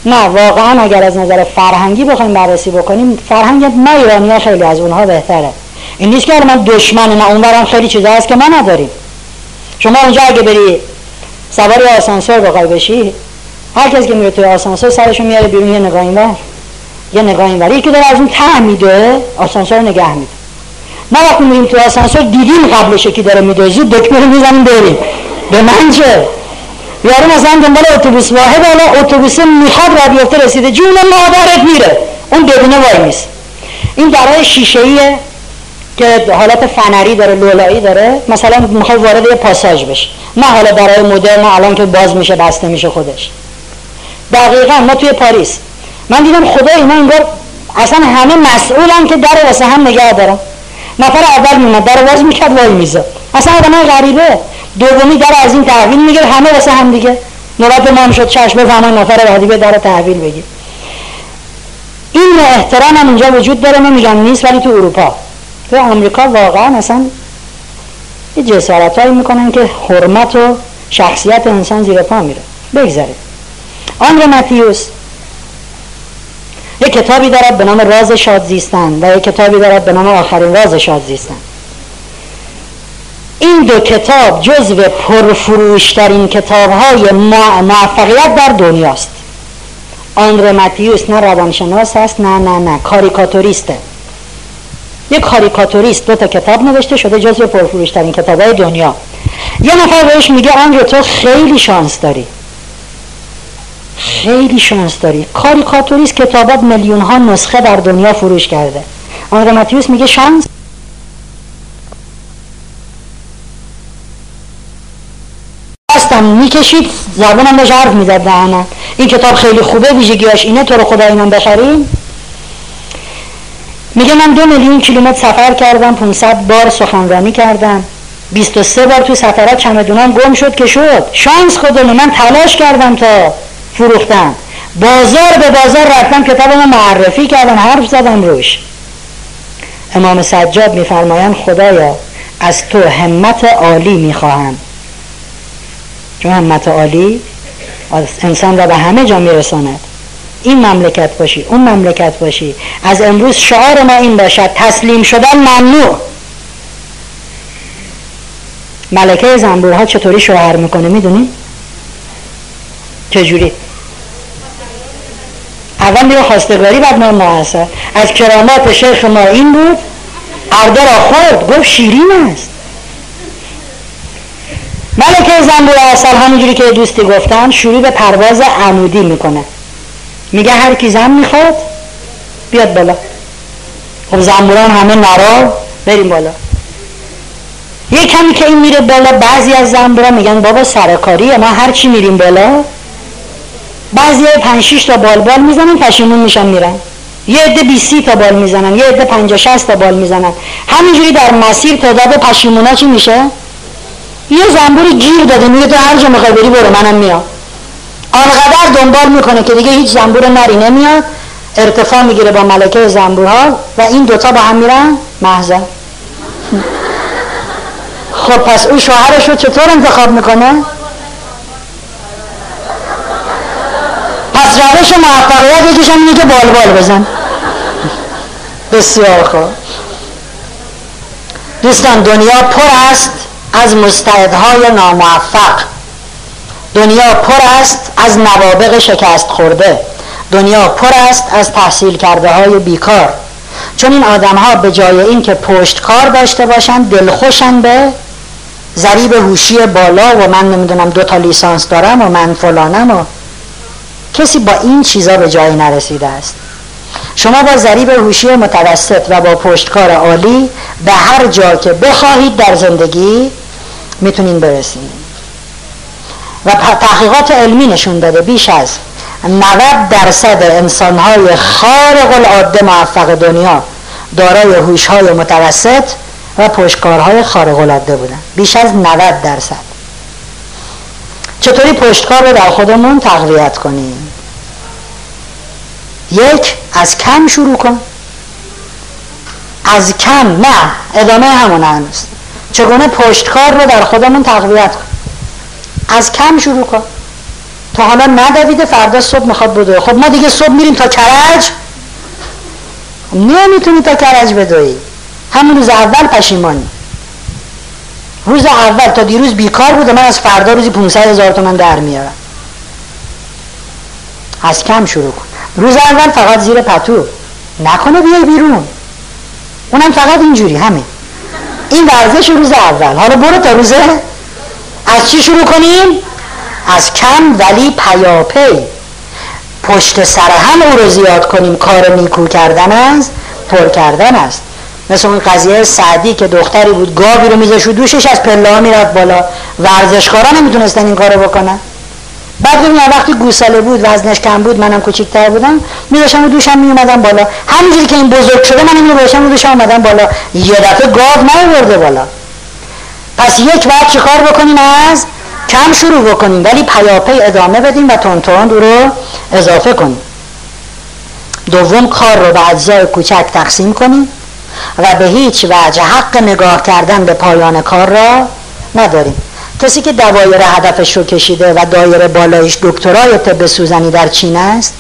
نه واقعا اگر از نظر فرهنگی بخوایم بررسی بکنیم فرهنگ ما ایرانی خیلی از اونها بهتره. این نیست که من دشمن نه اونورم خیلی چیزا هست که ما نداریم. شما اونجا اگه بری سواری آسانسور بخوای بشی هر کسی که میره توی آسانسور سرشو میاره بیرون یه نگاه اینور یه نگاه یکی داره از اون ته آسانسور نگه میده. ما وقتی میریم توی آسانسور دیدیم قبلش که داره میدوزی دکمه رو می‌زنیم بریم. به من چه؟ یارو مثلا دنبال اتوبوس واحد حالا اتوبوس می‌خواد را بیفته رسیده جون مادرت میره. اون بدونه وای نیست این درای شیشه ایه که حالت فنری داره لولایی داره. مثلا می‌خوای وارد یه پاساژ بشه. نه حالا برای مدرن الان که باز میشه بسته میشه خودش. دقیقا ما توی پاریس. من دیدم خدا اینا انگار اصلا همه مسئولن که در واسه هم نگه دارن. نفر اول میمد در باز می‌کرد وای میزه اصلا آدم غریبه. دومی در از این تحویل میگه همه واسه هم دیگه. نوبت هم شد چشم بفهمن نفر بعدی به در تحویل بگیر. این احترام هم اینجا وجود داره نمیگم نیست ولی تو اروپا. تو آمریکا واقعا اصلا یه جسارت هایی می‌کنن که حرمت و شخصیت انسان زیر پا میره. بگذارید آندر متیوس یک کتابی دارد به نام راز شاد زیستن و یک کتابی دارد به نام آخرین راز شاد زیستن. این دو کتاب جزو پرفروشترین کتاب های موفقیت در دنیاست. آندر متیوس نه روانشناس هست نه نه نه کاریکاتوریسته. یک کاریکاتوریست دو تا کتاب نوشته شده جزو پرفروشترین کتاب های دنیا. یه نفر بهش میگه آندر تو خیلی شانس داری. خیلی شانس داری. کاریکاتوریست کتابات میلیون ها نسخه در دنیا فروش کرده. آندر متیوس میگه شانس. هستم می‌کشید زبونم به حرف می‌زد دهنم این کتاب خیلی خوبه ویژگیاش اینه. تو رو خدا اینم بخریم. میگه من دو میلیون کیلومتر سفر کردم 500 بار سخنرانی کردم. 23 بار تو سفرات چمدونام گم شد که شد. شانس خودمون من تلاش کردم تا فروختم بازار به بازار رفتم کتابمو معرفی کردم حرف زدم روش. امام سجاد میفرمایند خدایا از تو همت عالی می‌خواهم. چون همت عالی انسان را به همه جا میرساند. این مملکت باشی اون مملکت باشی. از امروز شعار ما این باشد تسلیم شدن ممنوع. ملکه زنبورها چطوری شوهر می‌کنه می‌دونی؟ چجوری؟ اول میره خواستگاری بعد ما معاصر از کرامات شیخ ما این بود ارده را خورد گفت شیرین است. ملکه زنبور اصل همینجوری که دوستی گفتن شروع به پرواز عمودی می‌کنه. میگه هر کی زن می‌خواد بیاد بالا. خب زنبوران همه نرا بریم بالا. یه کمی که این میره بالا بعضی از زنبوران میگن بابا سرکاریه ما هر چی میریم بالا بعضی های پنج تا بال بال می‌زنن پشیمون میشن میرن. یه عده بیسی تا بال می‌زنن یه عده پنجا شست تا بال می‌زنن. همینجوری در مسیر تعداد پشیمونا چی میشه؟ یه زنبوری گیر داده میگه تو هر جا می‌خوای بری برو منم میام. آنقدر دنبال می‌کنه که دیگه هیچ زنبور نری نمیاد. ارتفاع می‌گیره با ملکه زنبورها و این دوتا با هم میرن محضر خب پس او شوهرش رو چطور انتخاب می‌کنه؟ پس روش موفقیت هم اینه که بال بزن. بسیار خوب. دوستان دنیا پر است از مستعدهای ناموفق. دنیا پر است از نوابق شکست خورده. دنیا پر است از تحصیل کرده های بیکار. چون این آدم ها به جای این که پشت کار داشته باشند دلخوشن به ضریب هوشی بالا و من نمی‌دونم دو تا لیسانس دارم و من فلانم و کسی با این چیزا به جایی نرسیده است. شما با ضریب هوشی متوسط و با پشتکار عالی به هر جا که بخواهید در زندگی می‌تونین برسید. و تحقیقات علمی نشون داده بیش از 90 درصد انسانهای خارق العاده موفق دنیا دارای هوشهای متوسط و پشتکارهای خارق العاده بودن بیش از 90 درصد. چطوری پشتکار رو در خودمون تقویت کنیم؟ یک از کم شروع کن. از کم نه ادامه همون هنوز چگونه پشتکار رو در خودمون تقویت کن از کم شروع کن. تا حالا ندویده فردا صبح می‌خواد بدوه خب ما دیگه صبح میریم تا کرج. نمی‌تونی تا کرج بدوی. همون روز اول پشیمانی. روز اول تا دیروز بیکار بوده من از فردا روزی 500 هزار تومن در میارم. از کم شروع کن. روز اول فقط زیر پتو. نکنه بیای بیرون. اونم فقط اینجوری همین. این ورزش روز اول. حالا برو تا روزه از چی شروع کنیم؟ از کم ولی پیاپی. پشت سر هم او رو زیاد کنیم. کار نیکو کردن است پر کردن است. مثل اون قضیه سعدی که دختری بود گاوی رو میزش و دوشش از پله ها می‌رفت بالا. ورزشکارا نمی‌تونستن این کارو بکنن. بعد ببین وقتی گوساله بود وزنش کم بود منم کوچیک‌تر بودم میذاشم و دوشم میومدم بالا. همینجوری که این بزرگ شده من اینو باشم دوشم اومدم بالا. یه دفعه گاو نیورده بالا. پس یک وقت چیکار بکنیم از؟ کم شروع بکنیم ولی پیاپی ادامه بدیم و تون رو اضافه کنیم. دوم کار رو به اجزای کوچک تقسیم کنیم. و به هیچ وجه حق نگاه کردن به پایان کار را نداریم. کسی که دوایر هدفش رو کشیده و دایره بالایش دکترای طب سوزنی در چین است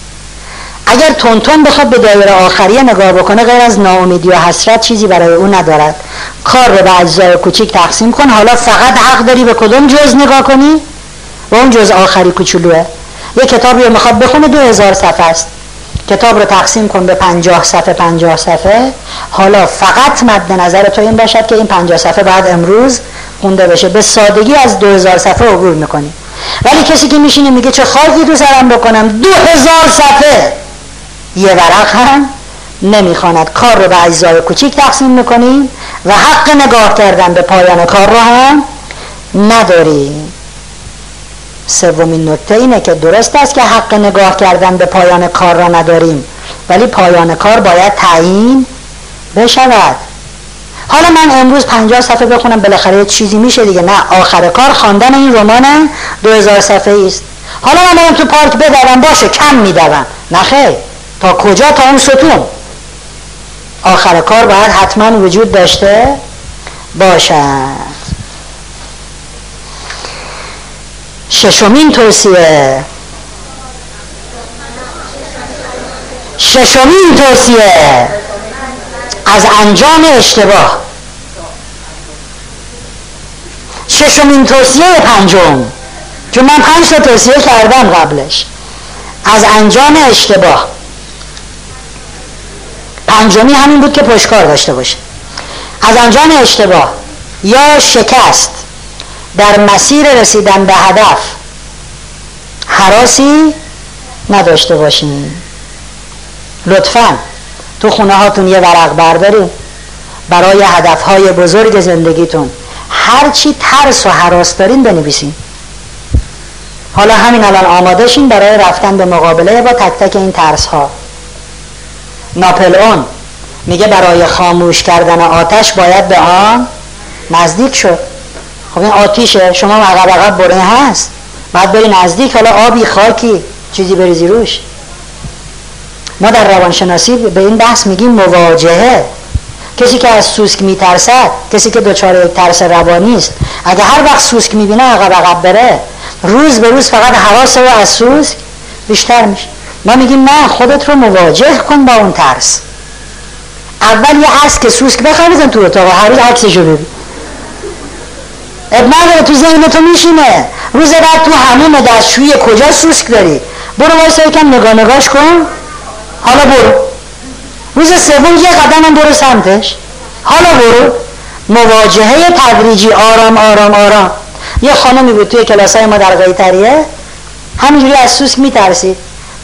اگر تونتون بخواد به دایره آخری نگاه بکنه غیر از ناامیدی و حسرت چیزی برای او ندارد. کار رو به اجزای کوچیک تقسیم کن حالا فقط حق داری به کدوم جز نگاه کنی؟ و اون جز آخری کوچولوه. یه کتابی رو می‌خواد بخونه دو هزار صفحه است. کتاب رو تقسیم کن به پنجاه صفحه پنجاه صفحه. حالا فقط مد نظر تو این باشد که این پنجاه صفحه بعد امروز خونده بشه. به سادگی از دو هزار صفحه عبور می‌کنی. ولی کسی که میشینه میگه چه خاکی دو سرم بکنم؟ دو هزار صفحه! یه ورق هم نمی‌خواند. کار رو به اجزای کوچیک تقسیم می‌کنیم و حق نگاه کردن به پایان کار رو هم نداریم سومین نکته اینه که درست است که حق نگاه کردن به پایان کار را نداریم ولی پایان کار باید تعیین بشود. حالا من امروز پنجاه صفحه بخونم بالاخره چیزی میشه دیگه نه آخر کار خواندن این رمان دو هزار صفحه است. حالا من برم تو پارک بدوم باشه کم میدوم. نه تا کجا؟ تا اون ستون. آخر کار باید حتما وجود داشته باشد. ششمین توصیه. ششمین توصیه. از انجام اشتباه. ششمین توصیه پنجم. چون من پنج تا توصیه کردم قبلش. از انجام اشتباه. پنجمی همین بود که پشکار داشته باشه. از انجام اشتباه. یا شکست. در مسیر رسیدن به هدف حراسی نداشته باشین. لطفا تو خونه هاتون یه ورق بردارین. برای هدفهای بزرگ زندگیتون. هرچی ترس و حراس دارین بنویسین. حالا همین الان آماده شین برای رفتن به مقابله با تک تک این ترس ها ناپلئون میگه برای خاموش کردن آتش باید به آن نزدیک شد. خب این آتیشه شما عقب عقب بره هست. بعد بری نزدیک حالا آبی خاکی چیزی بریزی روش. ما در روانشناسی به این بحث میگیم مواجهه. کسی که از سوسک میترسد کسی که دچار یک ترس روانی است اگه هر وقت سوسک می‌بینه عقب عقب بره. روز به روز فقط حواس و از سوسک بیشتر میشه. ما میگیم نه خودت رو مواجه کن با اون ترس. اول یه هست که سوسک بخواه بزن تو اتاق هر روز عکسشو ببین. اب نداره تو ذهن تو میشینه. روز بعد تو همون دستشویی کجا سوسک داری؟ برو وایسا یکم نگاه نگاش کن. حالا برو. روز سوم یه قدم هم برو سمتش. حالا برو. مواجهه تدریجی آرام آرام آرام. یه خانمی بود توی کلاس های ما در قیتریه همینجوری از سوسک میترسید.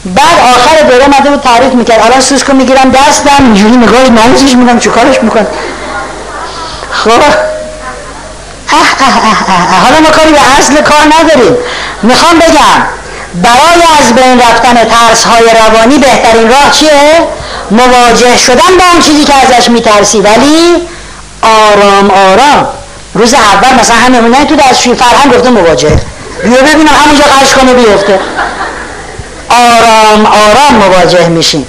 بعد آخر دوره مده بود تعریف می‌کرد. الان سوسکو می‌گیرم دستم اینجوری نگاه ناموزش میدم چیکارش میکن خب. حالا ما کاری به اصل کار نداریم. می‌خوام بگم برای از بین رفتن ترس های روانی بهترین راه چیه؟ مواجه شدن با اون چیزی که ازش میترسی. ولی آرام آرام. روز اول مثلا همه تو دستشوی فرهنگ گفته مواجه. بیا ببینم همونجا قش کنه بیفته. آرام آرام مواجه میشیم.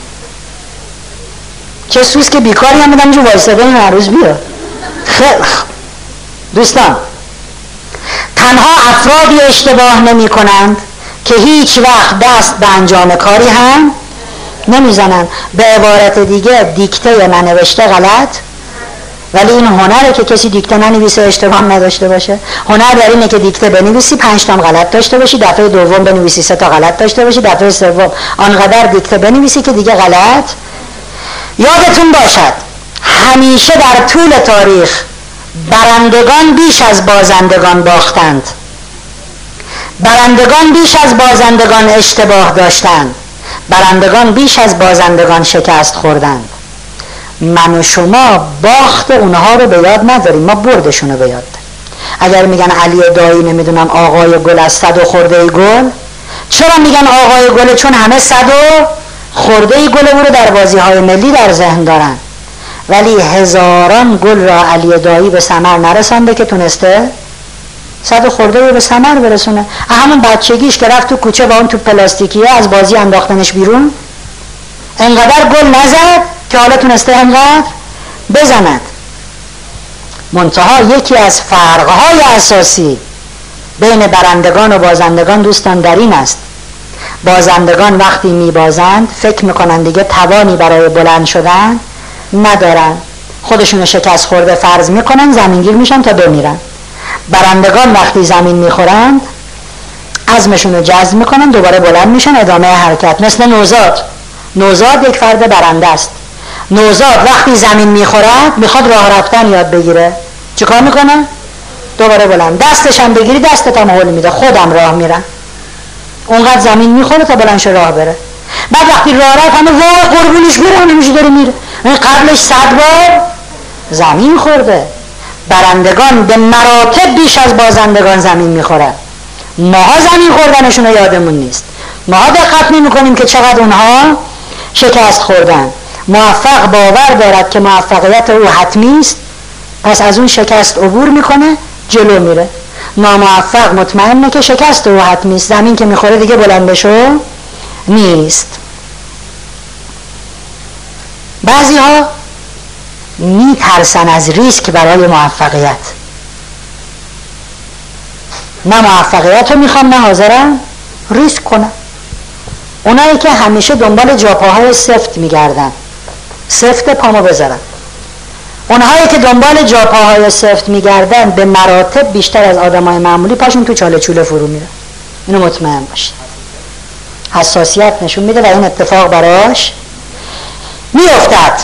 چه سوز که بیکاری هم بدم جو وایستاده این روز بیا. خیلی دوستان تنها افرادی اشتباه نمی کنند که هیچ وقت دست به انجام کاری هم نمی‌زنند. به عبارت دیگه دیکته ننوشته غلط. ولی این هنره که کسی دیکته ننویسه اشتباه نداشته باشه. هنر در اینه که دیکته بنویسی پنج تا غلط داشته باشی. دفعه دوم بنویسی سه تا غلط داشته باشی. دفعه سوم آنقدر دیکته بنویسی که دیگه غلط. یادتون باشد همیشه در طول تاریخ برندگان بیش از بازندگان باختند. برندگان بیش از بازندگان اشتباه داشتند. برندگان بیش از بازندگان شکست خوردند. من و شما باخت اونها رو به یاد نداریم. ما بردشون رو به یاد. اگر میگن علی دایی نمی‌دونم آقای گل از صد و خورده گل چرا میگن آقای گل؟ چون همه صد و خورده گل او رو در بازی های ملی در ذهن دارن. ولی هزاران گل را علی دایی به سمر نرسانده که تونسته صد خورده رو به سمر برسونه. همون بچگیش که رفت تو کوچه با اون تو پلاستیکیه از بازی انداختنش بیرون. انقدر گل نزد که حالا تونسته انقدر بزند. منتها یکی از فرقهای اساسی بین برندگان و بازندگان دوستان در این است. بازندگان وقتی میبازند فکر می‌کنن دیگه توانی برای بلند شدن ندارن. خودشون شکست خورده فرض می‌کنن زمینگیر میشن تا بمیرن برندگان وقتی زمین می‌خورند عزمشون رو جذب می‌کنن دوباره بلند میشن ادامه حرکت. مثل نوزاد. نوزاد یک فرد برنده است. نوزاد وقتی زمین می‌خورد می‌خواد راه رفتن یاد بگیره. چیکار می‌کنه؟ دوباره بلند. دستش هم بگیری دستت هم میده. خودم راه میرم. اونقدر زمین می‌خوره تا بلندش راه بره. بعد وقتی راه رفت همه وای قربونش میره نمیشه داره میره. قبلش صد بار زمین خورده. برندگان به مراتب بیش از بازندگان زمین می‌خورن. ماها زمین خوردنشون رو یادمون نیست. ماها دقت نمی کنیم که چقدر اونها شکست خوردن. موفق باور دارد که موفقیت او حتمی است. پس از اون شکست عبور می‌کنه جلو میره. ناموفق مطمئنه که شکست او حتمی است. زمین که می‌خوره دیگه بلند بشو نیست. بعضی ها میترسن از ریسک برای موفقیت. نه موفقیت رو می‌خوام نه حاضرم ریسک کنم. اونایی که همیشه دنبال جاپاهای سفت میگردن سفت پامو بذارن اونهایی که دنبال جاپاهای سفت میگردن به مراتب بیشتر از آدمای معمولی پاشون تو چاله چوله فرو میره. اینو مطمئن باشید. حساسیت نشون میده و این اتفاق براش میافتد.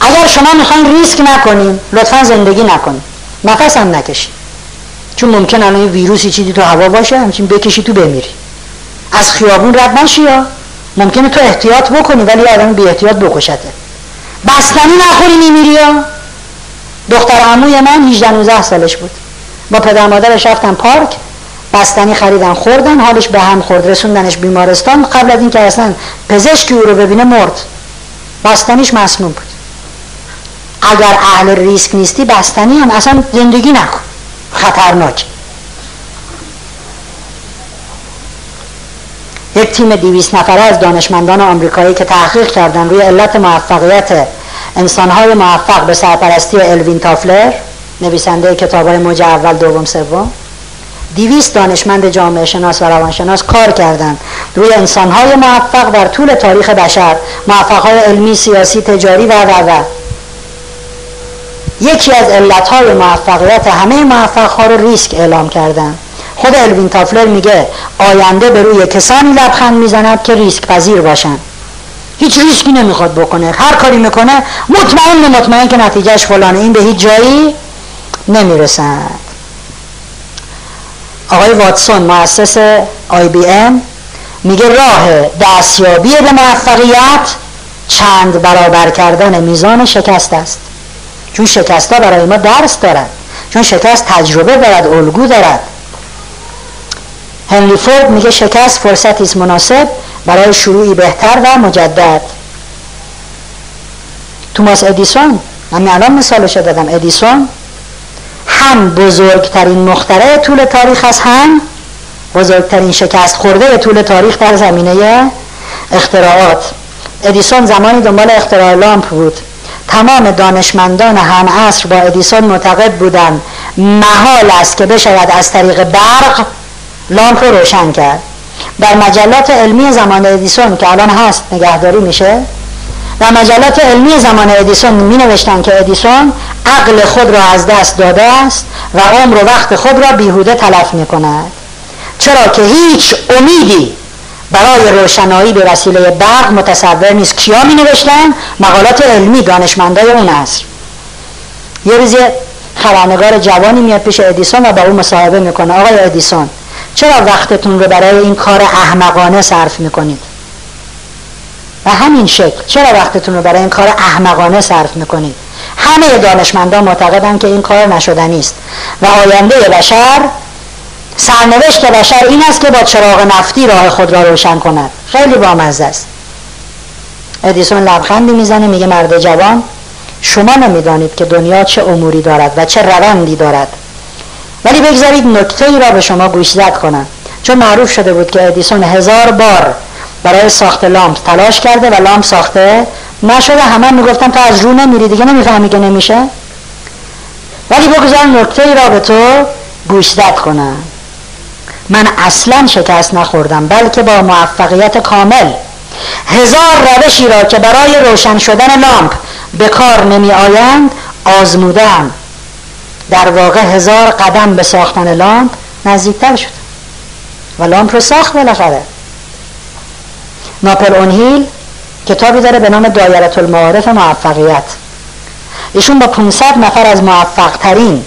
اگر شما می‌خواین ریسک نکنین لطفا زندگی نکنین. نفس هم نکشین. چون ممکن الان ویروسی چیزی تو هوا باشه همچین بکشی تو بمیری. از خیابون رد نشی یا؟ ممکنه تو احتیاط بکنی ولی آدم بی احتیاط بکشته. بستنی نخوری میمیری یا؟ دختر عموی من 18 19 سالش بود. با پدر مادرش رفتن پارک بستنی خریدن خوردن حالش به هم خورد. رسوندنش بیمارستان قبل از اینکه اصلا پزشکی او رو ببینه مرد. بستنیش مسموم بود. اگر اهل ریسک نیستی بستنی هم. اصلا زندگی نکن. خطرناک. یک تیم دیویس نفره از دانشمندان آمریکایی که تحقیق کردن روی علت موفقیت انسانهای موفق به سرپرستی الوین تافلر نویسنده کتاب های موج اول دوم سوم دیویست دانشمند جامعه شناس و روانشناس کار کردند. روی انسانهای موفق در طول تاریخ بشر موفقهای علمی، سیاسی، تجاری و و و. یکی از علتهای موفقیت همه موفقها رو ریسک اعلام کردن خود الوین تافلر میگه آینده به روی کسانی لبخند می‌زند که ریسک پذیر باشن هیچ ریسکی نمی‌خواد بکنه. هر کاری می‌کنه مطمئن مطمئن که نتیجهش فلانه. این به هیچ جایی نمی‌رسد. آقای واتسون مؤسس آی بی ام میگه راه دستیابی به موفقیت چند برابر کردن میزان شکست است. چون شکست ها برای ما درس دارد. چون شکست تجربه دارد الگو دارد. هنری فورد میگه شکست فرصتی است مناسب برای شروعی بهتر و مجدد. توماس ادیسون من الان مثالش دادم. ادیسون هم بزرگترین مخترع طول تاریخ است هم بزرگترین شکست خورده طول تاریخ در زمینه اختراعات. ادیسون زمانی دنبال اختراع لامپ بود. تمام دانشمندان هم عصر با ادیسون معتقد بودند محال است که بشود از طریق برق لامپ رو روشن کرد. در مجلات علمی زمان ادیسون که الان هست نگهداری میشه؟ در مجلات علمی زمان ادیسون می نوشتن که ادیسون عقل خود را از دست داده است و عمر و وقت خود را بیهوده تلف می کند چرا که هیچ امیدی برای روشنایی به وسیله برق متصور نیست. کیا می نوشتن؟ مقالات علمی دانشمندای اون عصر. یه روز خبرنگار جوانی میاد پیش ادیسون و با اون مصاحبه می‌کنه. آقای ادیسون چرا وقتتون رو برای این کار احمقانه صرف می‌کنید؟ و همین شکل. چرا وقتتون رو برای این کار احمقانه صرف می‌کنید همه دانشمندان معتقدن که این کار نشدنی است. و آینده بشر سرنوشت بشر این است که با چراغ نفتی راه خود را روشن کند. خیلی بامزه است. ادیسون لبخندی می‌زنه میگه مرد جوان شما نمی‌دانید که دنیا چه اموری دارد و چه روندی دارد. ولی بگذارید نکته ای را به شما گوشزد کنم. چون معروف شده بود که ادیسون هزار بار برای ساخت لامپ تلاش کرده و لامپ ساخته نشده. همه می‌گفتن تو از رو نمیری دیگه نمی‌فهمی که نمیشه. ولی بگذار نکته ای را به تو گوشزد کنم. من اصلا شکست نخوردم بلکه با موفقیت کامل هزار روشی را که برای روشن شدن لامپ به کار نمی آیند آزمودم. در واقع هزار قدم به ساختن لامپ نزدیکتر شد. و لامپ رو ساخت بالاخره. ناپل اونهیل کتابی داره به نام دایره المعارف موفقیت. ایشون با 500 نفر از موفق ترین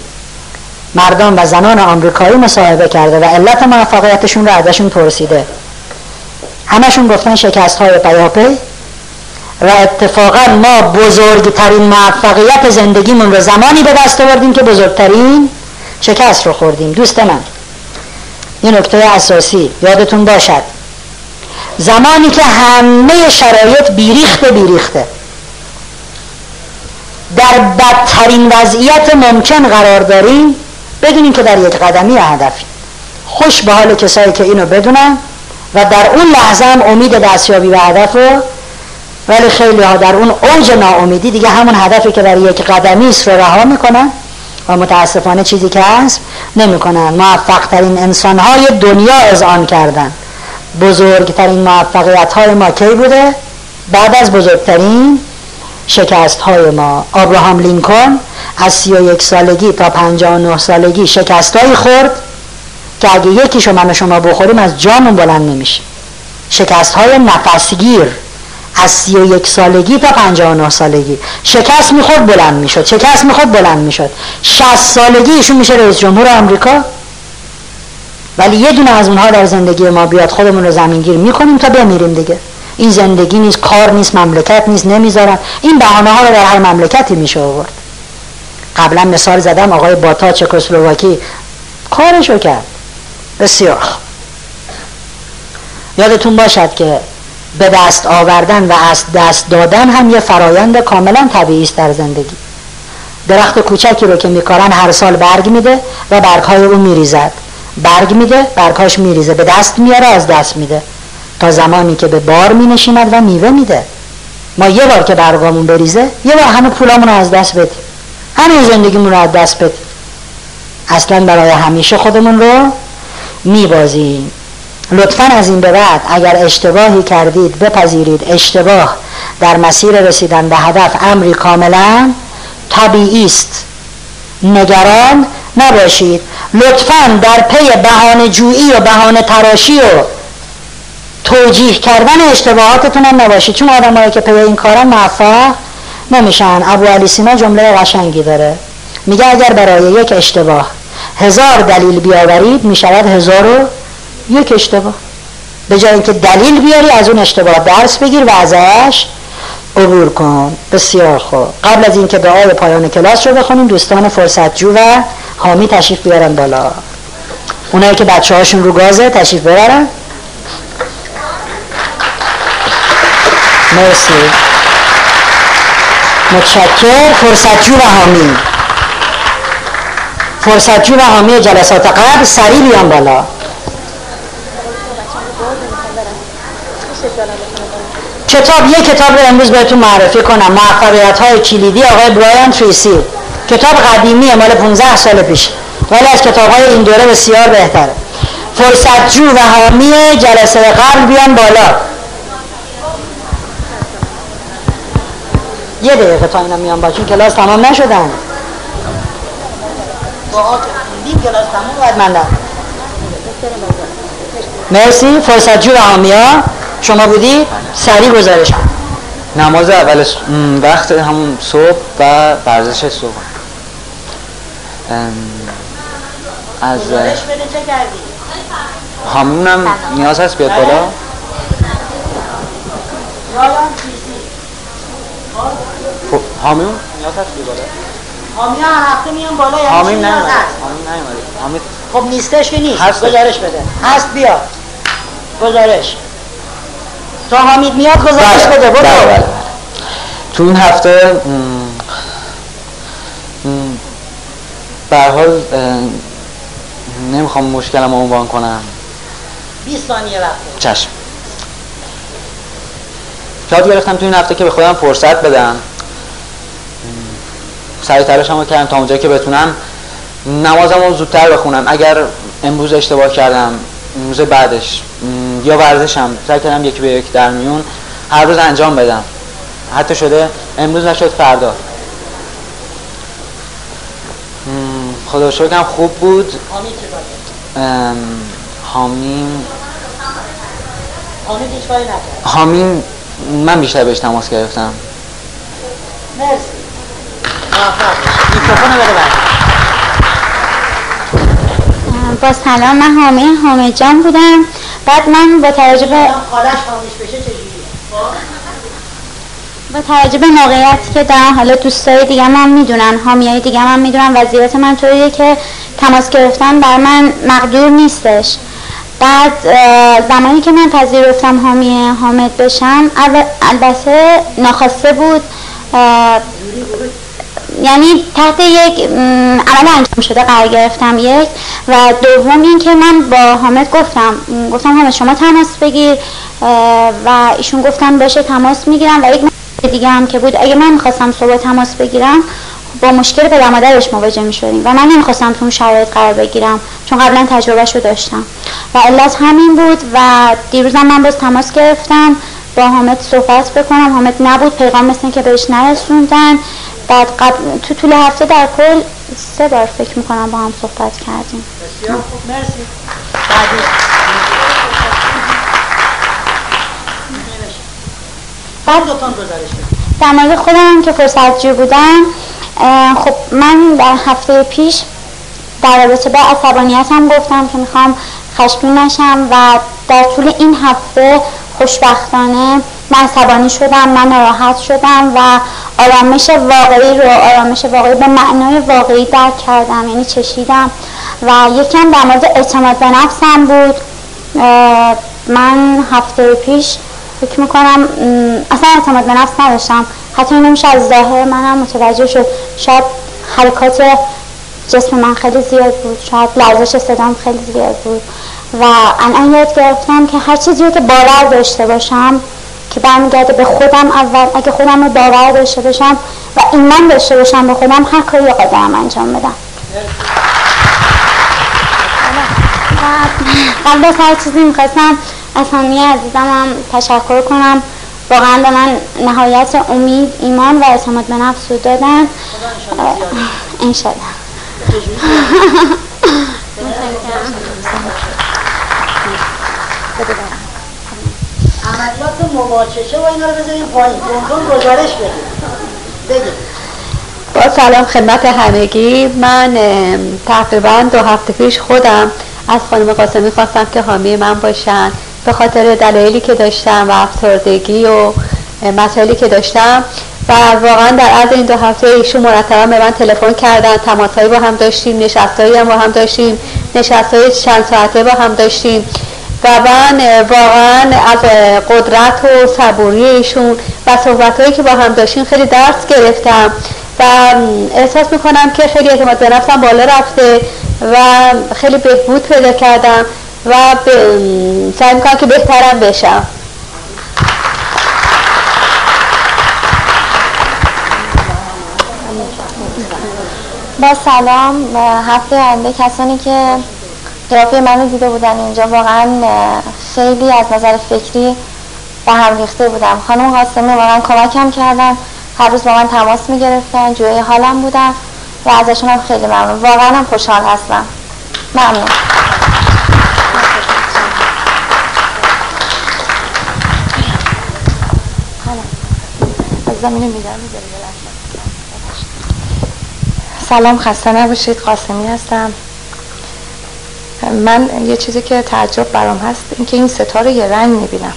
مردان و زنان آمریکایی مصاحبه کرده و علت موفقیتشون رو ازشون پرسیده. همشون گفتن شکست های پیاپی و اتفاقا ما بزرگترین موفقیت زندگیمون رو زمانی به دست آوردیم که بزرگترین شکست رو خوردیم. دوست من این نکته اساسی یادتون باشد. زمانی که همه شرایط بیریخته بیریخته. در بدترین وضعیت ممکن قرار داریم بدونیم که در یک قدمی هدفی خوش به حال کسایی که اینو بدونن و در اون لحظه هم امید دستیابی به هدف رو ولی خیلی ها در اون اوج ناامیدی دیگه همون هدفی که در یک قدمی است رو رها می‌کنن و متاسفانه چیزی که هست نمی‌کنن. موفق ترین انسان های دنیا از آن کردن. بزرگترین موفقیت های ما کی بوده؟ بعد از بزرگترین شکست های ما. آبراهام لینکن از سی و یک سالگی تا نه سالگی شکست های خورد که اگه یکیشو من شما بخوریم از جامون بلند نمیشه شکست های نفسگیر از سی و یک سالگی تا نه سالگی. شکست می‌خورد بلند می‌شد. شکست می‌خورد بلند می‌شد. شست سالگی ایشون میشه رئیس جمهور آمریکا. ولی یه دونه از اونها در زندگی ما بیاد خودمون رو زمینگیر می‌کنیم تا بمیریم دیگه. این زندگی نیست کار نیست مملکت نیست نمی‌ذارن این بهانه ها رو در هر مملکتی میشه آورد. قبلا مثال زدم آقای باتا چکسلواکی کارشو کرد. بسیار یادتون باشد که به دست آوردن و از دست دادن هم یه فرایند کاملا طبیعی است در زندگی. درخت کوچکی رو که میکارن هر سال برگ میده و برگهای او میریزد. برگ میده برگهاش میریزه به دست میاره از دست میده. تا زمانی که به بار مینشیند و میوه میده. ما یه بار که برگامون بریزه یه بار همه پولامون رو از دست بدیم. همه زندگیمون رو از دست بدیم. اصلا برای همیشه خودمون رو میبازیم. لطفا از این به بعد اگر اشتباهی کردید بپذیرید اشتباه در مسیر رسیدن به هدف امری کاملا طبیعی است. نگران نباشید. لطفا در پی بهانه جویی و بهانه تراشی و توجیه کردن اشتباهاتتون هم نباشید. چون آدمایی که پی این کارن موفق نمیشن. ابو علی سینا جمله قشنگی داره. میگه اگر برای یک اشتباه هزار دلیل بیاورید می‌شود هزار و یک اشتباه. به جای اینکه دلیل بیاری از اون اشتباه درس بگیر و ازش عبور کن. بسیار خوب. قبل از اینکه دعای پایان کلاس رو بخونیم دوستان فرصتجو و حامی تشریف بیارن بالا. اونایی که بچه هاشون رو گازه تشریف ببرن. مرسی. متشکر فرصتجو و حامی. فرصتجو و حامی جلسات قبل سریع بیان بالا. کتاب یک کتاب رو امروز بهتون معرفی کنم. موفقیت های کلیدی آقای برایان تریسی کتاب قدیمی مال 15 سال پیش. ولی از کتاب های این دوره بسیار بهتره. فرصتجو و حامی جلسه قبل بیان بالا. یه دقیقه تا اینا میان تمام نشدن. کلاس تمام من مرسی. فرصتجو و حامیا شما بودی؟ سریع گزارش نماز اول وقت همون صبح و ورزش صبح. از حامونم نیاز هست بیاد بالا. خب، حامیم نیاز هست بیاد بالا. حامی هر هفته میان بالا یعنی خب نیستش که نیست. گزارش بده. هست بیا. گزارش. تا حمید میاد گزارش بله، بده برو. بله، بله. تو این هفته به حال نمی‌خوام مشکلم عنوان کنم. 20 ثانیه وقت چشم. یاد گرفتم تو این هفته که به خودم فرصت بدم سعی تلاشمو کردم تا اونجایی که بتونم نمازم رو زودتر بخونم. اگر امروز اشتباه کردم امروز بعدش یا ورزشم سعی کردم یکی به یک در میون هر روز انجام بدم. حتی شده امروز نشد فردا. خدا شکرم خوب بود. حامیم حامیم من بیشتر بهش تماس گرفتم. مرسی. میکروفون بده با سلام من حامی حامد جان بودم. بعد من با توجه به با توجه به موقعیتی که در حالا دوستای دیگه من می‌دونن حامیای دیگه من می‌دونن وضعیت من طوریه که تماس گرفتن بر من مقدور نیستش. بعد زمانی که من پذیرفتم حامی حامد بشم البته ناخواسته بود یعنی تحت یک عمل انجام شده قرار گرفتم یک. و دوم این که من با حامد گفتم گفتم حامد شما تماس بگیر و ایشون گفتم باشه تماس می‌گیرم و یک دیگه هم که بود. اگه من می‌خواستم صبح تماس بگیرم با مشکل به مادرش مواجه می و من نمی‌خواستم تو اون شرایط قرار بگیرم چون قبلا تجربهش رو داشتم. و علت همین بود و دیروزم من باز تماس گرفتم با حامد صحبت بکنم. حامد نبود پیغام مثل که بهش نرسوندن. بعد قبل تو طول هفته در کل سه بار فکر می‌کنم با هم صحبت کردیم. بسیار خوب مرسی بعد در مورد خودم که فرصت جو بودم خب من در هفته پیش در رابطه با عصبانیتم گفتم که می‌خوام خشمگین نشم و در طول این هفته خوشبختانه من عصبانی شدم من ناراحت شدم و آرامش واقعی رو آرامش واقعی به معنای واقعی درک کردم یعنی چشیدم. و یکم در مورد اعتماد به نفسم بود. من هفته پیش فکر می‌کنم اصلا اعتماد به نفس نداشتم. حتی نمیشه از ظاهر منم متوجه شد. شاید حرکات جسم من خیلی زیاد بود. شاید لرزش صدام خیلی زیاد بود. و الان یاد گرفتم که هر چیزی رو که باور داشته باشم که برمیگرده به خودم اول اگه خودم رو باور داشته باشم و ایمان داشته باشم به خودم هر کاری قدرم انجام بدم. قبل از هر چیزی می‌خواستم از همه عزیزم هم تشکر کنم. واقعا به من نهایت امید ایمان و اعتماد به نفس رو دادن. انشالله عملیات مواچشه و اینا رو بذاریم پایین. گزارش بدیم. با سلام خدمت همگی. من تقریبا دو هفته پیش خودم از خانم قاسمی خواستم که حامی من باشن. به خاطر دلایلی که داشتم و افسردگی و مسائلی که داشتم و واقعا در عرض این دو هفته ایشون مرتبا به من تلفن کردن تماسهایی با هم داشتیم نشستهایی هم با هم داشتیم نشستهای چند ساعته با هم داشتیم و من واقعا از قدرت و صبوری ایشون و صحبت که با هم داشتیم خیلی درس گرفتم و احساس می‌کنم که خیلی اعتماد به نفسم بالا رفته و خیلی بهبود پیدا کردم. و سعی می‌کنم که بهترم بشم. با سلام هفته آینده کسانی که گرافی منو دیده بودن اینجا واقعا خیلی از نظر فکری به هم ریخته بودم. خانم قاسمی واقعا کمکم کردن هر روز با من تماس می‌گرفتن جوی حالم بودم و ازشون هم خیلی ممنون. واقعا هم خوشحال هستم. ممنون. سلام خسته نباشید قاسمی هستم. من یه چیزی که تعجب برام هست اینکه این ستاره یه رنگ می‌بینم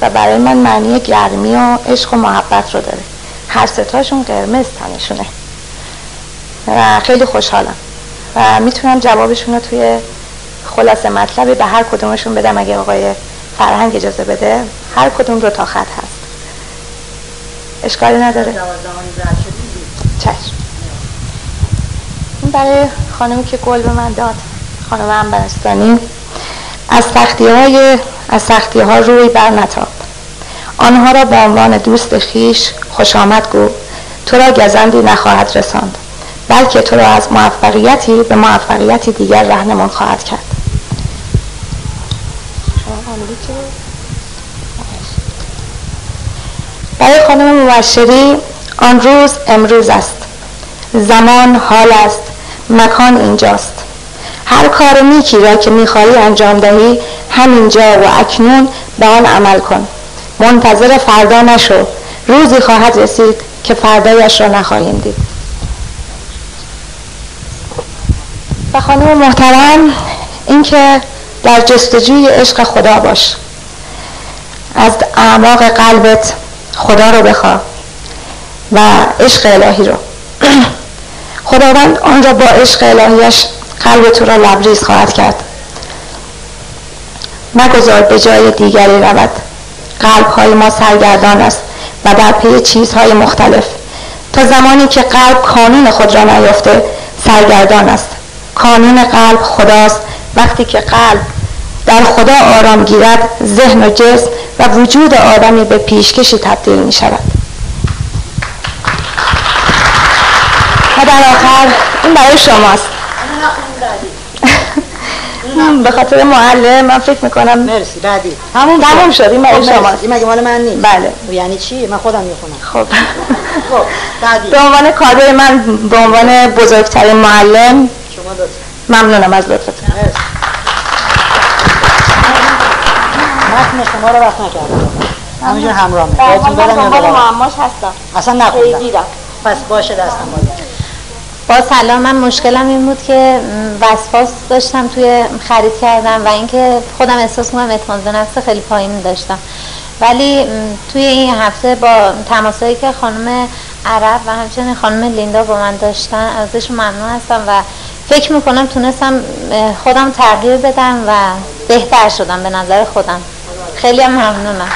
و برای من معنی گرمی و عشق و محبت رو داره. هر ستاشون قرمز تنشونه. و خیلی خوشحالم. و می‌تونم جوابشون رو توی خلاصه مطلبی به هر کدومشون بدم اگه آقای فرهنگ اجازه بده. هر کدوم رو تا خط هست. اشکالی نداره. چشم. این برای خانمی که گل به من داد خانم انبرستانی از سختی های از سختی ها روی بر نتاب. آنها را به عنوان دوست خیش خوش آمد گو تو را گزندی نخواهد رساند بلکه تو را از موفقیتی به موفقیتی دیگر رهنمون خواهد کرد. برای خانم مبشری آن روز امروز است. زمان حال است. مکان اینجاست. هر کار نیکی را که می‌خواهی انجام دهی همینجا و اکنون به آن عمل کن. منتظر فردا نشو. روزی خواهد رسید که فردایش را نخواهیم دید. و خانم محترم اینکه در جستجوی عشق خدا باش. از اعماق قلبت خدا رو بخوا و عشق الهی رو. خداوند آن را با عشق الهیش قلب تو را لبریز خواهد کرد. مگذار به جای دیگری رود. قلب های ما سرگردان است و در پی چیزهای مختلف. تا زمانی که قلب کانون خود را نیافته سرگردان است. کانون قلب خداست. وقتی که قلب در خدا آرام گیرد ذهن و جسم و وجود آدمی به پیشکشی تبدیل می شود و در آخر این برای شماست. به خاطر معلم من فکر می‌کنم مرسی بعدی. همون تمام شد این برای خب، شماست. این مگه مال من نیست؟ بله. یعنی چی؟ من خودم می‌خونم. خب. خب بعدی. به عنوان کادر من به عنوان بزرگترین معلم شما دوست ممنونم از لطفتون مرسی متن شما رو وقت نکردم همینجور همراه در بهتون بدم یا؟ معماش هستم. اصلا نخوندم. پس باشه دستم باید با سلام من مشکلم این بود که وسواس داشتم توی خرید کردم و اینکه خودم احساس می‌کنم اعتماد به نفس خیلی پایین داشتم. ولی توی این هفته با تماسایی که خانم عرب و همچنین خانم لیندا با من داشتن ازشون ممنون هستم و فکر می‌کنم تونستم خودم تغییر بدم و بهتر شدم به نظر خودم. خیلی هم ممنونم.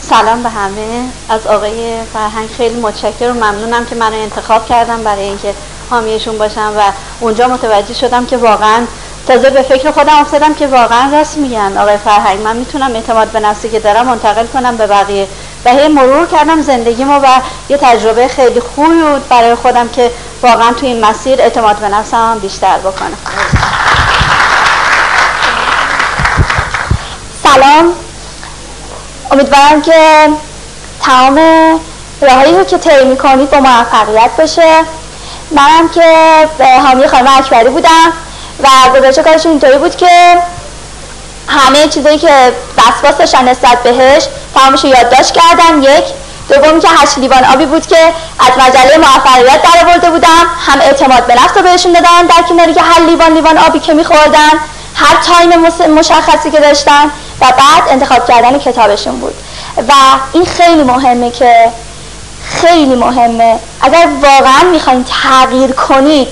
سلام به همه. از آقای فرهنگ خیلی متشکرم ممنونم که منو انتخاب کردم برای اینکه حامیشون باشم و اونجا متوجه شدم که واقعا تازه به فکر خودم افتادم که واقعا راست میگن. آقای فرهنگ من می‌تونم اعتماد به نفسی که دارم منتقل کنم به بقیه. و هی مرور کردم زندگیمو و یه تجربه خیلی خوبی بود برای خودم که واقعا توی این مسیر اعتماد به نفسم بیشتر بکنم. سلام. امیدوارم که تمام راهایی رو که طی می‌کنید با موفقیت باشه. منم که حامی خانم اکبری بودم و گذاشته کارشون اینطوری بود که همه چیزایی که وسواس داشتن نسبت بهش تمامش یادداشت کردن. یک. دومی که هشت لیوان آبی بود که از مجله موفقیت در آورده بودم. هم اعتماد به نفس رو بهشون دادم در کناری که هر لیوان لیوان آبی که میخوردن هر تایم مشخصی که داشتن و بعد انتخاب کردن کتابشون بود. و این خیلی مهمه که خیلی مهمه. اگر واقعا می‌خواین تغییر کنید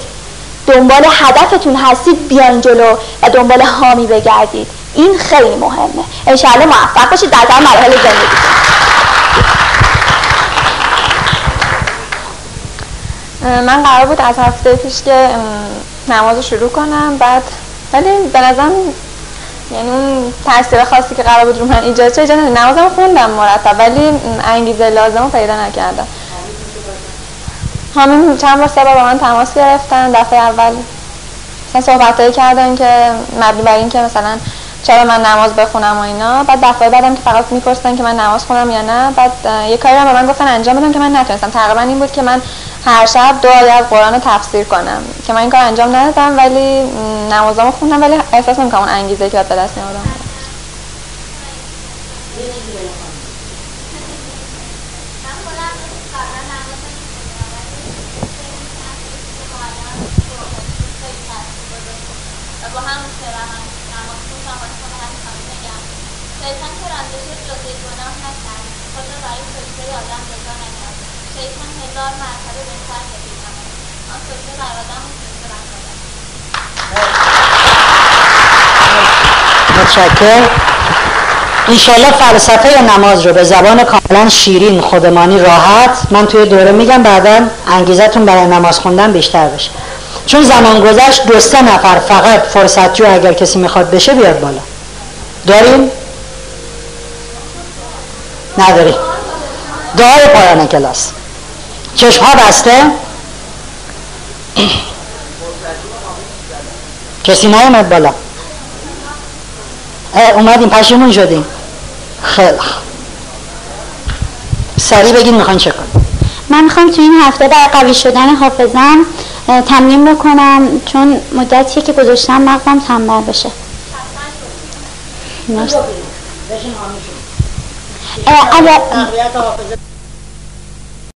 دنبال هدفتون هستید بیاین جلو و دنبال حامی بگردید. این خیلی مهمه. انشاءالله موفق باشید در تمام مراحل زندگی. من قرار بود از هفته پیش که نماز شروع کنم بعد ولی به نظرم یعنی اون تاثیر خاصی که قرار بود رو من ایجاد شه ایجاد نمازم خوندم مرتب ولی انگیزه لازم رو پیدا نکردم. همین چند بار با من تماس گرفتن. دفعه اول مثلا صحبت کردن که مبنی بر این که مثلا چرا من نماز بخونم و اینا؟ بعد دفعه بعدم که فقط می‌پرسن که من نماز خونم یا نه بعد یه کاری رو به من گفتن انجام بدم که من نتونستم. تقریبا این بود که من هر شب دو آیه قرآن رو تفسیر کنم که من این کار انجام ندادم ولی نمازامو خوندم ولی احساس نمی‌کنم اون انگیزه که به دست متشکر اینشالله فلسفه نماز رو به زبان کاملا شیرین خودمانی راحت. من توی دوره میگم بعدا انگیزتون برای نماز خوندن بیشتر بشه. چون زمان گذشت دو سه نفر فقط فرصت جو اگر کسی می‌خواد بشه بیاد بالا. داریم؟ نداری دعای پایان کلاس. چشم ها بسته؟ کسی نیومد بالا. اومدیم پشیمون شدیم. خیلی سریع بگین می‌خوان چه کنیم من می‌خوام تو این هفته در قوی شدن حافظم تمرین بکنم چون مدتیه که گذاشتم مغزم تنبل بشه. مرسی.